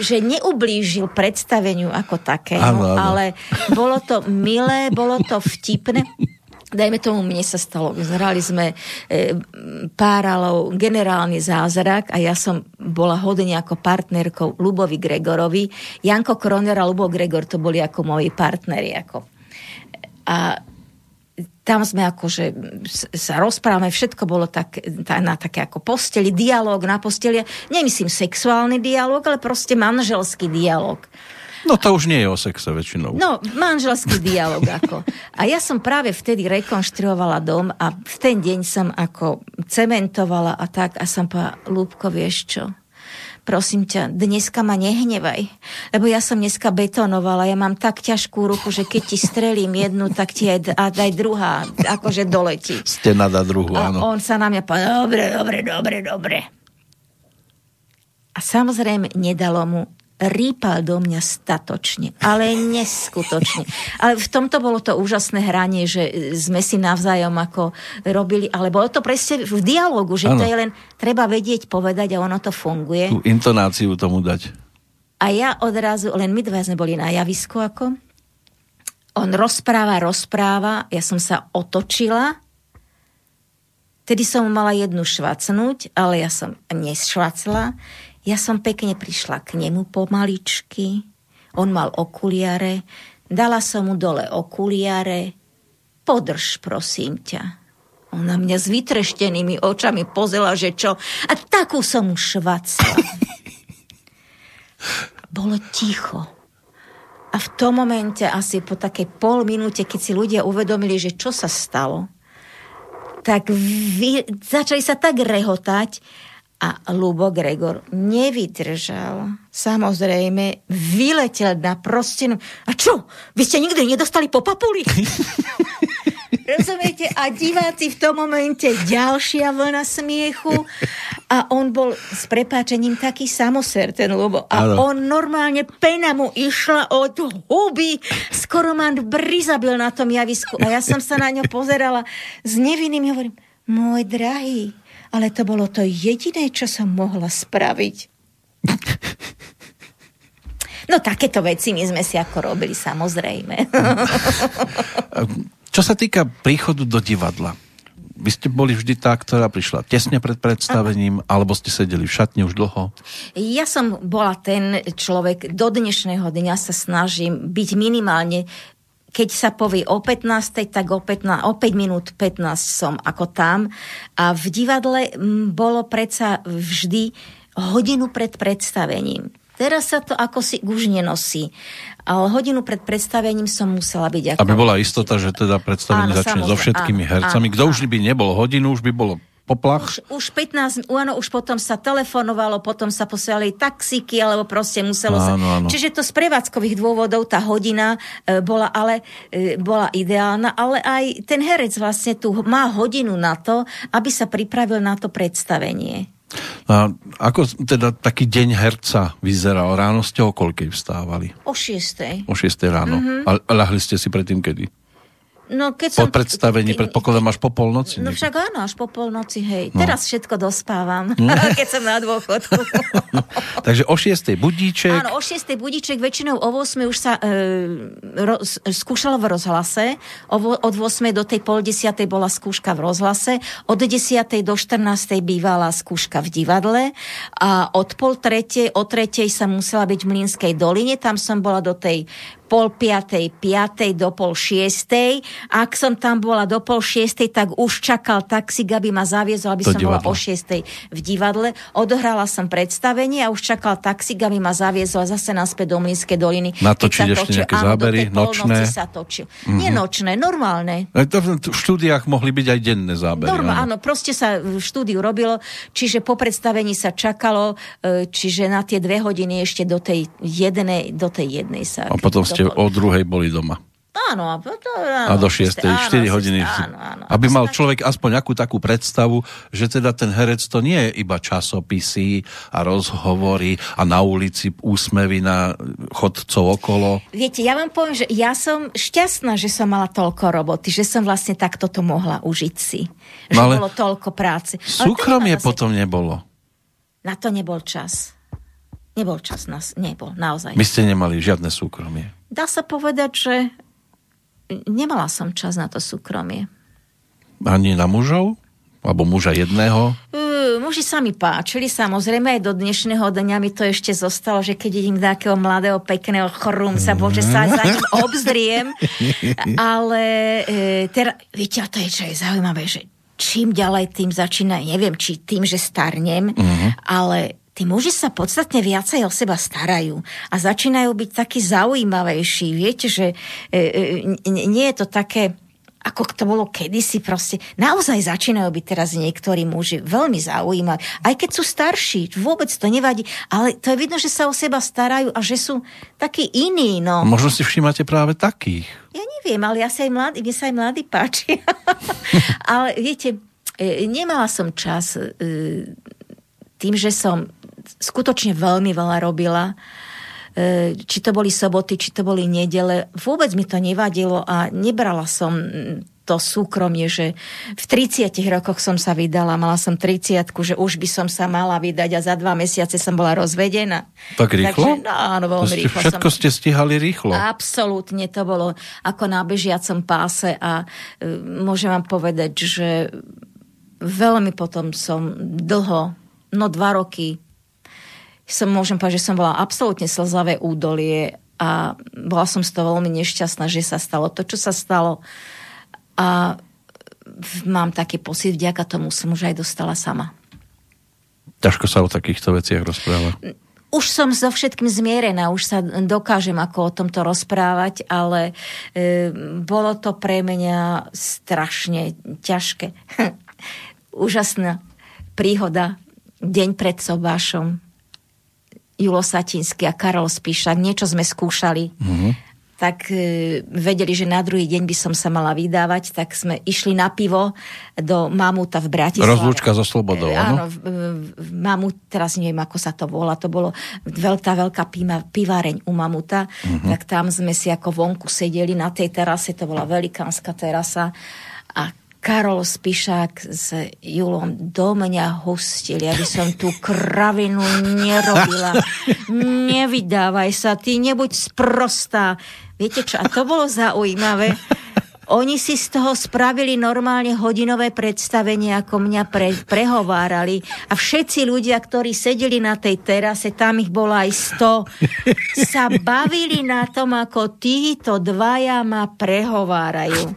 Speaker 2: že neublížil predstaveniu ako takému, ano, ano. ale bolo to milé, bolo to vtipné. Dajme tomu, mne sa stalo, zhrali sme e, páralov generálny zázrak a ja som bola hodne ako partnerkou Lubovi Gregorovi. Janko Kroner a Lubo Gregor to boli ako moji partneri. Ako. A tam sme akože sa rozprávame, všetko bolo tak, na také ako posteli, dialog na posteli. Nemyslím sexuálny dialog, ale proste manželský dialog.
Speaker 1: No to už nie je o sexe väčšinou.
Speaker 2: No, manželský dialog ako. A ja som práve vtedy rekonštruovala dom a v ten deň som ako cementovala a tak a som povedala, Lúbko, vieš čo? Prosím ťa, dneska ma nehnevaj, lebo ja som dneska betonovala, ja mám tak ťažkú ruku, že keď ti strelím jednu, tak ti aj, aj druhá akože doletí.
Speaker 1: Stena dá druhú,
Speaker 2: a
Speaker 1: áno.
Speaker 2: on sa na mňa povedal, dobre, dobre, dobre, dobre. A samozrejme nedalo mu rýpal do mňa statočne, ale neskutočne. Ale v tomto bolo to úžasné hranie, že sme si navzájom ako robili, ale bolo to presne v dialogu, že ano. to je len, treba vedieť, povedať a ono to funguje.
Speaker 1: Tú intonáciu tomu dať.
Speaker 2: A ja odrazu, len my dva sme boli na javisku ako. On rozpráva, rozpráva, ja som sa otočila, Tedy som mala jednu švacnúť, ale ja som nešvacla. Ja som pekne prišla k nemu pomaličky, on mal okuliare, dala som mu dole okuliare, podrž prosím ťa. On na mňa s vytreštenými očami pozela, že čo? A takú som mu švacla. Bolo ticho. A v tom momente, asi po takej pol minúte, keď si ľudia uvedomili, že čo sa stalo, tak vy, začali sa tak rehotať, a Lubo Gregor nevydržal. Samozrejme, vyletel na prostinu. A čo? Vy ste nikdy nedostali po papuli? Rozumiete? A diváci v tom momente ďalšia vlna smiechu a on bol s prepáčením taký samoser, ten Lubo. A ano. on normálne, pena mu išla od huby, skoro ma brizabil na tom javisku. A ja som sa na ňo pozerala s nevinným, hovorím, môj drahý, ale to bolo to jediné, čo som mohla spraviť. No takéto veci my sme si ako robili, samozrejme.
Speaker 1: Čo sa týka príchodu do divadla, vy ste boli vždy tá, ktorá prišla tesne pred predstavením, alebo ste sedeli v šatni už dlho?
Speaker 2: Ja som bola ten človek, do dnešného dňa sa snažím byť minimálne keď sa povie o 15, tak o, 15, o 5 minút 15 som ako tam. A v divadle bolo predsa vždy hodinu pred predstavením. Teraz sa to ako si už nenosí. Ale hodinu pred predstavením som musela byť ako...
Speaker 1: Aby bola istota, že teda predstavenie
Speaker 2: Áno,
Speaker 1: začne so všetkými
Speaker 2: áno,
Speaker 1: hercami.
Speaker 2: áno,
Speaker 1: Kto
Speaker 2: áno.
Speaker 1: už by nebol hodinu, už by bolo poplach.
Speaker 2: Už, už 15, áno, už potom sa telefonovalo, potom sa posielali taxíky, alebo proste muselo sa...
Speaker 1: Áno, áno.
Speaker 2: Čiže to z prevádzkových dôvodov tá hodina e, bola ale e, bola ideálna, ale aj ten herec vlastne tu má hodinu na to, aby sa pripravil na to predstavenie.
Speaker 1: A ako teda taký deň herca vyzeral? Ráno ste o koľkej vstávali?
Speaker 2: O šiestej.
Speaker 1: O 6 ráno.
Speaker 2: Mhm.
Speaker 1: A ľahli ste si predtým kedy?
Speaker 2: No, keď
Speaker 1: Po
Speaker 2: som...
Speaker 1: predstavení, predpokladám až po polnoci?
Speaker 2: No
Speaker 1: niekde?
Speaker 2: však áno, až po polnoci, hej.
Speaker 1: No.
Speaker 2: Teraz všetko dospávam, keď som na dôchodku.
Speaker 1: Takže o 6 budíček.
Speaker 2: Áno, o 6. budíček, väčšinou o 8. už sa e, roz, skúšalo v rozhlase. O, od 8. do tej pol 10. bola skúška v rozhlase. Od 10. do 14. bývala skúška v divadle. A od pol tretej, o tretej sa musela byť v Mlínskej doline. Tam som bola do tej pol piatej, piatej do pol šiestej. Ak som tam bola do pol šiestej, tak už čakal taxík, aby ma zaviezol, aby
Speaker 1: Do
Speaker 2: som bola
Speaker 1: divadla.
Speaker 2: o 6. v divadle. Odohrala som predstavenie a už čakal taxík, aby ma zaviezol zase naspäť do Mlínskej doliny. Sa
Speaker 1: ešte nejaké
Speaker 2: áno,
Speaker 1: zábery, nočné?
Speaker 2: sa točil. Nie nočné, normálne.
Speaker 1: To V štúdiách mohli byť aj denné zábery.
Speaker 2: Norma,
Speaker 1: áno.
Speaker 2: áno, proste sa v štúdiu robilo, čiže po predstavení sa čakalo, e, čiže na tie dve hodiny ešte do tej jednej, do tej jednej sa.
Speaker 1: A potom ste o druhej boli doma.
Speaker 2: Áno, a, to,
Speaker 1: A
Speaker 2: áno,
Speaker 1: do
Speaker 2: proste,
Speaker 1: 6.
Speaker 2: áno,
Speaker 1: 4
Speaker 2: si-
Speaker 1: hodiny.
Speaker 2: Áno, áno.
Speaker 1: Aby mal človek aspoň akú takú predstavu, že teda ten herec to nie je iba časopisy a rozhovory a na ulici úsmevy na chodcov okolo.
Speaker 2: Viete, ja vám poviem, že ja som šťastná, že som mala toľko roboty, že som vlastne takto to mohla užiť si. Že
Speaker 1: No ale
Speaker 2: bolo toľko práce.
Speaker 1: Súkromie potom nebolo.
Speaker 2: Na to nebol čas. Nebol čas, nás, nebol, naozaj.
Speaker 1: My ste nemali žiadne súkromie.
Speaker 2: Dá sa povedať, že nemala som čas na to súkromie.
Speaker 1: Ani na mužov? Alebo muža jedného?
Speaker 2: Uh, muži sa mi páčili, samozrejme aj do dnešného dňa mi to ešte zostalo, že keď idem takého mladého, pekného chrumca, bože, sa za ním obzriem. Ale e, teraz, viete, a to je, čo je zaujímavé, že čím ďalej tým začína, neviem, či tým, že starnem, ale tí muži sa podstatne viacej o seba starajú a začínajú byť takí zaujímavejší. Viete, že e, e, nie je to také ako to bolo kedysi proste. Naozaj začínajú byť teraz niektorí muži veľmi zaujímaví. Aj keď sú starší, vôbec to nevadí, ale to je vidno, že sa o seba starajú a že sú takí iní, no.
Speaker 1: Možno si všímate práve takých.
Speaker 2: Ja neviem, ale ja sa aj mladý, mne sa aj mladý páči. ale viete, e, nemala som čas e, tým, že som skutočne veľmi veľa robila, e, či to boli soboty, či to boli nedele, vôbec mi to nevadilo a nebrala som to súkromie, že v 30 rokoch som sa vydala, mala som 30 že už by som sa mala vydať a za dva mesiace som bola rozvedená.
Speaker 1: Tak rýchlo?
Speaker 2: Takže, no, áno, veľmi
Speaker 1: ste,
Speaker 2: rýchlo.
Speaker 1: všetko
Speaker 2: som...
Speaker 1: ste stihali rýchlo.
Speaker 2: Absolútne to bolo ako na bežiacom páse a e, môžem vám povedať, že veľmi potom som dlho, no dva roky, som, môžem povedať, že som bola absolútne slzavé údolie a bola som z toho veľmi nešťastná, že sa stalo to, čo sa stalo. A mám taký pocit, vďaka tomu som už aj dostala sama.
Speaker 1: Ťažko sa o takýchto veciach rozpráva.
Speaker 2: Už som so všetkým zmierená, už sa dokážem ako o tomto rozprávať, ale e, bolo to pre mňa strašne ťažké. Úžasná príhoda. Deň pred sobášom. Julo Satinský a Karol Spíšak. Niečo sme skúšali. Mm-hmm. Tak e, vedeli, že na druhý deň by som sa mala vydávať, tak sme išli na pivo do Mamuta v Bratislave.
Speaker 1: Rozlúčka so slobodou,
Speaker 2: E,
Speaker 1: áno?
Speaker 2: Áno, v, v, v Mamu, teraz neviem, ako sa to volá, to bolo veľká, veľká píma, piváreň u Mamuta,
Speaker 1: Mhm.
Speaker 2: tak tam sme si ako vonku sedeli na tej terase, to bola velikánska terasa a Karol Spišák s Julom do mňa hostili, aby som tú kravinu nerobila. Nevydávaj sa, ty nebuď sprostá. Viete čo, a to bolo zaujímavé. Oni si z toho spravili normálne hodinové predstavenie, ako mňa pre, prehovárali. A všetci ľudia, ktorí sedeli na tej terase, tam ich bolo aj sto, sa bavili na tom, ako títo dvaja ma prehovárajú.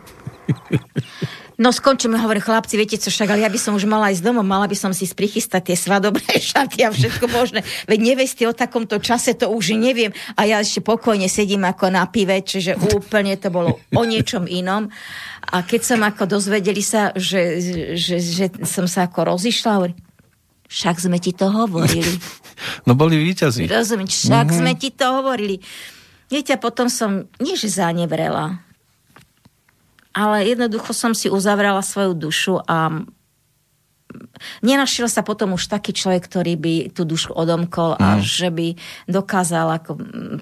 Speaker 2: No skončíme, hovorí chlapci, viete co, však, ale ja by som už mala ísť domov, mala by som si sprichystať tie svadobné šaty a všetko možné. Veď nevesty o takomto čase to už neviem. A ja ešte pokojne sedím ako na pive, čiže úplne to bolo o niečom inom. A keď som ako dozvedeli sa, že, že, že som sa ako rozišla, hovorí, však sme ti to hovorili.
Speaker 1: No boli víťazi.
Speaker 2: Rozumiem, však mm-hmm. sme ti to hovorili. Viete, a potom som, nie že zanevrela, ale jednoducho som si uzavrela svoju dušu a nenašiel sa potom už taký človek, ktorý by tú dušu odomkol a mm. že by dokázal ako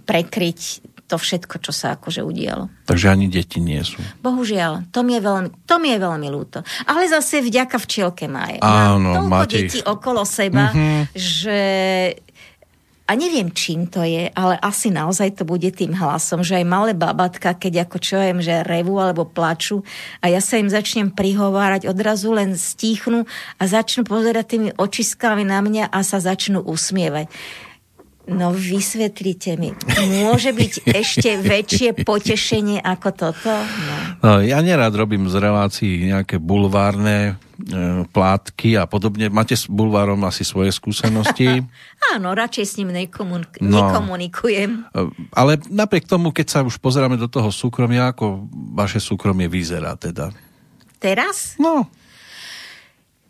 Speaker 2: prekryť to všetko, čo sa akože udialo.
Speaker 1: Takže ani deti nie sú.
Speaker 2: Bohužiaľ, to mi je veľmi, to mi je veľmi ľúto. Ale zase vďaka včielke Maje.
Speaker 1: Áno,
Speaker 2: Mám toľko detí okolo seba, mm-hmm. že a neviem, čím to je, ale asi naozaj to bude tým hlasom, že aj malé babatka, keď ako čo viem, že revu alebo plaču a ja sa im začnem prihovárať, odrazu len stíchnu a začnú pozerať tými očiskami na mňa a sa začnú usmievať. No vysvetlite mi, môže byť ešte väčšie potešenie ako toto? No.
Speaker 1: No, ja nerád robím z relácií nejaké bulvárne plátky a podobne. Máte s bulvárom asi svoje skúsenosti?
Speaker 2: Áno, radšej s ním nekomun- no, nekomunikujem.
Speaker 1: E, ale napriek tomu, keď sa už pozeráme do toho súkromia, ako vaše súkromie vyzerá teda?
Speaker 2: Teraz?
Speaker 1: No.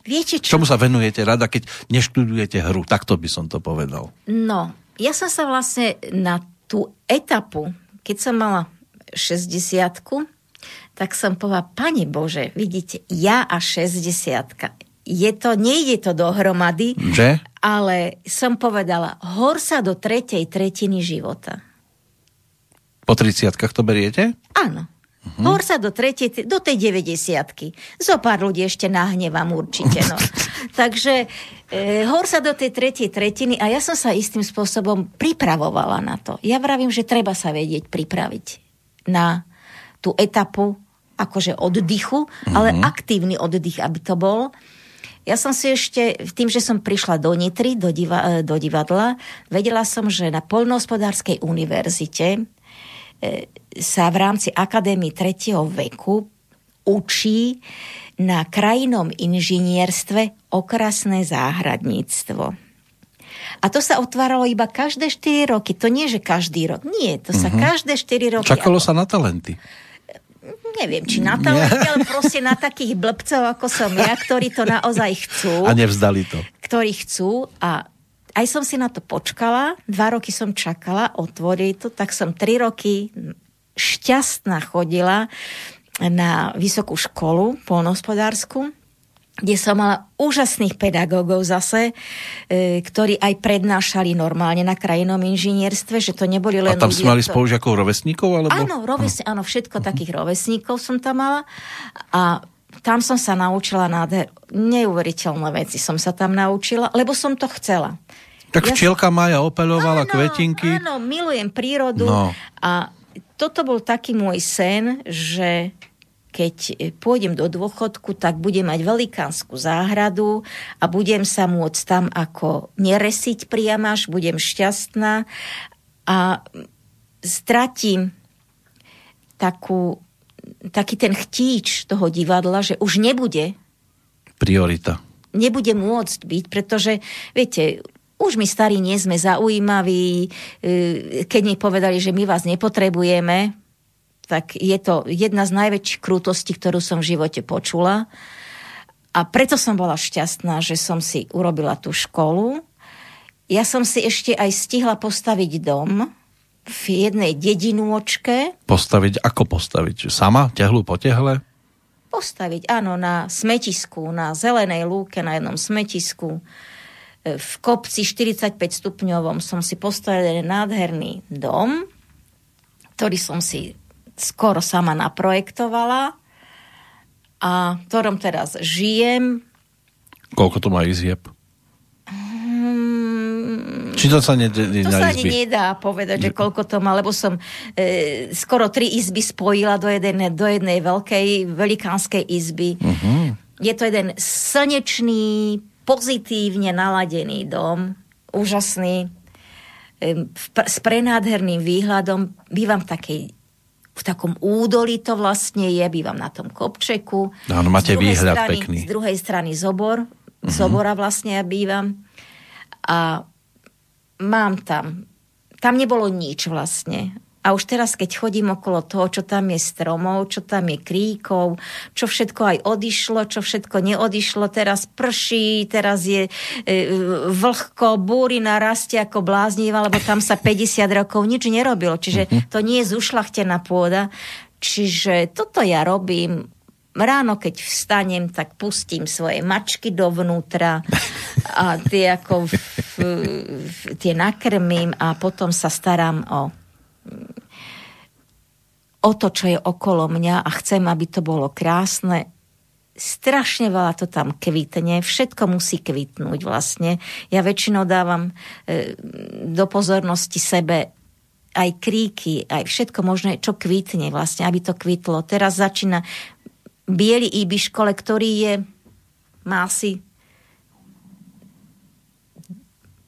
Speaker 2: Viete čo?
Speaker 1: Čomu sa venujete rada, keď neštudujete hru? Takto by som to povedal.
Speaker 2: No, ja som sa vlastne na tú etapu, keď som mala 60 tak som povedala, Pane Bože, vidíte, ja a 60 je to, nejde to dohromady,
Speaker 1: Že?
Speaker 2: ale som povedala, hor sa do tretej tretiny života.
Speaker 1: Po 30 to beriete?
Speaker 2: Áno. Uh-huh. Hor sa do, tretej, do tej 90 Zo pár ľudí ešte nahnevam určite. No. Takže e, hor sa do tej tretej tretiny a ja som sa istým spôsobom pripravovala na to. Ja vravím, že treba sa vedieť pripraviť na tú etapu akože oddychu, uh-huh. ale aktívny oddych, aby to bol. Ja som si ešte, tým, že som prišla do Nitry, do, diva, do divadla, vedela som, že na Poľnohospodárskej univerzite E, sa v rámci Akadémie 3. veku učí na krajinom inžinierstve okrasné záhradníctvo. A to sa otváralo iba každé 4 roky. To nie, že každý rok. Nie, to sa mm-hmm. každé 4 roky.
Speaker 1: Čakalo sa na talenty.
Speaker 2: Neviem, či na talenty, ale proste na takých blbcov, ako som ja, ktorí to naozaj chcú.
Speaker 1: A nevzdali to.
Speaker 2: Ktorí chcú a aj som si na to počkala, dva roky som čakala, otvorí to, tak som tri roky šťastná chodila na vysokú školu polnohospodárskú, kde som mala úžasných pedagógov zase, e, ktorí aj prednášali normálne na krajinom inžinierstve, že to neboli len...
Speaker 1: A tam ste mali to... spolužiakov rovesníkov? Alebo?
Speaker 2: Áno, rovesní, áno, všetko uh-huh. takých rovesníkov som tam mala. A tam som sa naučila nádher, neuveriteľné veci som sa tam naučila, lebo som to chcela.
Speaker 1: Tak ja včielka Maja opelovala
Speaker 2: áno,
Speaker 1: kvetinky.
Speaker 2: Áno, milujem prírodu
Speaker 1: no.
Speaker 2: a toto bol taký môj sen, že keď pôjdem do dôchodku, tak budem mať velikánsku záhradu a budem sa môcť tam ako neresiť priamaž, budem šťastná a stratím takú, taký ten chtíč toho divadla, že už nebude
Speaker 1: priorita.
Speaker 2: Nebude môcť byť, pretože, viete, už my starí nie sme zaujímaví, e, keď mi povedali, že my vás nepotrebujeme, tak je to jedna z najväčších krútostí, ktorú som v živote počula. A preto som bola šťastná, že som si urobila tú školu. Ja som si ešte aj stihla postaviť dom v jednej dedinôčke.
Speaker 1: Postaviť? Ako postaviť? Sama? Tehlu po tehle?
Speaker 2: Postaviť, áno, na smetisku, na zelenej lúke, na jednom smetisku v kopci 45 stupňovom som si postavil nádherný dom, ktorý som si skoro sama naprojektovala a v ktorom teraz žijem.
Speaker 1: Koľko to má izieb?
Speaker 2: Hmm,
Speaker 1: Či to sa ne, ne,
Speaker 2: to sa ani
Speaker 1: izby?
Speaker 2: nedá povedať, že koľko to má, lebo som e, skoro tri izby spojila do jednej, do jednej veľkej, velikánskej izby.
Speaker 1: Mhm.
Speaker 2: Je to jeden slnečný, pozitívne naladený dom, úžasný, e, s prenádherným výhľadom. Bývam v takej v takom údolí to vlastne je, bývam na tom kopčeku.
Speaker 1: Áno, máte výhľad
Speaker 2: strany,
Speaker 1: pekný.
Speaker 2: Z druhej strany zobor,
Speaker 1: Mhm.
Speaker 2: zobora vlastne ja bývam. A mám tam, tam nebolo nič vlastne. A už teraz, keď chodím okolo toho, čo tam je stromov, čo tam je kríkov, čo všetko aj odišlo, čo všetko neodišlo, teraz prší, teraz je e, vlhko, búrina rastie ako bláznivá, lebo tam sa 50 rokov nič nerobilo. Čiže to nie je zušlachtená pôda. Čiže toto ja robím. Ráno, keď vstanem, tak pustím svoje mačky dovnútra a tie ako v, v, tie nakrmím a potom sa starám o o to, čo je okolo mňa a chcem, aby to bolo krásne. Strašne veľa to tam kvitne, všetko musí kvitnúť vlastne. Ja väčšinou dávam e, do pozornosti sebe aj kríky, aj všetko možné, čo kvitne vlastne, aby to kvitlo. Teraz začína biely ibiškole, ktorý je, má asi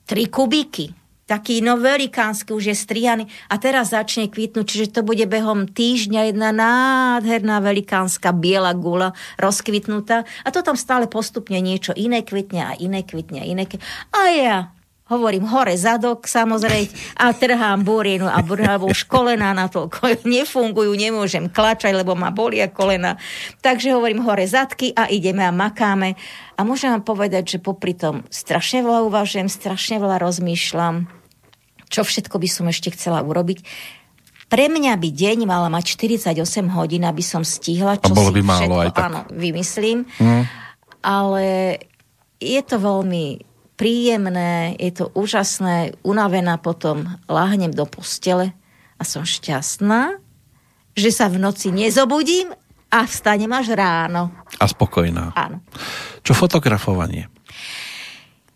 Speaker 2: 3 kubíky. Taký no velikánsky, už je strihaný a teraz začne kvitnúť, čiže to bude behom týždňa jedna nádherná velikánska biela gula rozkvitnutá a to tam stále postupne niečo iné kvitne a iné kvitne a iné kvitne. A ja hovorím hore zadok samozrejme a trhám burinu a burina, lebo už kolena na to nefungujú, nemôžem klačať, lebo ma bolia kolena. Takže hovorím hore zadky a ideme a makáme. A môžem vám povedať, že popri tom strašne veľa uvažujem, strašne veľa rozmýšľam, čo všetko by som ešte chcela urobiť. Pre mňa by deň mala mať 48 hodín, aby som stihla, čo
Speaker 1: A bolo by málo
Speaker 2: všetko,
Speaker 1: aj tak.
Speaker 2: áno, vymyslím.
Speaker 1: Hm.
Speaker 2: Ale je to veľmi príjemné, je to úžasné, unavená potom láhnem do postele a som šťastná, že sa v noci nezobudím a vstanem až ráno.
Speaker 1: A spokojná.
Speaker 2: Áno.
Speaker 1: Čo fotografovanie?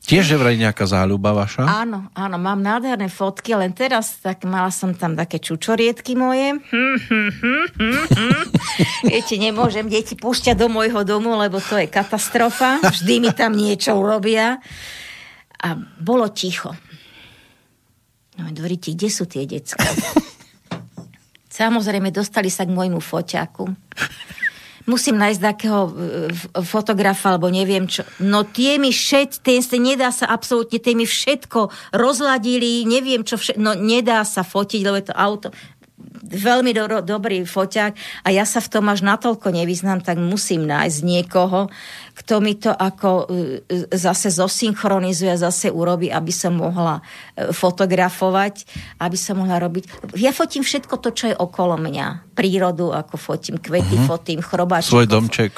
Speaker 1: Tiež je vraj nejaká záľuba vaša?
Speaker 2: Áno, áno, mám nádherné fotky, len teraz tak mala som tam také čučorietky moje. Hm, hm, hm. Viete, nemôžem deti púšťať do môjho domu, lebo to je katastrofa. Vždy mi tam niečo urobia. A bolo ticho. No, hovoríte, kde sú tie decka? Samozrejme, dostali sa k môjmu foťaku. Musím nájsť takého e, fotografa, alebo neviem čo. No tie mi všet, ten sa nedá sa absolútne, tie mi všetko rozladili, neviem čo všetko, no nedá sa fotiť, lebo je to auto veľmi do, dobrý foťák a ja sa v tom až natoľko nevyznám, tak musím nájsť niekoho, kto mi to ako e, e, zase zosynchronizuje, zase urobí, aby som mohla e, fotografovať, aby som mohla robiť. Ja fotím všetko to, čo je okolo mňa. Prírodu, ako fotím kvety,
Speaker 1: Mhm.
Speaker 2: fotím chrobáčikov.
Speaker 1: Svoj domček?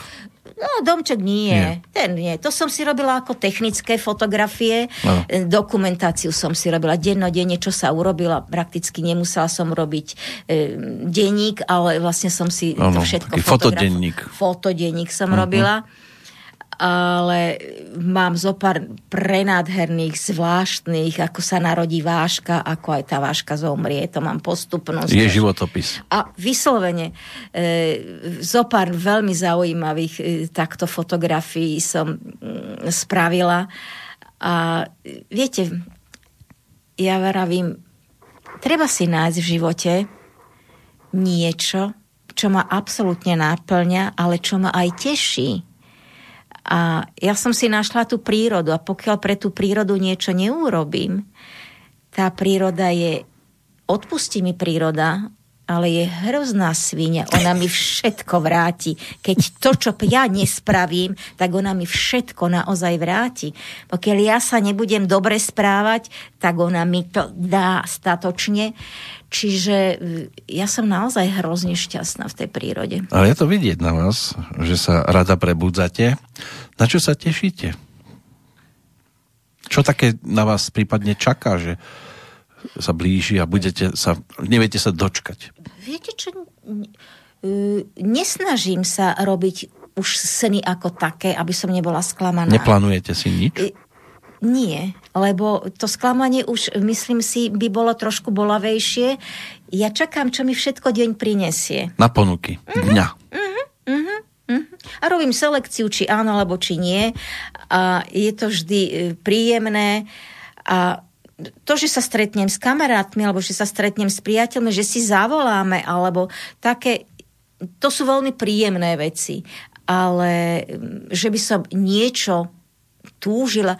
Speaker 2: No, domček nie.
Speaker 1: Nie.
Speaker 2: Ten nie. To som si robila ako technické fotografie.
Speaker 1: Áno.
Speaker 2: E, Dokumentáciu som si robila dennodenne, čo sa urobila. Prakticky nemusela som robiť e, denník, ale vlastne som si to
Speaker 1: Áno,
Speaker 2: všetko
Speaker 1: taký
Speaker 2: fotograf-
Speaker 1: fotodenník.
Speaker 2: Fotodenník som
Speaker 1: Mhm.
Speaker 2: robila. Ale mám zo pár prenádherných, zvláštnych, ako sa narodí váška, ako aj tá váška zomrie. To mám postupnosť.
Speaker 1: Je životopis.
Speaker 2: A vyslovene, e, zo pár veľmi zaujímavých e, takto fotografií som mm, spravila. A viete, ja vravím, treba si nájsť v živote niečo, čo ma absolútne náplňa, ale čo ma aj teší. A ja som si našla tú prírodu a pokiaľ pre tú prírodu niečo neurobím, tá príroda je, odpustí mi príroda, ale je hrozná svinia. Ona mi všetko vráti. Keď to, čo ja nespravím, tak ona mi všetko naozaj vráti. Pokiaľ ja sa nebudem dobre správať, tak ona mi to dá statočne. Čiže e, ja som naozaj hrozne šťastná v tej prírode.
Speaker 1: Ale je to vidieť na vás, že sa rada prebudzate. Na čo sa tešíte? Čo také na vás prípadne čaká, že sa blíži a budete sa, neviete sa dočkať?
Speaker 2: Viete čo? E, Nesnažím sa robiť už sny ako také, aby som nebola sklamaná.
Speaker 1: Neplánujete si nič?
Speaker 2: I- Nie, lebo to sklamanie už, myslím si, by bolo trošku bolavejšie. Ja čakám, čo mi všetko deň prinesie.
Speaker 1: Na ponuky dňa.
Speaker 2: A robím selekciu, či áno, alebo či nie. A je to vždy e, príjemné. A to, že sa stretnem s kamarátmi, alebo že sa stretnem s priateľmi, že si zavoláme, alebo také, to sú veľmi príjemné veci. Ale mm, že by som niečo túžila,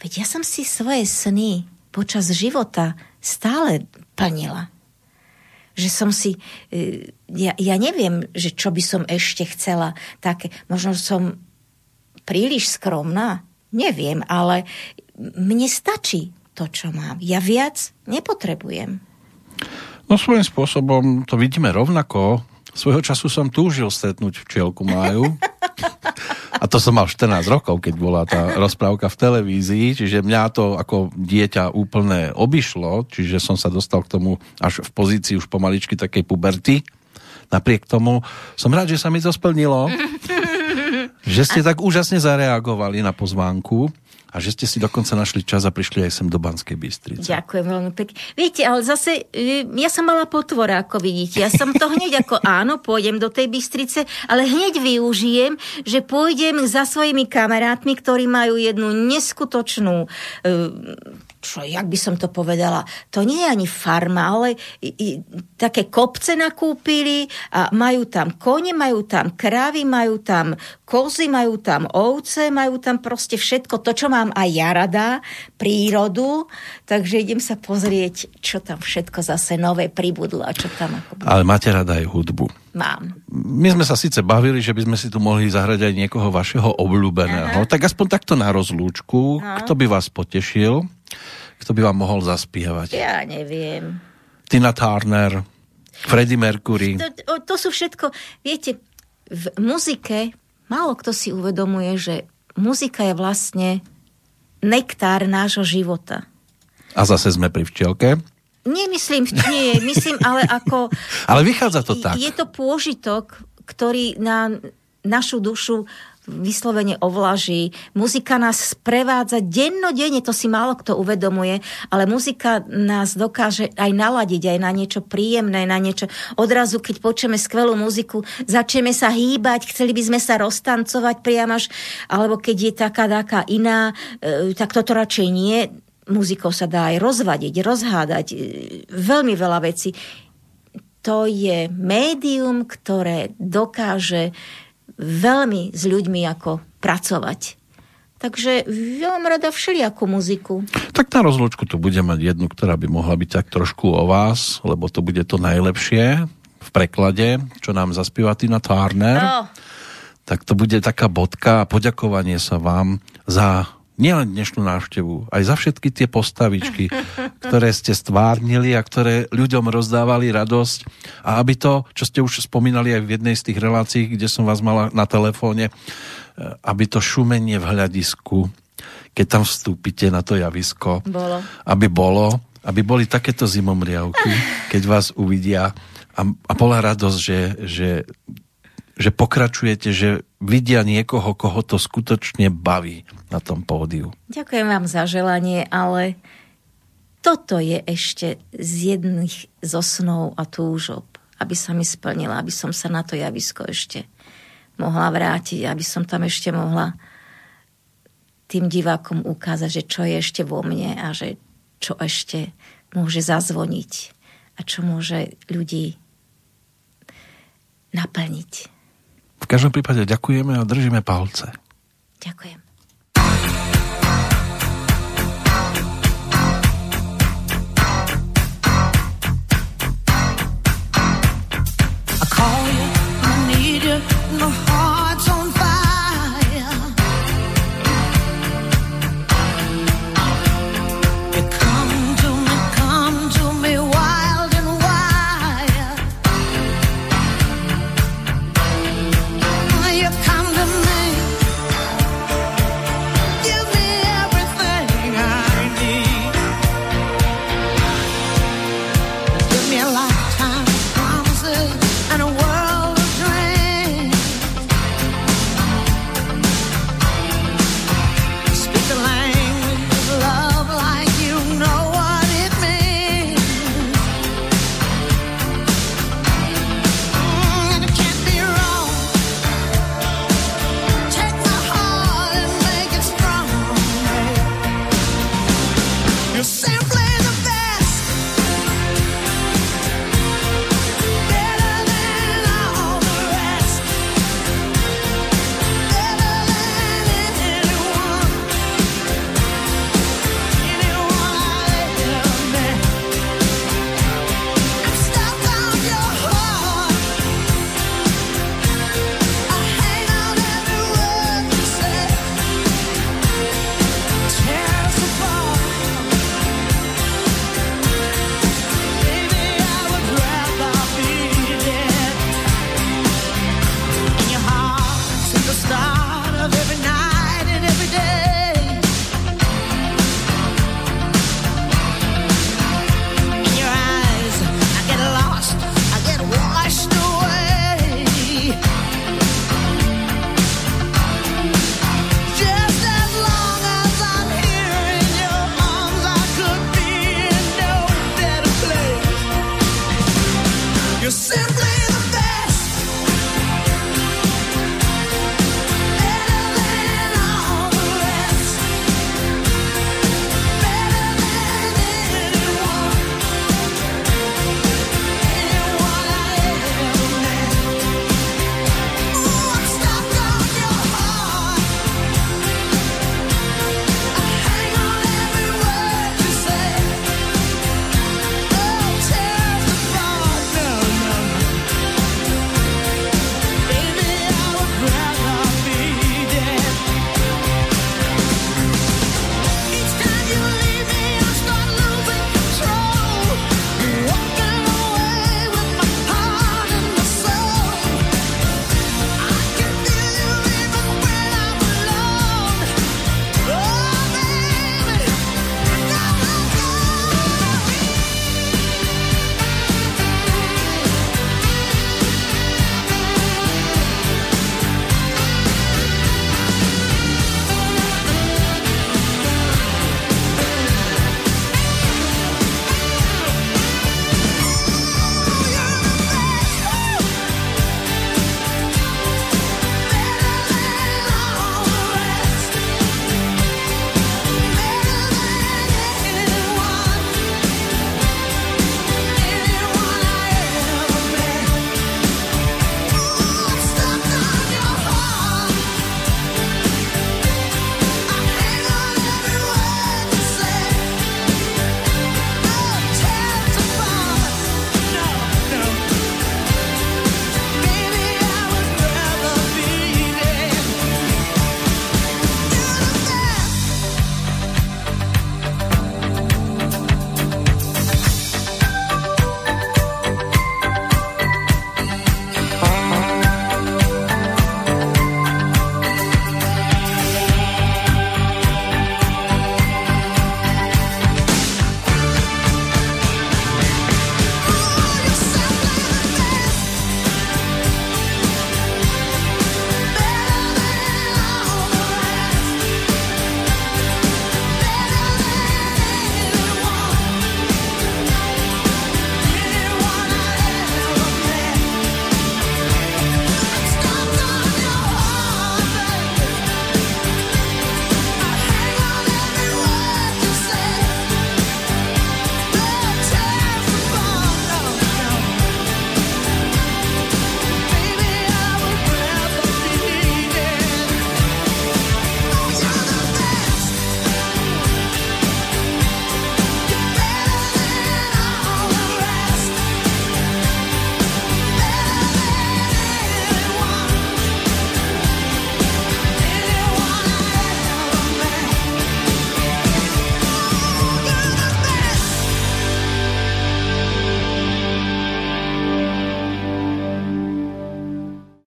Speaker 2: veď ja som si svoje sny počas života stále plnila že som si, e, ja, ja neviem, že čo by som ešte chcela také, možno som príliš skromná, neviem, ale mne stačí to, čo mám. Ja viac nepotrebujem.
Speaker 1: No svojím spôsobom to vidíme rovnako. Svojho času som túžil stretnúť včielku Máju. A to som mal 14 rokov, keď bola tá rozprávka v televízii, čiže mňa to ako dieťa úplne obišlo, čiže som sa dostal k tomu až v pozícii už pomaličky takej puberty. Napriek tomu som rád, že sa mi to splnilo, že ste tak úžasne zareagovali na pozvánku a že ste si dokonca našli čas a prišli aj sem do Banskej Bystrice.
Speaker 2: Ďakujem veľmi pekne. Viete, ale zase, e, ja som mala potvora, ako vidíte. Ja som to hneď ako áno, pôjdem do tej Bystrice, ale hneď využijem, že pôjdem za svojimi kamarátmi, ktorí majú jednu neskutočnú e, čo, jak by som to povedala, to nie je ani farma, ale i, i, také kopce nakúpili a majú tam kone, majú tam kravy, majú tam kozy, majú tam ovce, majú tam proste všetko to, čo mám aj ja rada, prírodu, takže idem sa pozrieť, čo tam všetko zase nové pribudlo a čo tam ako...
Speaker 1: Ale máte rada aj hudbu.
Speaker 2: Mám.
Speaker 1: My sme sa síce bavili, že by sme si tu mohli zahrať aj niekoho vašeho obľúbeného, Aha. tak aspoň takto na rozlúčku, no. kto by vás potešil? Kto by vám mohol zaspievať?
Speaker 2: Ja neviem.
Speaker 1: Tina Turner, Freddie Mercury.
Speaker 2: To, to sú všetko, viete, v muzike málo kto si uvedomuje, že muzika je vlastne nektár nášho života.
Speaker 1: A zase sme pri včielke?
Speaker 2: Nemyslím, nie, myslím, ale ako...
Speaker 1: ale vychádza to tak.
Speaker 2: Je to pôžitok, ktorý na našu dušu vyslovene ovlaží. Muzika nás sprevádza dennodenne, to si málo kto uvedomuje, ale muzika nás dokáže aj naladiť aj na niečo príjemné, na niečo. Odrazu, keď počujeme skvelú muziku, začneme sa hýbať, chceli by sme sa roztancovať priam alebo keď je taká, taká iná, e, tak toto radšej nie. Muzikou sa dá aj rozvadiť, rozhádať, e, veľmi veľa vecí. To je médium, ktoré dokáže veľmi s ľuďmi ako pracovať. Takže ja mám rada všelijakú muziku.
Speaker 1: Tak na rozlúčku tu bude mať jednu, ktorá by mohla byť tak trošku o vás, lebo to bude to najlepšie v preklade, čo nám zaspíva Tina Turner. Oh. Tak to bude taká bodka a poďakovanie sa vám za nielen dnešnú návštevu, aj za všetky tie postavičky, ktoré ste stvárnili a ktoré ľuďom rozdávali radosť. A aby to, čo ste už spomínali aj v jednej z tých relácií, kde som vás mala na telefóne, e, aby to šumenie v hľadisku, keď tam vstúpite na to javisko,
Speaker 2: bolo.
Speaker 1: aby bolo, aby boli takéto zimomriavky, keď vás uvidia a, a bola radosť, že, že že pokračujete, že vidia niekoho, koho to skutočne baví na tom pódiu.
Speaker 2: Ďakujem vám za želanie, ale toto je ešte z jedných zo snov a túžob, aby sa mi splnila, aby som sa na to javisko ešte mohla vrátiť, aby som tam ešte mohla tým divákom ukázať, že čo je ešte vo mne a že čo ešte môže zazvoniť a čo môže ľudí naplniť.
Speaker 1: V každom prípade ďakujeme a držíme palce.
Speaker 2: Ďakujem. call you, I need you.